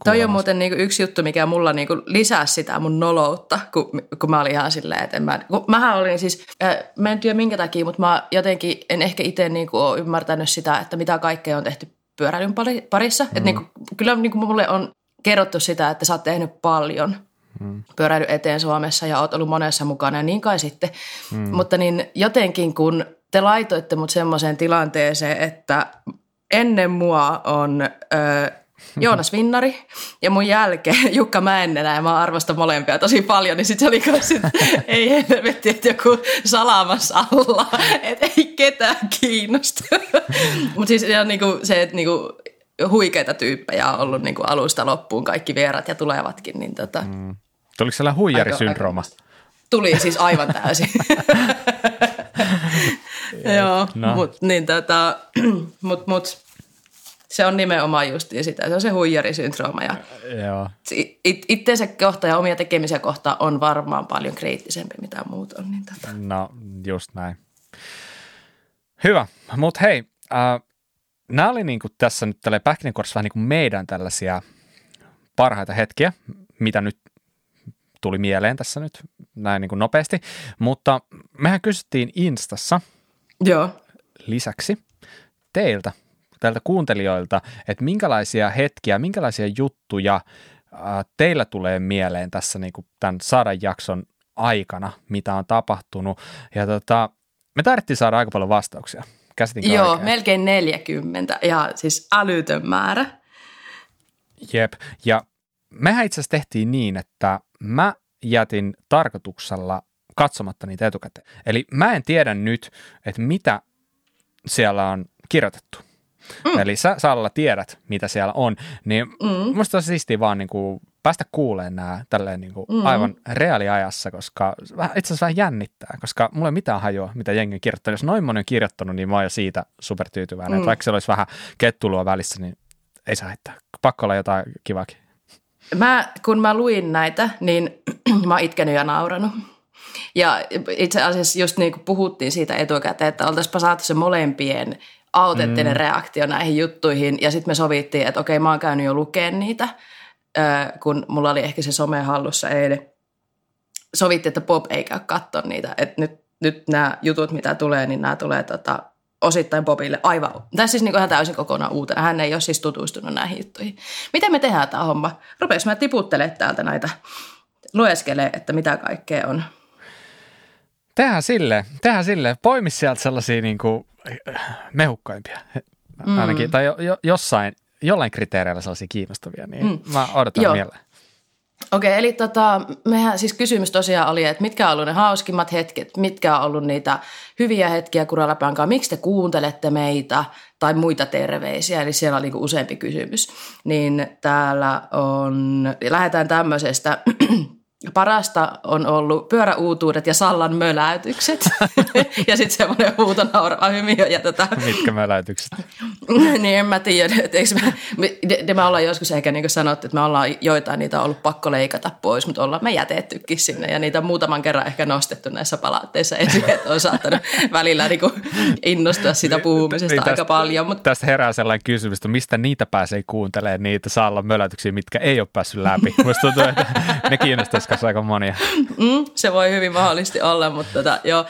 Toi on muuten niinku yksi juttu, mikä mulla niinku lisää sitä mun noloutta, kun, kun mä olin ihan silleen, että en mä, kun mähän olin siis, äh, mä en tiedä minkä takia, mutta mä jotenkin en ehkä itse niinku ole ymmärtänyt sitä, että mitä kaikkea on tehty pyöräilyn parissa. Mm. Että niinku, kyllä niinku mulle on kerrottu sitä, että sä oot tehnyt paljon mm. pyöräily eteen Suomessa ja oot ollut monessa mukana ja niin kai sitten. Mm. Mutta niin jotenkin kun te laitoitte mut semmoiseen tilanteeseen, että ennen mua on... Öö, Joonas Vinnari ja mun jälkeen Jukka Mäennenä ja mä arvostan molempia tosi paljon, niin sitten se oli myös, että ei helvetti, että joku salamas alla, että ei ketään kiinnosta. Mutta siis ihan niinku se, että niinku huikeita tyyppejä on ollut niinku alusta loppuun kaikki vierat ja tulevatkin. Niin tota, mm. Tuliko sellainen huijarisyndrooma? Tuli siis aivan täysin. Joo, no. mutta niin tota, mut, mut, se on nimenomaan justiin sitä. Se on se huijarisyndrooma. Ja Joo. It, itteensä kohta ja omia tekemisiä kohta on varmaan paljon kriittisempi, mitä muut on. Niin tota. No, just näin. Hyvä, mutta hei, äh, nämä oli niinku tässä nyt tällä pähkinänkuoressa vähän niin meidän tällaisia parhaita hetkiä, mitä nyt tuli mieleen tässä nyt näin niin kuin nopeasti, mutta mehän kysyttiin Instassa Joo. lisäksi teiltä tältä kuuntelijoilta, että minkälaisia hetkiä, minkälaisia juttuja teillä tulee mieleen tässä niin kuin tämän sadan jakson aikana, mitä on tapahtunut. Ja tota, me tarvittiin saada aika paljon vastauksia, Käsitinkö Joo, oikein? melkein 40 ja siis älytön määrä. Jep. Ja mehän itse asiassa tehtiin niin, että mä jätin tarkoituksella katsomatta niitä etukäteen. Eli mä en tiedä nyt, että mitä siellä on kirjoitettu. Mm. Eli sä Salla tiedät, mitä siellä on. Niin mm. musta on siistiä vaan niin kuin päästä kuuleen nämä tälleen niin kuin mm. aivan reaaliajassa, koska itse asiassa vähän jännittää, koska mulla ei mitään hajua, mitä jengi on kirjoittanut. Jos noin moni on kirjoittanut, niin mä oon jo siitä supertyytyväinen. Mm. vaikka se olisi vähän kettulua välissä, niin ei saa haittaa. Pakko olla jotain kivakin. Mä, kun mä luin näitä, niin mä oon itkenyt ja nauranut. Ja itse asiassa just niin kuin puhuttiin siitä etukäteen, että oltaisipa saatu se molempien autenttinen mm. reaktio näihin juttuihin. Ja sitten me sovittiin, että okei, mä oon käynyt jo lukeen niitä, kun mulla oli ehkä se some hallussa eilen. Sovittiin, että Bob ei käy katsoa niitä. Että nyt, nyt nämä jutut, mitä tulee, niin nämä tulee tota, osittain Bobille aivan, tai siis niin ihan täysin kokonaan uutena. Hän ei ole siis tutustunut näihin juttuihin. Miten me tehdään tämä homma? Rupes mä tiputtelemaan täältä näitä, lueskelee, että mitä kaikkea on. Tehdään sille, tehdään sille. Poimi sieltä sellaisia niin kuin, mehukkaimpia mm. ainakin, tai jo, jo, jossain, jollain kriteereillä sellaisia kiinnostavia, niin mm. mä odotan Joo. mieleen. Okei, eli tota, mehän siis kysymys tosiaan oli, että mitkä on ollut ne hauskimmat hetket, mitkä on ollut niitä hyviä hetkiä Kuralapään kanssa, miksi te kuuntelette meitä tai muita terveisiä, eli siellä oli niinku useampi kysymys. Niin täällä on, lähdetään tämmöisestä Parasta on ollut pyöräuutuudet ja Sallan möläytykset. ja sitten semmoinen huuto naurava hymiö. Ja tota... Mitkä möläytykset? niin en mä tiedä. Että me, me, de, me ollaan joskus ehkä niin sanottu, että me ollaan joitain niitä ollut pakko leikata pois, mutta ollaan me jätettykin sinne. Ja niitä muutaman kerran ehkä nostettu näissä palautteissa esiin, että on saattanut välillä niin kuin innostua sitä puhumisesta niin, aika tästä, paljon. Mutta... Tästä herää sellainen kysymys, että mistä niitä pääsee kuuntelemaan, niitä Sallan möläytyksiä, mitkä ei ole päässyt läpi. Musta tuntuu, että ne kiinnostaisi kanssa aika monia. Mm, se voi hyvin mahdollisesti olla, mutta tota, joo,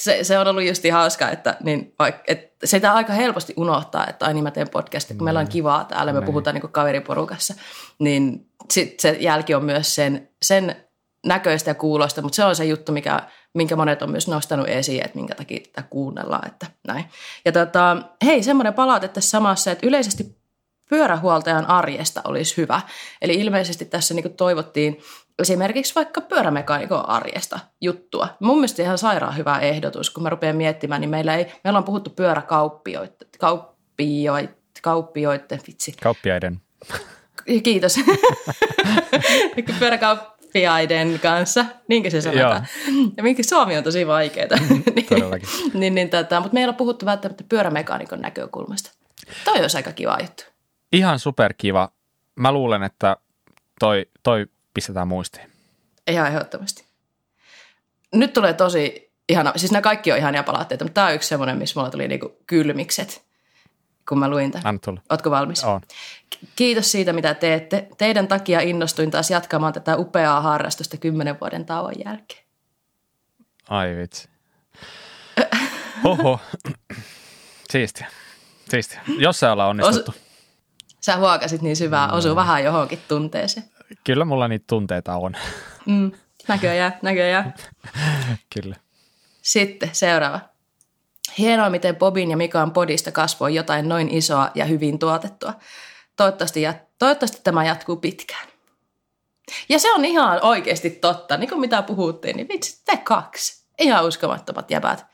se, se on ollut just hauskaa, että, niin, vaikka, että sitä aika helposti unohtaa, että aina mä teen podcastia, kun meillä on mm. kivaa täällä, me niin. puhutaan niin kaveriporukassa, niin sit se jälki on myös sen, sen näköistä ja kuulosta, mutta se on se juttu, mikä, minkä monet on myös nostanut esiin, että minkä takia tätä kuunnellaan, että näin. Ja tota, hei, semmoinen palaute tässä samassa, että yleisesti pyörähuoltajan arjesta olisi hyvä. Eli ilmeisesti tässä niin toivottiin esimerkiksi vaikka pyörämekaanikon arjesta juttua. Mun mielestä ihan sairaan hyvä ehdotus, kun mä rupean miettimään, niin meillä, ei, meillä on puhuttu pyöräkauppioiden, kauppioiden, kauppioiden, vitsi. Kauppiaiden. Kiitos. pyöräkauppiaiden kanssa, niinkö se sanotaan. Ja minkä Suomi on tosi vaikeaa. Todellakin. niin, niin, tota, mutta meillä on puhuttu välttämättä pyörämekaanikon näkökulmasta. Toi olisi aika kiva juttu ihan superkiva. Mä luulen, että toi, toi pistetään muistiin. Ihan ehdottomasti. Nyt tulee tosi ihana, siis nämä kaikki on ihania palautteita, mutta tämä on yksi semmoinen, missä mulla tuli niinku kylmikset, kun mä luin tämän. Anna tulla. Ootko valmis? On. Kiitos siitä, mitä teette. Teidän takia innostuin taas jatkamaan tätä upeaa harrastusta kymmenen vuoden tauon jälkeen. Ai vitsi. Oho. Siistiä. Siistiä. Jos se ollaan onnistuttu. Os- Sä huokasit niin syvää, osuu vähän johonkin tunteeseen. Kyllä mulla niitä tunteita on. Mm, näköjään, näköjään. Kyllä. Sitten seuraava. Hienoa, miten Bobin ja Mikan podista kasvoi jotain noin isoa ja hyvin tuotettua. Toivottavasti, toivottavasti tämä jatkuu pitkään. Ja se on ihan oikeasti totta, niin kuin mitä puhuttiin, niin vitsi, te kaksi. Ihan uskomattomat jäbät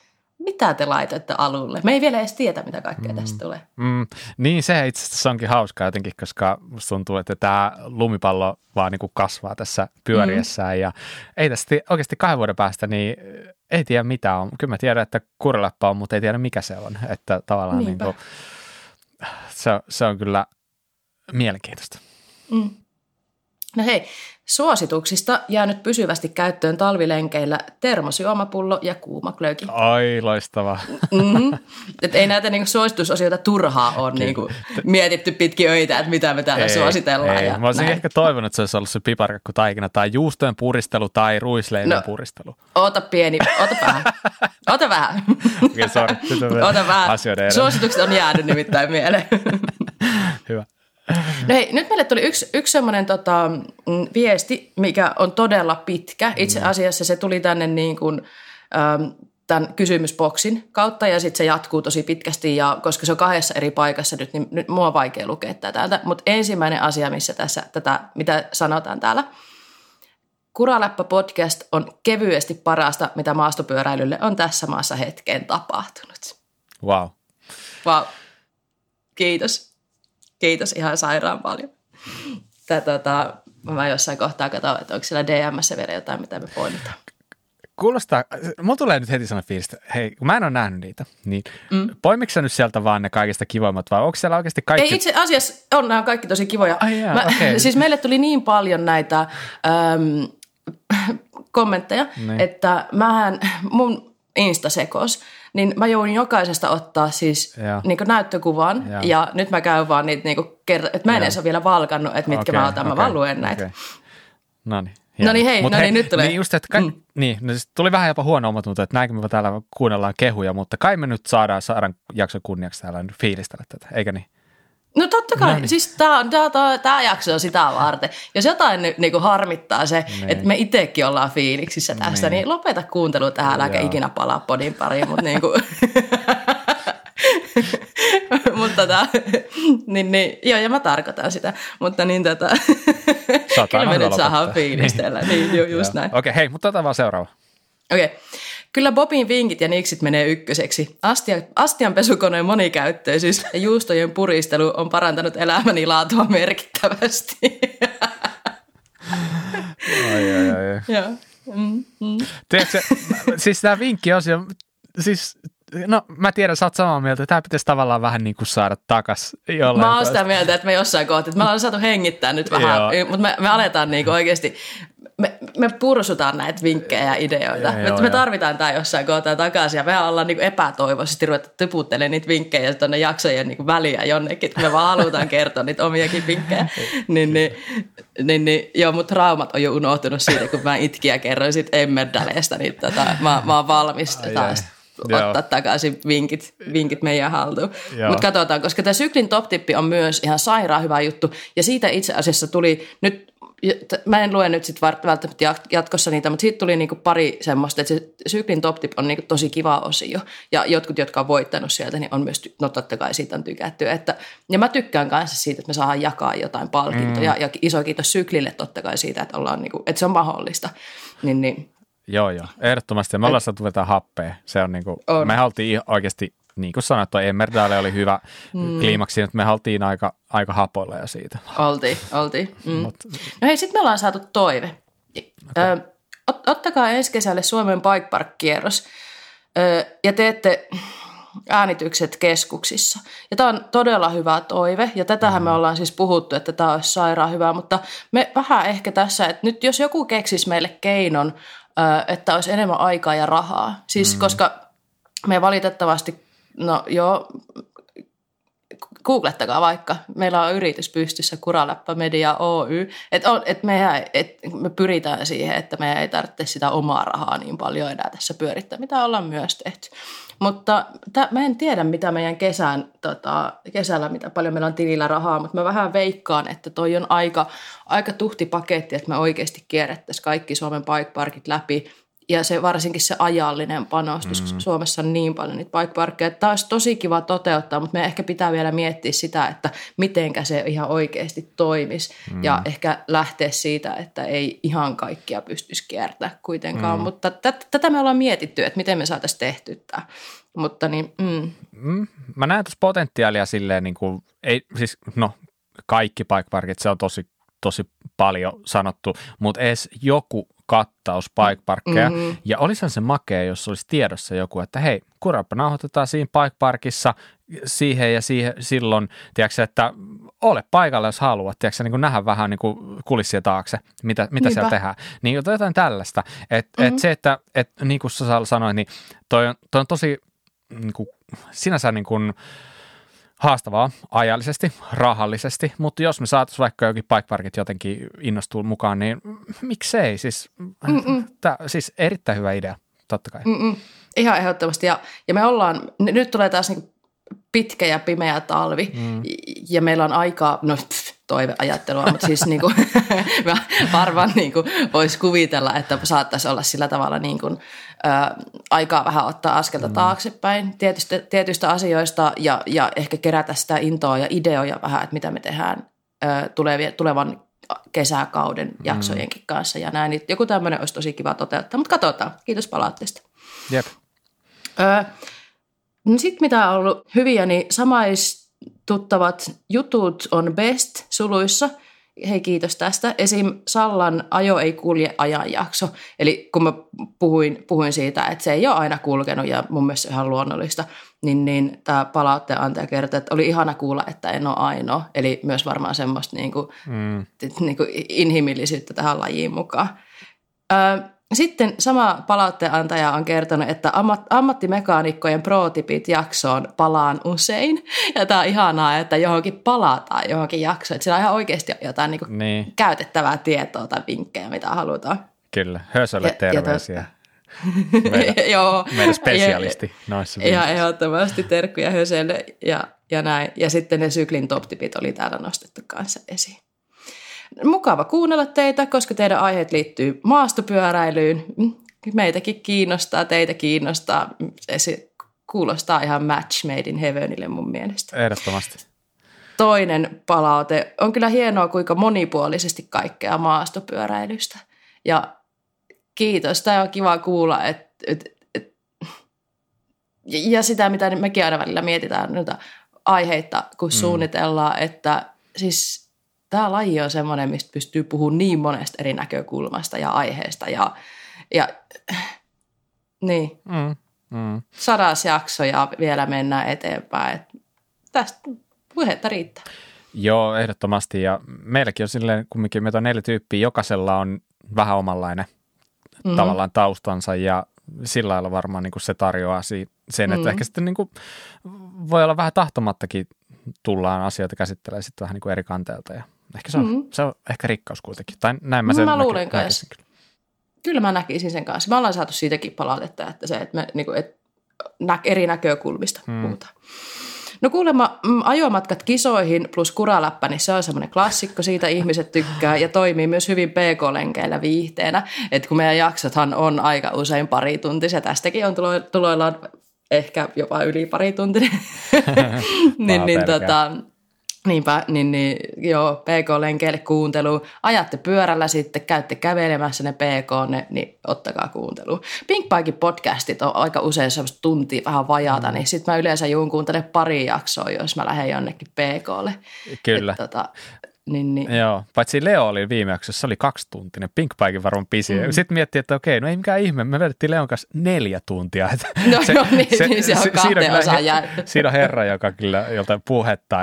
mitä te laitatte alulle? Me ei vielä edes tiedä, mitä kaikkea mm. tästä tulee. Mm. Niin, se itse asiassa onkin hauskaa jotenkin, koska musta tuntuu, että tämä lumipallo vaan niin kuin kasvaa tässä pyöriessään. Mm. Ja ei tästä oikeasti kahden vuoden päästä, niin ei tiedä mitä on. Kyllä mä tiedän, että kurläppä on, mutta ei tiedä mikä se on. Että tavallaan niin kuin, se, se on kyllä mielenkiintoista. Mm. No hei, Suosituksista jäänyt pysyvästi käyttöön talvilenkeillä termosyomapullo ja kuuma klöki. Ai, loistava. Mm-hmm. Et ei näitä niinku suositusasioita turhaa ole niinku mietitty pitkin öitä, että mitä me täällä ei, suositellaan. Ei. Ja Mä olisin näin. ehkä toivonut, että se olisi ollut se piparkakku taikina tai juustojen puristelu tai ruisleivän no, puristelu. Ota pieni, ota vähän. Ota vähän. Okei, okay, sorry. Ota vähän. Suositukset on jäänyt nimittäin mieleen. Hyvä. No hei, nyt meille tuli yksi, yksi semmoinen tota, mm, viesti, mikä on todella pitkä. Itse mm. asiassa se tuli tänne niin kuin, ähm, tämän kysymysboksin kautta ja sitten se jatkuu tosi pitkästi ja koska se on kahdessa eri paikassa nyt, niin nyt mua on vaikea lukea tätä. Mutta ensimmäinen asia, missä tässä tätä, mitä sanotaan täällä, Kuraläppä podcast on kevyesti parasta, mitä maastopyöräilylle on tässä maassa hetkeen tapahtunut. Wow. Wow. Kiitos. Kiitos ihan sairaan paljon. Tätä, tota, mä jossain kohtaa katsoin, että onko siellä DMssä vielä jotain, mitä me poimitaan. Kuulostaa, mulla tulee nyt heti sellainen fiilis, että hei, kun mä en ole nähnyt niitä, niin mm. poimiksa nyt sieltä vaan ne kaikista kivoimmat vai onko siellä oikeasti kaikki? Ei itse asiassa, on nämä kaikki tosi kivoja. Ai jaa, mä, okay. Siis meille tuli niin paljon näitä äm, kommentteja, niin. että mähän, mun Insta-sekos, niin mä joudun jokaisesta ottaa siis niin näyttökuvan ja. ja nyt mä käyn vaan niitä niin kerta, että mä en ja. edes ole vielä valkannut, että mitkä okay, mä otan, okay, mä vaan luen näitä. Okay. No niin. No niin hei, no niin nyt tulee. Niin just, että kai, mm. niin, no siis tuli vähän jopa huono omatunto, että näinkö me täällä kuunnellaan kehuja, mutta kai me nyt saadaan Saaran jakson kunniaksi täällä nyt fiilistellä tätä, eikä niin? No totta kai, no niin. siis tämä tää, tää, tää jakso on sitä varten. Jos jotain nyt niinku harmittaa se, niin. että me itsekin ollaan fiiliksissä tästä, niin, niin lopeta kuuntelu tähän, äläkä ikinä palaa podin pariin, mutta niinku... mutta tota, niin, niin, joo, ja mä tarkoitan sitä, mutta niin tota, kyllä me nyt saadaan fiilistellä, niin, niin ju, just näin. Okei, okay, hei, mutta otetaan vaan seuraava. Okei. Okay. Kyllä Bobin vinkit ja niksit menee ykköseksi. Astia, astianpesukoneen monikäyttöisyys ja juustojen puristelu on parantanut elämäni laatua merkittävästi. ai, ai, ai. Joo. Mm, mm. Tiedätkö, siis tämä vinkkiosio, siis no mä tiedän, sä oot samaa mieltä, että tämä pitäisi tavallaan vähän niin kuin saada takas jollain. Mä oon sitä mieltä, että me jossain kohtaa, että me ollaan saatu hengittää nyt vähän, mutta me, me aletaan niin kuin oikeasti, me, me pursutaan näitä vinkkejä ja ideoita. Ja, me, joo, me tarvitaan tämä jossain kohtaa takaisin ja me ollaan niin epätoivoisesti ruveta typuttelemaan niitä vinkkejä tuonne jaksojen niin väliä jonnekin, että me vaan halutaan kertoa niitä omiakin vinkkejä. niin, niin, niin, niin, joo, mutta traumat on jo unohtunut siitä, kun mä itkiä kerroin siitä Emmerdaleesta, niin tota, mä, mä oon valmis taas Joo. ottaa takaisin vinkit, vinkit meidän haltuun. Mutta katsotaan, koska tämä syklin top-tippi on myös ihan sairaan hyvä juttu. Ja siitä itse asiassa tuli nyt, mä en lue nyt sitten välttämättä jatkossa niitä, mutta siitä tuli niinku pari semmoista, että se syklin top tip on niinku tosi kiva osio. Ja jotkut, jotka on voittanut sieltä, niin on myös, no totta kai siitä on tykätty. Että, ja mä tykkään kanssa siitä, että me saadaan jakaa jotain palkintoja. Mm. Ja iso kiitos syklille totta kai siitä, että, ollaan niinku, että se on mahdollista. Niin, niin Joo, joo, ehdottomasti. Me ollaan saatu vetää happea. Se on niinku, on. me haltiin oikeasti, niin kuin sanottu, Emmerdale oli hyvä mm. kliimaksi, että me haltiin aika, aika hapoilla ja siitä. Oltiin, oltiin. Mm. Mut. No hei, sitten me ollaan saatu toive. Okay. Ö, ot, ottakaa ensi kesälle Suomen Bike Park-kierros ö, ja teette äänitykset keskuksissa. Ja tämä on todella hyvä toive, ja tätähän mm. me ollaan siis puhuttu, että tämä olisi sairaan hyvä, mutta me vähän ehkä tässä, että nyt jos joku keksisi meille keinon että olisi enemmän aikaa ja rahaa. Siis mm. koska me valitettavasti, no joo, googlettakaa vaikka, meillä on yritys pystyssä Kuraläppä Media Oy, että et me, et me pyritään siihen, että me ei tarvitse sitä omaa rahaa niin paljon enää tässä pyörittää, mitä ollaan myös tehty. Mutta t- mä en tiedä, mitä meidän kesän, tota, kesällä, mitä paljon meillä on tilillä rahaa, mutta mä vähän veikkaan, että toi on aika, aika tuhti paketti, että me oikeasti kierrettäisiin kaikki Suomen bike parkit läpi ja se varsinkin se ajallinen panostus, mm-hmm. Suomessa on niin paljon niitä bike parkkeja. Tämä olisi tosi kiva toteuttaa, mutta me ehkä pitää vielä miettiä sitä, että mitenkä se ihan oikeasti toimisi. Mm-hmm. Ja ehkä lähteä siitä, että ei ihan kaikkia pystyisi kiertämään kuitenkaan. Mm-hmm. Mutta t- tätä me ollaan mietitty, että miten me saataisiin tehtyä tämä. Mutta niin, mm. Mm, mä näen tuossa potentiaalia silleen, niin kuin, ei, siis no kaikki bike parkit, se on tosi tosi paljon sanottu, mutta edes joku kattaus bike parkkeja. Mm-hmm. Ja olisihan se makea, jos olisi tiedossa joku, että hei, kurappa nauhoitetaan siinä bike parkissa siihen ja siihen, silloin, tiedätkö, että ole paikalla, jos haluat, tiedätkö, niin kuin nähdä vähän niin kuin kulissia taakse, mitä, mitä siellä tehdään. Niin jotain tällaista. Et, mm-hmm. et se, että et, niin kuin sä sanoit, niin toi on, toi on tosi niin kuin, sinänsä niin kuin, haastavaa ajallisesti, rahallisesti, mutta jos me saataisiin vaikka jokin bike parkit jotenkin innostua mukaan, niin miksei? Siis, tää, siis erittäin hyvä idea, totta kai. Mm-mm. Ihan ehdottomasti. Ja, ja me ollaan, nyt tulee taas niin pitkä ja pimeä talvi mm. ja meillä on aikaa, no pff, toiveajattelua, mutta siis niin kuin, varmaan niin kuin voisi kuvitella, että saattaisi olla sillä tavalla niin kuin, aikaa vähän ottaa askelta mm. taaksepäin tietystä, tietyistä asioista ja, ja ehkä kerätä sitä intoa ja ideoja vähän, että mitä me tehdään ä, tulevia, tulevan kesäkauden mm. jaksojenkin kanssa ja näin. Niin joku tämmöinen olisi tosi kiva toteuttaa, mutta katsotaan. Kiitos palautteesta. Jep. Öö, no Sitten mitä on ollut hyviä, niin samaistuttavat jutut on best suluissa. Hei kiitos tästä. Esim. Sallan ajo ei kulje ajanjakso. Eli kun mä puhuin, puhuin siitä, että se ei ole aina kulkenut ja mun mielestä ihan luonnollista, niin, niin tämä palautteen antaja kertoi, että oli ihana kuulla, että en ole ainoa. Eli myös varmaan semmoista niin kuin, mm. niin kuin inhimillisyyttä tähän lajiin mukaan. Öö, sitten sama palautteenantaja on kertonut, että ammattimekaanikkojen pro-tipit jaksoon palaan usein. Ja tämä on ihanaa, että johonkin palataan johonkin jaksoon. Että siellä on ihan oikeasti jotain niin niin. käytettävää tietoa tai vinkkejä, mitä halutaan. Kyllä, Hösölle terveisiä. Ja meidän, Joo. meidän spesialisti ja, noissa Ja ehdottomasti terkkuja Höselle ja, ja näin. Ja sitten ne syklin top-tipit oli täällä nostettu kanssa esiin. Mukava kuunnella teitä, koska teidän aiheet liittyy maastopyöräilyyn. Meitäkin kiinnostaa, teitä kiinnostaa. Se kuulostaa ihan match made in heavenille mun mielestä. Ehdottomasti. Toinen palaute. On kyllä hienoa, kuinka monipuolisesti kaikkea maastopyöräilystä. Ja kiitos. Tämä on kiva kuulla, että et, et, ja sitä, mitä mekin aina välillä mietitään noita aiheita, kun mm. suunnitellaan, että siis tämä laji on semmoinen, mistä pystyy puhumaan niin monesta eri näkökulmasta ja aiheesta ja, ja niin. Mm, mm. Sadas jakso ja vielä mennään eteenpäin. Et tästä puhetta riittää. Joo, ehdottomasti. Ja meilläkin on silleen, kumminkin meitä on neljä tyyppiä, jokaisella on vähän omanlainen mm-hmm. tavallaan taustansa ja sillä lailla varmaan niin kuin se tarjoaa sen, että mm-hmm. ehkä sitten niin kuin voi olla vähän tahtomattakin tullaan asioita käsittelemään sitten vähän niin kuin eri kanteelta ja Ehkä se on, mm-hmm. se on ehkä rikkaus kuitenkin. Tai näin mä sen Mä luulen näki, kanssa. Kyllä. kyllä mä näkisin sen kanssa. Me ollaan saatu siitäkin palautetta, että se, että me niin kuin, että nä- eri näkökulmista mm. puhutaan. No kuulemma mm, ajomatkat kisoihin plus kuraläppä, niin se on semmoinen klassikko, siitä ihmiset tykkää ja toimii myös hyvin pk-lenkeillä viihteenä. Että kun meidän jaksothan on aika usein pari tuntisia, tästäkin on tulo- tuloillaan ehkä jopa yli pari tuntinen, niin, niin tota, Niinpä, niin, niin joo, PK-lenkeille kuuntelu. Ajatte pyörällä sitten, käytte kävelemässä ne PK, ne, niin ottakaa kuuntelu. Pinkpaikin podcastit on aika usein semmoista tuntia vähän vajaata, mm. niin sitten mä yleensä juun kuuntele pari jaksoa, jos mä lähden jonnekin PKlle. Kyllä. Et, tota, niin, niin. Joo, paitsi Leo oli viime jaksossa, se oli kaksi tuntinen, Pink Pikein varmaan pisi. Mm. Sitten miettii, että okei, no ei mikään ihme, me vedettiin Leon kanssa neljä tuntia. No se, joo, niin, se, niin se on se, siinä, osaa he, siinä on herra, joka kyllä, jolta puhetta,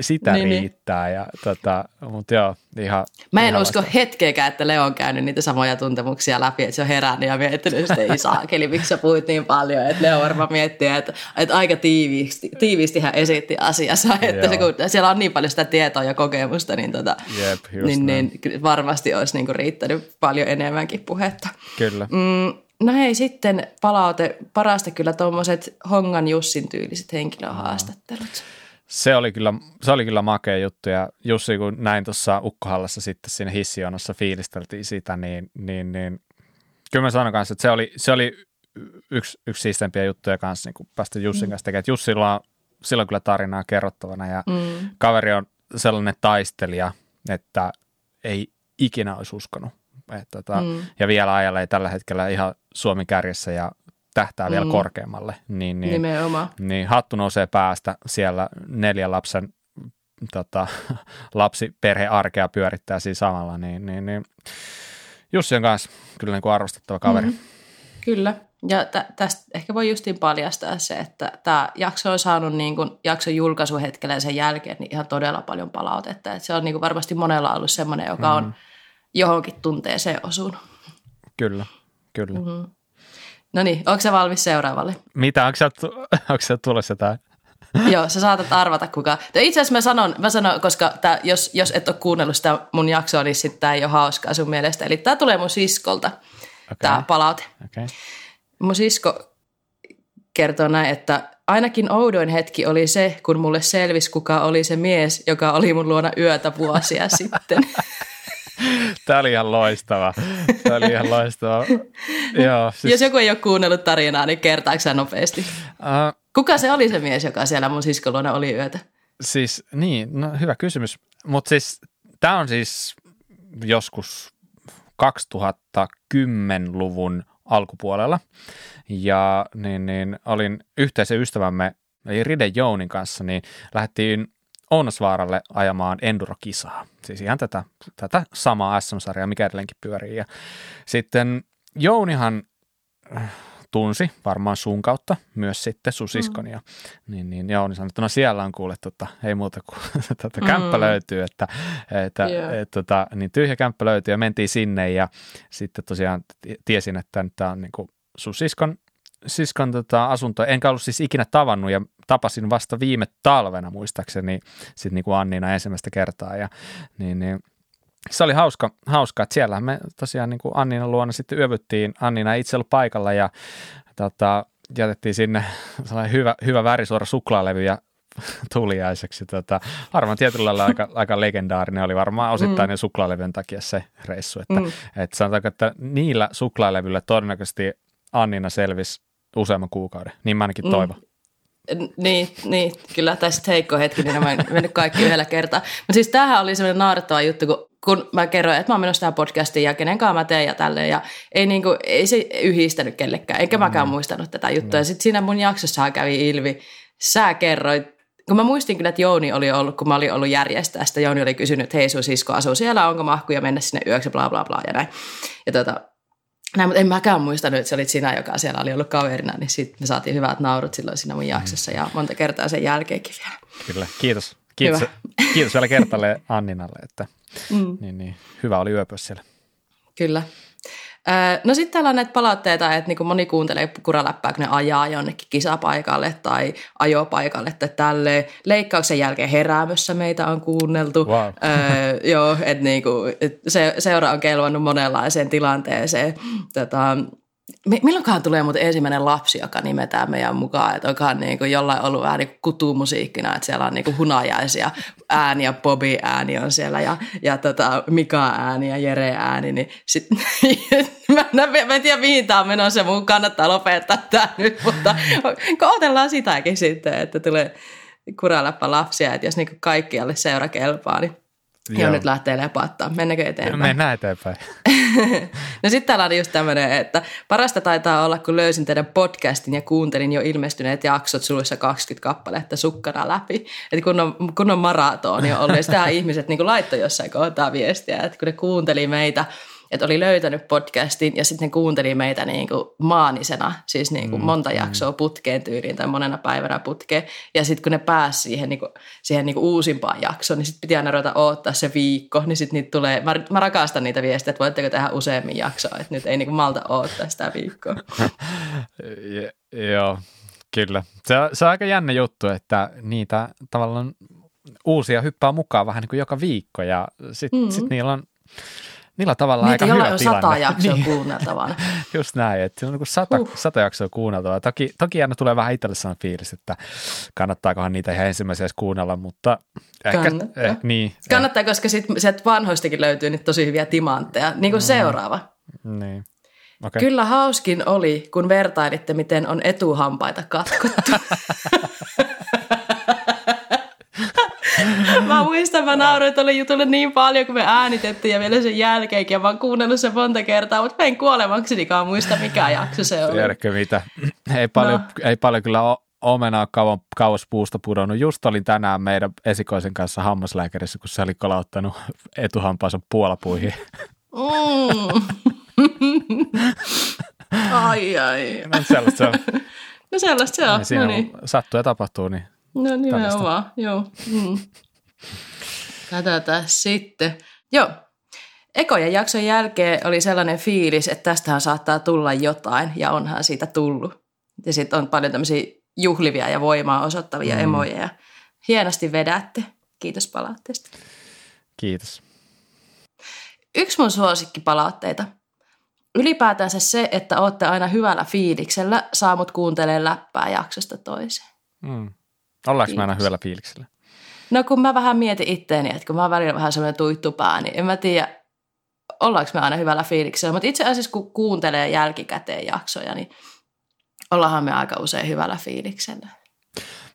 sitä niin, niin. riittää. Ja, tota, mutta joo, ihan, Mä en ihan usko vasta. hetkeäkään, että Leo on käynyt niitä samoja tuntemuksia läpi, että se on herännyt ja miettinyt, että ei saakeli, miksi sä puhuit niin paljon. Että Leo varmaan miettii, että, että aika tiiviisti, tiiviisti hän esitti asiassa, että se, kun siellä on niin paljon sitä tietoa ja kokemusta, niin, tota, Jep, niin, niin varmasti olisi niinku riittänyt paljon enemmänkin puhetta. Kyllä. Mm, No hei, sitten palaute, parasta kyllä tuommoiset Hongan Jussin tyyliset henkilöhaastattelut. Se oli kyllä, se oli kyllä makea juttu ja Jussi kun näin tuossa Ukkohallassa sitten siinä hissijonossa fiilisteltiin sitä, niin, niin, niin kyllä mä sanon kanssa, että se oli, se oli yksi, yksi siistempiä juttuja kanssa niin kun päästä Jussin mm. kanssa tekemään. Jussilla on, sillä on kyllä tarinaa kerrottavana ja mm. kaveri on sellainen taistelija, että ei ikinä olisi uskonut. että tota, mm. Ja vielä ajalla ei tällä hetkellä ihan Suomen kärjessä ja tähtää vielä mm. korkeammalle. Niin, niin, Nimenomaan. Niin hattu nousee päästä siellä neljän lapsen tota, lapsiperhearkea pyörittää siinä samalla, niin, niin, niin Jussi on kanssa kyllä niin kuin arvostettava kaveri. Mm. Kyllä, ja tä- tästä ehkä voi justiin paljastaa se, että tämä jakso on saanut niin kuin jakson julkaisuhetkellä sen jälkeen niin ihan todella paljon palautetta. Että se on niin kuin varmasti monella ollut semmoinen, joka mm. on johonkin tunteeseen osunut. Kyllä, kyllä. Mm-hmm. No niin, onko se valmis seuraavalle? Mitä, onko sä, tulossa jotain? Joo, sä saatat arvata kuka. Itse asiassa mä sanon, mä sanon koska tää, jos, jos et ole kuunnellut sitä mun jaksoa, niin sitten tämä ei ole hauskaa sun mielestä. Eli tämä tulee mun siskolta, okay. tämä palaute. Okay. Mun sisko kertoo näin, että ainakin oudoin hetki oli se, kun mulle selvisi, kuka oli se mies, joka oli mun luona yötä vuosia sitten. Tämä oli ihan loistava. Tämä oli ihan loistava. Joo, siis... Jos joku ei ole kuunnellut tarinaa, niin kertaako nopeasti? Uh, Kuka se oli se mies, joka siellä mun siskon luona oli yötä? Siis niin, no hyvä kysymys. Mutta siis tämä on siis joskus 2010-luvun alkupuolella. Ja niin, niin, olin yhteisen ystävämme, eli Ride Jounin kanssa, niin lähdettiin Ounasvaaralle ajamaan endurokisaa. Siis ihan tätä, tätä samaa SM-sarjaa, mikä edelleenkin pyörii. Ja sitten Jounihan tunsi varmaan sun kautta myös sitten sun siskon. Mm. Ja, niin, niin Jouni sanoi, että no siellä on kuullut, että ei muuta kuin tätä mm. kämppä löytyy, että, että yeah. et, tota, niin tyhjä kämppä löytyy ja mentiin sinne ja sitten tosiaan tiesin, että tämä on niin kuin sun siskon siskon tota, asunto, enkä ollut siis ikinä tavannut ja tapasin vasta viime talvena muistaakseni sitten niin kuin Annina ensimmäistä kertaa ja niin, niin se oli hauska, hauska, että siellä me tosiaan niin kuin Annina luona sitten yövyttiin. Annina ei itse ollut paikalla ja tota, jätettiin sinne sellainen hyvä, hyvä värisuora suklaalevy ja tuliaiseksi. Tota, varmaan tietyllä lailla aika, aika legendaarinen oli varmaan osittain mm. suklaalevyn takia se reissu. Että, mm. että sanotaanko, että niillä suklaalevyillä todennäköisesti Annina selvisi useamman kuukauden. Niin mä ainakin mm. toivon. Mm. Niin, niin, kyllä tässä heikko hetki, niin mä mennyt kaikki yhdellä kertaa. Mutta siis tämähän oli semmoinen naarettava juttu, kun, kun mä kerroin, että mä oon menossa tähän podcastiin ja kenen kanssa mä teen ja tälleen. Ja ei, niinku, ei se yhdistänyt kellekään, enkä mm. mäkään muistanut tätä juttua. Mm. Ja sitten siinä mun jaksossa kävi ilmi, sä kerroit, kun mä muistin kyllä, että Jouni oli ollut, kun mä olin ollut järjestää sitä, Jouni oli kysynyt, että hei sun sisko asuu siellä, onko mahkuja mennä sinne yöksi, bla bla bla ja näin. Ja tota, näin, mutta en mäkään muistanut, että se olit sinä, joka siellä oli ollut kaverina, niin sitten me saatiin hyvät naurut silloin siinä mun jaksossa ja monta kertaa sen jälkeenkin vielä. Kyllä, kiitos. Kiitos, hyvä. kiitos vielä kertalle Anninalle, että mm. niin, niin, hyvä oli yöpyä siellä. Kyllä. No sitten täällä on näitä palautteita, että niin moni kuuntelee kuraläppää, kun ne ajaa jonnekin kisapaikalle tai ajopaikalle tai tälleen. Leikkauksen jälkeen heräämössä meitä on kuunneltu. Wow. Öö, joo, että niin kuin, se, seura on kelvannut monenlaiseen tilanteeseen. Tota, Milloinkaan tulee muuten ensimmäinen lapsi, joka nimetään meidän mukaan, että onkaan niin kuin jollain ollut vähän niin kuin kutumusiikkina, että siellä on niin kuin hunajaisia ääniä, Bobby ääni on siellä ja, ja tota Mika ääni ja Jere ääni, niin sit, mä, mä, en tiedä mihin tämä on menossa, mun kannattaa lopettaa tämä nyt, mutta kohdellaan sitäkin sitten, että tulee kuraläppä lapsia, että jos niin kaikki alle seura kelpaa, niin Joo. nyt lähtee lepattaa. Mennäkö eteenpäin? Mennään eteenpäin. no sitten täällä on just tämmöinen, että parasta taitaa olla, kun löysin teidän podcastin ja kuuntelin jo ilmestyneet jaksot suluissa 20 kappaletta sukkana läpi. Että kun on, kun on maratoni ollut, ja sitä ihmiset niin laittoi jossain kohtaa viestiä, että kun ne kuunteli meitä – että oli löytänyt podcastin ja sitten ne kuunteli meitä niin kuin maanisena, siis niin kuin mm, monta mm. jaksoa putkeen tyyliin tai monena päivänä putkeen. Ja sitten kun ne pääsi siihen, niin kuin, siihen niin kuin uusimpaan jaksoon, niin sitten piti aina ruveta odottaa se viikko, niin sitten niitä tulee, mä, mä rakastan niitä viestejä, että voitteko tehdä useammin jaksoa, että nyt ei niin kuin malta odottaa sitä viikkoa. Joo, kyllä. Se on, se on aika jännä juttu, että niitä tavallaan uusia hyppää mukaan vähän niin kuin joka viikko ja sitten mm-hmm. sit niillä on Niillä tavalla Niitä aika hyvä on tilanne. sata jaksoa niin. kuunneltavana. Just näin, että on niin sata, uh. sata jaksoa kuunneltavaa. Toki, toki aina tulee vähän itselle sellainen fiilis, että kannattaakohan niitä ihan ensimmäisenä kuunnella, mutta ehkä, Kannattaa. Eh, niin, Kannattaa, eh. koska sit, sieltä vanhoistakin löytyy nyt tosi hyviä timantteja. Niin kuin mm. seuraava. Niin. Okay. Kyllä hauskin oli, kun vertailitte, miten on etuhampaita katkottu. mä muistan, mä nauroin tuolle jutulle niin paljon, kun me äänitettiin ja vielä sen jälkeenkin. Ja mä oon kuunnellut sen monta kertaa, mutta mä en kuolemaksenikaan muista, mikä jakso se oli. Tiedätkö mitä? Ei paljon, no. ei paljon kyllä omenaa kauan, kauas puusta pudonnut. Just olin tänään meidän esikoisen kanssa hammaslääkärissä, kun se oli kolauttanut etuhampaansa puolapuihin. Mm. ai ai. No sellaista se on. No sellaista se on. Niin siinä no niin. sattuu ja tapahtuu, niin No nimenomaan, joo. Mm. Tätä sitten. Joo. Ekojen jakson jälkeen oli sellainen fiilis, että tästähän saattaa tulla jotain, ja onhan siitä tullut. Ja sitten on paljon tämmöisiä juhlivia ja voimaa osoittavia mm. emoja, ja hienosti vedätte. Kiitos palautteesta. Kiitos. Yksi mun suosikkipalautteita. Ylipäätänsä se, että olette aina hyvällä fiiliksellä, saa mut kuuntelemaan läppää jaksosta toiseen. Mm. Ollaanko me aina hyvällä fiiliksellä? No kun mä vähän mietin itteeni, että kun mä oon välillä vähän semmoinen tuittupää, niin en mä tiedä, ollaanko me aina hyvällä fiiliksellä. Mutta itse asiassa kun kuuntelee jälkikäteen jaksoja, niin ollaanhan me aika usein hyvällä fiiliksellä.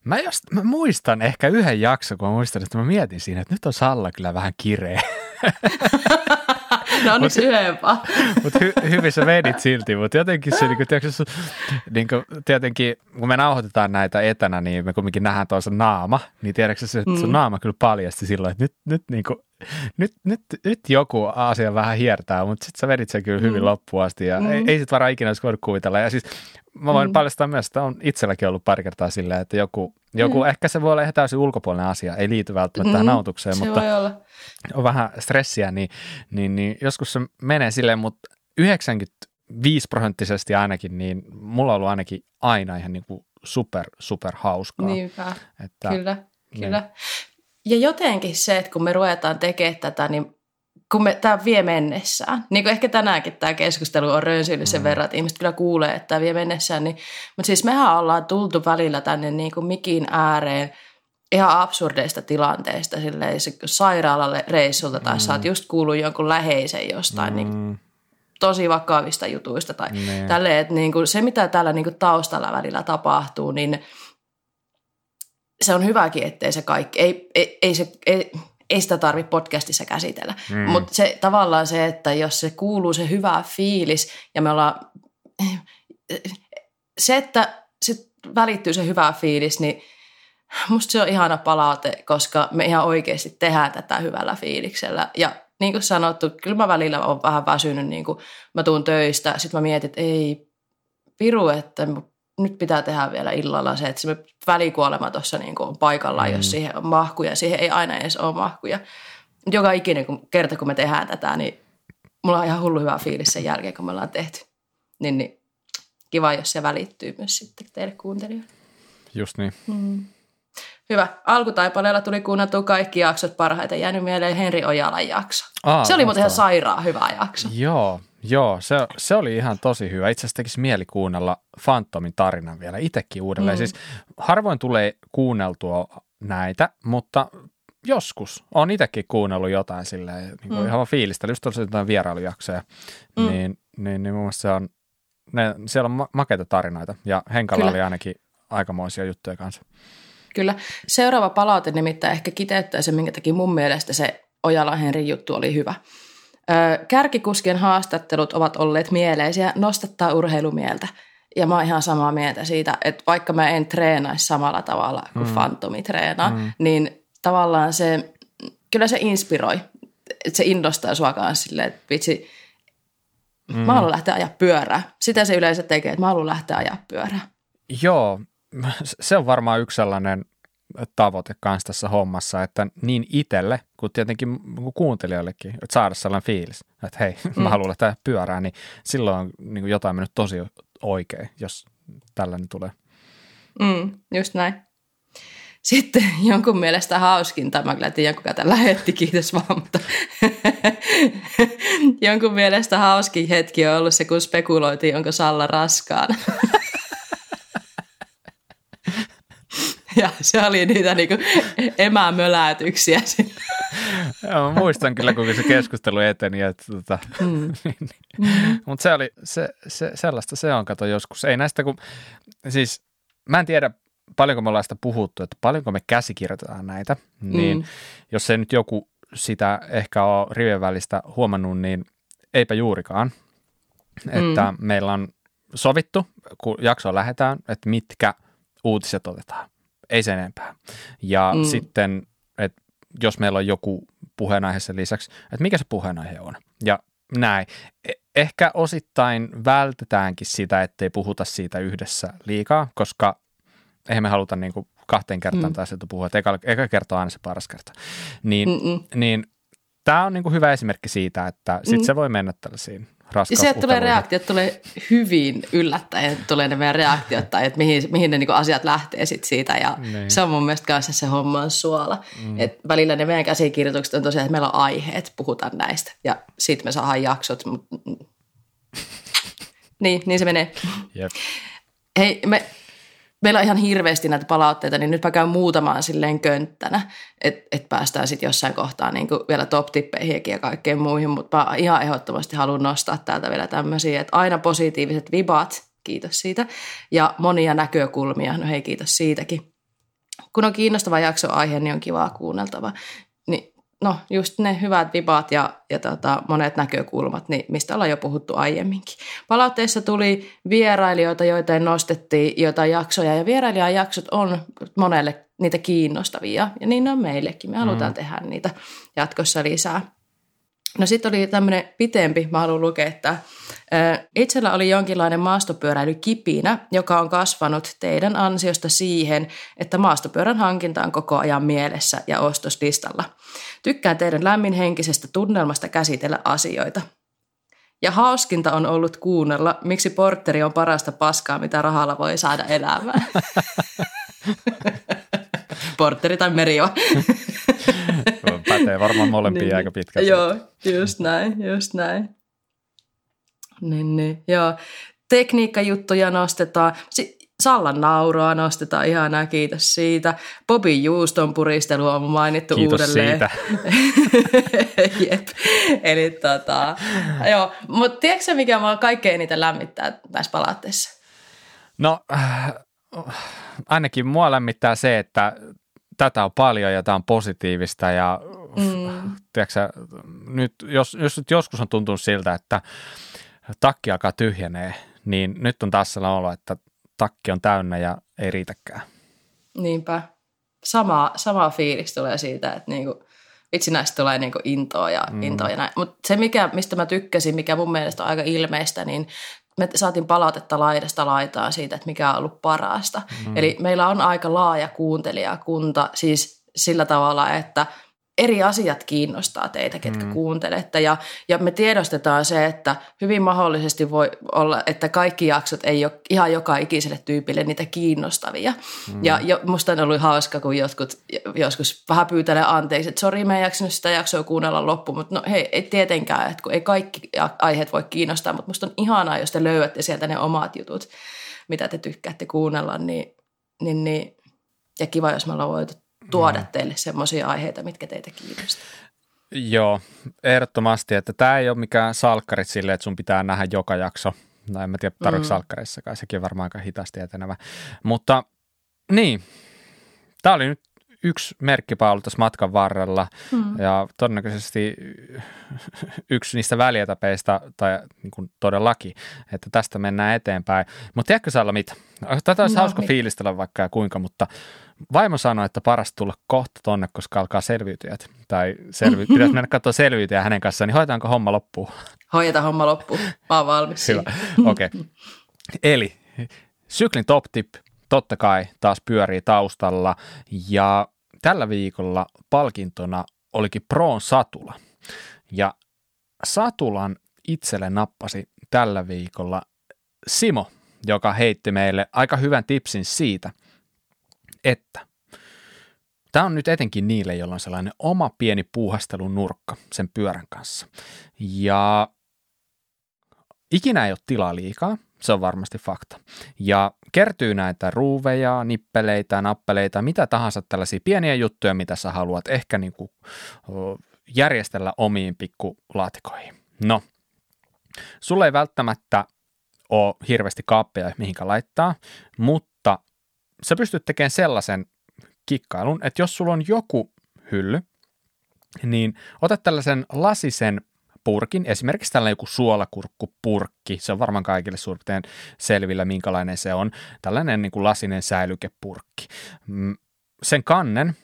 Mä, just, mä muistan ehkä yhden jakson, kun mä muistan, että mä mietin siinä, että nyt on Salla kyllä vähän kireä. no onneksi yhdempaa. mutta hy, hyvin sä vedit silti, mutta jotenkin se, niin kuin, tiedätkö, su, niin kuin, tietenkin, kun me nauhoitetaan näitä etänä, niin me kumminkin nähdään toisen naama, niin tiedätkö se, että sun mm. naama kyllä paljasti silloin, että nyt, nyt, niin kuin, nyt, nyt, nyt joku asia vähän hiertää, mutta sitten sä vedit sen kyllä hyvin mm. loppuun asti ja mm. ei, ei sit varmaan ikinä olisi voinut kuvitella. Ja siis mä voin mm. paljastaa myös, että on itselläkin ollut pari kertaa silleen, että joku, joku mm. ehkä se voi olla ihan täysin ulkopuolinen asia, ei liity välttämättä mm. tähän nautukseen, se mutta. On vähän stressiä, niin, niin, niin joskus se menee silleen, mutta 95 prosenttisesti ainakin, niin mulla on ollut ainakin aina ihan niin kuin super, super hauskaa. Niinpä, että, kyllä, niin. kyllä. Ja jotenkin se, että kun me ruvetaan tekemään tätä, niin kun me, tämä vie mennessään, niin kuin ehkä tänäänkin tämä keskustelu on rönsyillyt sen mm. verran, että ihmiset kyllä kuulee, että tämä vie mennessään, niin, mutta siis mehän ollaan tultu välillä tänne niin kuin mikin ääreen ihan absurdeista tilanteista, silleen se sairaalalle reissulta tai mm. sä oot just kuullut jonkun läheisen jostain niin mm. niin tosi vakavista jutuista tai mm. tälleen, että niin kuin se mitä täällä niin kuin taustalla välillä tapahtuu, niin se on hyväkin, ettei se kaikki, ei, ei, ei se, ei, ei sitä tarvitse podcastissa käsitellä. Mm. Mutta se tavallaan se, että jos se kuuluu se hyvä fiilis ja me ollaan, se, että se välittyy se hyvä fiilis, niin musta se on ihana palaute, koska me ihan oikeasti tehdään tätä hyvällä fiiliksellä. Ja niin kuin sanottu, kyllä mä välillä olen vähän väsynyt, niin kuin mä tuun töistä, sitten mä mietin, että ei piru, että nyt pitää tehdä vielä illalla se, että se välikuolema tuossa niin on paikallaan, mm. jos siihen on mahkuja. Siihen ei aina edes ole mahkuja. Joka ikinen kun, kerta, kun me tehdään tätä, niin mulla on ihan hullu hyvä fiilis sen jälkeen, kun me ollaan tehty. Niin, niin kiva, jos se välittyy myös sitten teille kuuntelijoille. Just niin. Mm. Hyvä. Alkutaipaleella tuli kuunneltua kaikki jaksot parhaiten. Jäänyt mieleen Henri Ojalan jakso. Aa, se oli muuten ihan sairaan hyvä jakso. Joo, Joo, se, se oli ihan tosi hyvä. Itse asiassa tekisi mieli kuunnella Phantomin tarinan vielä itsekin uudelleen. Mm. Siis harvoin tulee kuunneltua näitä, mutta joskus on itsekin kuunnellut jotain silleen, niin kuin mm. ihan fiilistä, just tuossa jotain vierailujaksoja, mm. niin, niin, niin mun mielestä se on, ne, siellä on ma- makeita tarinoita ja Henkalla Kyllä. oli ainakin aikamoisia juttuja kanssa. Kyllä. Seuraava palaute nimittäin ehkä kiteyttää se, minkä takia mun mielestä se Ojala Henrin juttu oli hyvä. Kärkikuskien haastattelut ovat olleet mieleisiä, nostattaa urheilumieltä. Ja mä oon ihan samaa mieltä siitä, että vaikka mä en treenaisi samalla tavalla kuin mm. Fantomi treenaa, mm. niin tavallaan se, kyllä se inspiroi. Että se innostaa sua kanssa silleen, että vitsi, mm. mä haluan lähteä ajaa pyörää. Sitä se yleensä tekee, että mä haluan lähteä ajaa pyörää. Joo, se on varmaan yksi sellainen tavoite kanssa tässä hommassa, että niin itselle kuin tietenkin kuuntelijoillekin, että saada sellainen fiilis, että hei, mm. mä haluan lähteä pyörään, niin silloin on niin kuin jotain mennyt tosi oikein, jos tällainen tulee. Mm, just näin. Sitten jonkun mielestä hauskin, tämä kyllä tiedän, kuka tämän lähetti, kiitos vaan, mutta jonkun mielestä hauskin hetki on ollut se, kun spekuloitiin, onko Salla raskaana. ja se oli niitä niinku emämöläytyksiä. Joo, mä muistan kyllä, kun se keskustelu eteni. Että, tota, mm. mm. Mutta se oli, se, se, sellaista se on, kato joskus. Ei näistä, kun, siis mä en tiedä, paljonko me ollaan sitä puhuttu, että paljonko me käsikirjoitetaan näitä, niin mm. jos ei nyt joku sitä ehkä ole rivien välistä huomannut, niin eipä juurikaan. Että mm. meillä on sovittu, kun jaksoa lähdetään, että mitkä uutiset otetaan ei sen enempää. Ja mm. sitten, että jos meillä on joku puheenaihe sen lisäksi, että mikä se puheenaihe on. Ja näin. E- ehkä osittain vältetäänkin sitä, ettei puhuta siitä yhdessä liikaa, koska eihän me haluta niin kuin kahteen kertaan mm. taas puhua, että eka, eka kerta on aina se paras kerta. Niin, niin tämä on niin kuin hyvä esimerkki siitä, että sit mm. se voi mennä tällaisiin ja sieltä tulee reaktiot, tulee hyvin yllättäen, tulee ne meidän reaktiot tai että mihin, mihin ne niinku asiat lähtee sit siitä ja niin. se on mun mielestä kanssa se homman suola. Mm. Et välillä ne meidän käsikirjoitukset on tosiaan, että meillä on aiheet, puhutaan näistä ja sitten me saadaan jaksot. niin, niin se menee. Jep. Hei, me meillä on ihan hirveästi näitä palautteita, niin nyt mä käyn muutamaan silleen könttänä, että et päästään sitten jossain kohtaa niin vielä top-tippeihinkin ja kaikkeen muihin, mutta mä ihan ehdottomasti haluan nostaa täältä vielä tämmöisiä, että aina positiiviset vibat, kiitos siitä, ja monia näkökulmia, no hei kiitos siitäkin. Kun on kiinnostava jakso aihe, niin on kivaa kuunneltava. No just ne hyvät vibat ja, ja tota, monet näkökulmat, niin mistä ollaan jo puhuttu aiemminkin. Palautteessa tuli vierailijoita, joita nostettiin jotain jaksoja, ja vierailijajaksot on monelle niitä kiinnostavia, ja niin on meillekin. Me halutaan mm. tehdä niitä jatkossa lisää. No sitten oli tämmöinen pitempi, mä haluan lukea, että itsellä oli jonkinlainen maastopyöräilykipinä, joka on kasvanut teidän ansiosta siihen, että maastopyörän hankinta on koko ajan mielessä ja ostoslistalla. Tykkään teidän lämminhenkisestä tunnelmasta käsitellä asioita. Ja hauskinta on ollut kuunnella, miksi porteri on parasta paskaa, mitä rahalla voi saada elämään. porteri tai merio. Pätee varmaan molempia niin, aika pitkälti. Joo, just näin, just näin. Niin, niin, joo. Tekniikkajuttuja nostetaan. Si- Sallan nauroa nostetaan, ihanaa, kiitos siitä. Bobin juuston puristelu on mainittu kiitos uudelleen. siitä. Jep. Eli tota, joo. Mutta tiedätkö mikä mua kaikkein eniten lämmittää näissä palautteissa? No, äh, ainakin mua lämmittää se, että tätä on paljon ja tämä on positiivista ja mm. tiedätkö, nyt, jos, jos nyt joskus on tuntunut siltä, että takki alkaa tyhjenee, niin nyt on taas sellainen olo, että takki on täynnä ja ei riitäkään. Niinpä. Sama, sama fiilis tulee siitä, että niinku, vitsi näistä tulee niinku intoa ja, mm. intoa ja näin. Mutta se, mikä, mistä mä tykkäsin, mikä mun mielestä on aika ilmeistä, niin me saatiin palautetta laidasta laitaan siitä, että mikä on ollut parasta. Mm. Eli meillä on aika laaja kuuntelijakunta, siis sillä tavalla, että – eri asiat kiinnostaa teitä, ketkä mm. kuuntelette. Ja, ja me tiedostetaan se, että hyvin mahdollisesti voi olla, että kaikki jaksot ei ole ihan joka ikiselle tyypille niitä kiinnostavia. Mm. Ja jo, musta on ollut hauska, kun jotkut joskus vähän pyytelee anteeksi, että sori, me ei jaksanut sitä jaksoa kuunnella loppuun. Mutta no hei, ei tietenkään, että kun ei kaikki aiheet voi kiinnostaa, mutta musta on ihanaa, jos te löydätte sieltä ne omat jutut, mitä te tykkäätte kuunnella, niin, niin, niin ja kiva, jos me ollaan voitu tuoda mm. teille semmoisia aiheita, mitkä teitä kiinnostaa. Joo, ehdottomasti, että tämä ei ole mikään salkkarit sille, että sun pitää nähdä joka jakso. No en mä tiedä, tarvitsetko mm. salkkareissakaan, sekin on varmaan aika hitaasti etenevä. Mutta niin, tämä oli nyt yksi merkkipaalu tässä matkan varrella mm. ja todennäköisesti yksi niistä välietapeista, tai niin kuin todellakin, että tästä mennään eteenpäin. Mutta tiedätkö Salla mitä? Tätä olisi no, hauska mit. fiilistellä vaikka ja kuinka, mutta vaimo sanoi, että parasta tulla kohta tonne, koska alkaa selviytyjät. Tai selvi- pitäisi mennä katsoa selviytyjä hänen kanssaan, niin hoitaanko homma loppuun? Hoideta homma loppuun. Mä oon valmis. Hyvä, okei. Okay. Eli syklin top tip – totta kai taas pyörii taustalla ja tällä viikolla palkintona olikin Proon satula. Ja satulan itselle nappasi tällä viikolla Simo, joka heitti meille aika hyvän tipsin siitä, että tämä on nyt etenkin niille, joilla on sellainen oma pieni puuhastelun nurkka sen pyörän kanssa. Ja ikinä ei ole tilaa liikaa, se on varmasti fakta. Ja kertyy näitä ruuveja, nippeleitä, nappeleita, mitä tahansa tällaisia pieniä juttuja, mitä sä haluat ehkä niin kuin järjestellä omiin pikkulaatikoihin. No, sulle ei välttämättä ole hirveästi kaappeja, mihinkä laittaa, mutta sä pystyt tekemään sellaisen kikkailun, että jos sulla on joku hylly, niin ota tällaisen lasisen purkin, esimerkiksi tällainen joku suolakurkkupurkki, se on varmaan kaikille suurin selvillä, minkälainen se on, tällainen niin kuin lasinen säilykepurkki. Mm, sen kannen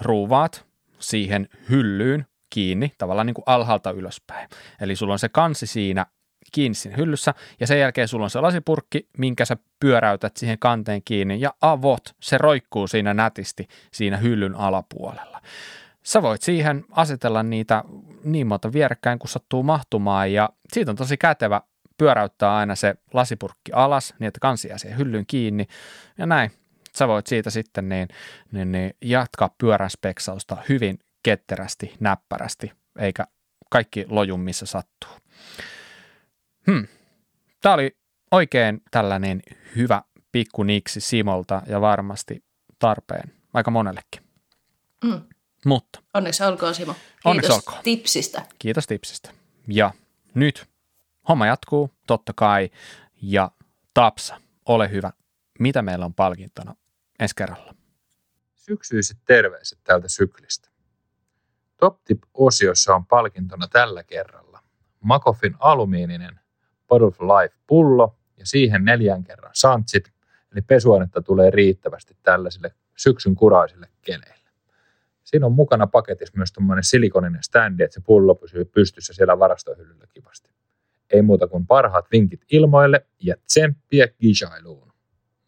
ruuvaat siihen hyllyyn kiinni, tavallaan niin kuin alhaalta ylöspäin. Eli sulla on se kansi siinä kiinni siinä hyllyssä, ja sen jälkeen sulla on se lasipurkki, minkä sä pyöräytät siihen kanteen kiinni, ja avot, se roikkuu siinä nätisti siinä hyllyn alapuolella. Sä voit siihen asetella niitä niin monta vierekkäin, kun sattuu mahtumaan ja siitä on tosi kätevä pyöräyttää aina se lasipurkki alas, niin että kansi jää siihen hyllyn kiinni ja näin. Sä voit siitä sitten niin, niin, niin jatkaa pyörän speksausta hyvin ketterästi, näppärästi, eikä kaikki loju missä sattuu. Hmm. Tämä oli oikein tällainen hyvä pikku niksi Simolta ja varmasti tarpeen aika monellekin. Mm. Mutta. Onneksi olkoon Simo. Kiitos Onneksi olkoon. tipsistä. Kiitos tipsistä. Ja nyt homma jatkuu, totta kai. Ja Tapsa, ole hyvä. Mitä meillä on palkintona ensi kerralla? Syksyiset terveiset tältä syklistä. Top Tip-osiossa on palkintona tällä kerralla Makofin alumiininen Bottle of Life-pullo ja siihen neljän kerran santsit, eli pesuainetta tulee riittävästi tällaisille syksyn kuraisille keleille. Siinä on mukana paketissa myös tuommoinen silikoninen standi, että se pullo pysyy pystyssä siellä varastohyllyllä kivasti. Ei muuta kuin parhaat vinkit ilmoille ja tsemppiä kisailuun.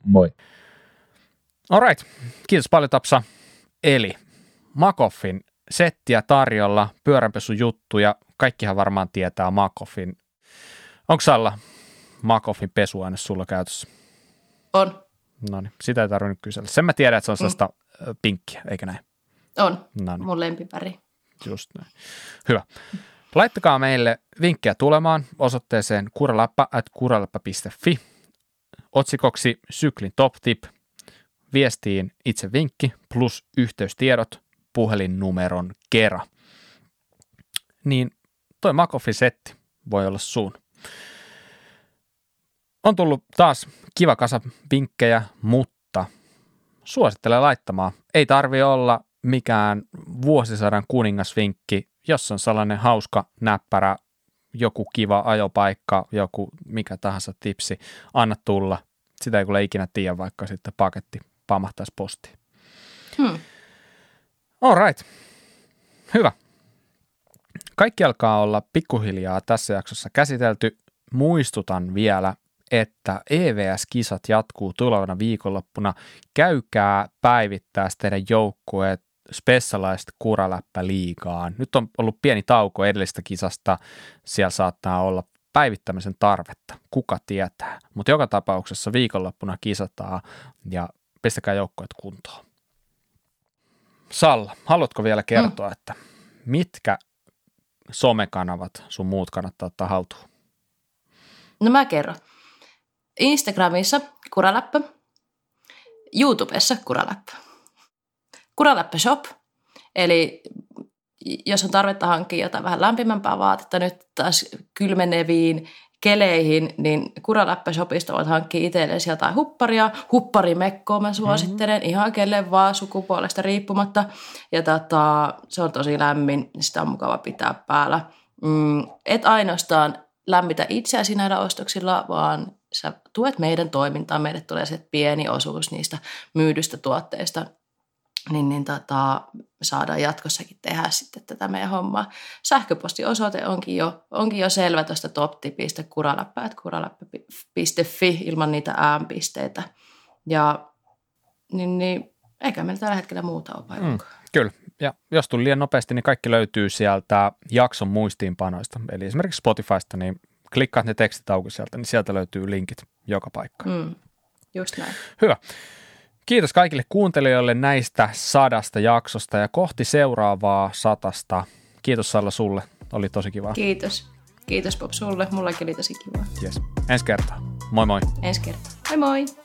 Moi! Alright, kiitos paljon Tapsa. Eli Makoffin settiä tarjolla, pyöränpesujuttuja, kaikkihan varmaan tietää Makoffin. Onko Salla Makoffin pesuaine sulla käytössä? On. No niin, sitä ei tarvinnut kysellä. Sen mä tiedän, että se on sellaista mm. pinkkiä, eikä näin? On, Noniin. mun lempipäri. Just näin. Hyvä. Laittakaa meille vinkkejä tulemaan osoitteeseen kuraläppä.fi otsikoksi syklin top tip, viestiin itse vinkki plus yhteystiedot puhelinnumeron kera. Niin toi Makofi-setti voi olla sun. On tullut taas kiva kasa vinkkejä, mutta suosittelen laittamaan. Ei tarvi olla mikään vuosisadan kuningasvinkki, jos on sellainen hauska näppärä, joku kiva ajopaikka, joku mikä tahansa tipsi, anna tulla. Sitä ei kuule ikinä tiedä, vaikka sitten paketti pamahtaisi postiin. Hmm. All right. Hyvä. Kaikki alkaa olla pikkuhiljaa tässä jaksossa käsitelty. Muistutan vielä, että EVS-kisat jatkuu tulevana viikonloppuna. Käykää päivittää teidän joukkueet Specialized Kuraläppä liigaan. Nyt on ollut pieni tauko edellisestä kisasta. Siellä saattaa olla päivittämisen tarvetta. Kuka tietää. Mutta joka tapauksessa viikonloppuna kisataan ja pistäkää joukkueet kuntoon. Salla, haluatko vielä kertoa, mm. että mitkä somekanavat sun muut kannattaa ottaa haltuun? No mä kerron. Instagramissa kuraläppä, YouTubessa kuraläppä. Kuraläppä Shop, eli jos on tarvetta hankkia jotain vähän lämpimämpää vaatetta nyt taas kylmeneviin keleihin, niin Kuraläppä Shopista voit hankkia itsellesi jotain hupparia. Hupparimekkoa mä suosittelen mm-hmm. ihan kelle vaan sukupuolesta riippumatta. Ja tota, se on tosi lämmin, sitä on mukava pitää päällä. Mm, et ainoastaan lämmitä itseäsi näillä ostoksilla, vaan sä tuet meidän toimintaa, meille tulee se pieni osuus niistä myydystä tuotteista, niin, niin tota, saadaan jatkossakin tehdä sitten tätä meidän hommaa. Sähköpostiosoite onkin jo, onkin jo selvä tuosta kuraläppä.fi ilman niitä äänpisteitä. Ja niin, niin eikä meillä tällä hetkellä muuta ole vai mm, Kyllä, ja jos tuli liian nopeasti, niin kaikki löytyy sieltä jakson muistiinpanoista. Eli esimerkiksi Spotifysta, niin klikkaat ne tekstit auki sieltä, niin sieltä löytyy linkit joka paikka. Mm, just näin. Hyvä. Kiitos kaikille kuuntelijoille näistä sadasta jaksosta ja kohti seuraavaa satasta. Kiitos Salla sulle, oli tosi kiva. Kiitos. Kiitos Bob sulle, mullakin oli tosi kiva. Yes. Ensi kertaa. Moi moi. Ensi kertaa. Moi moi.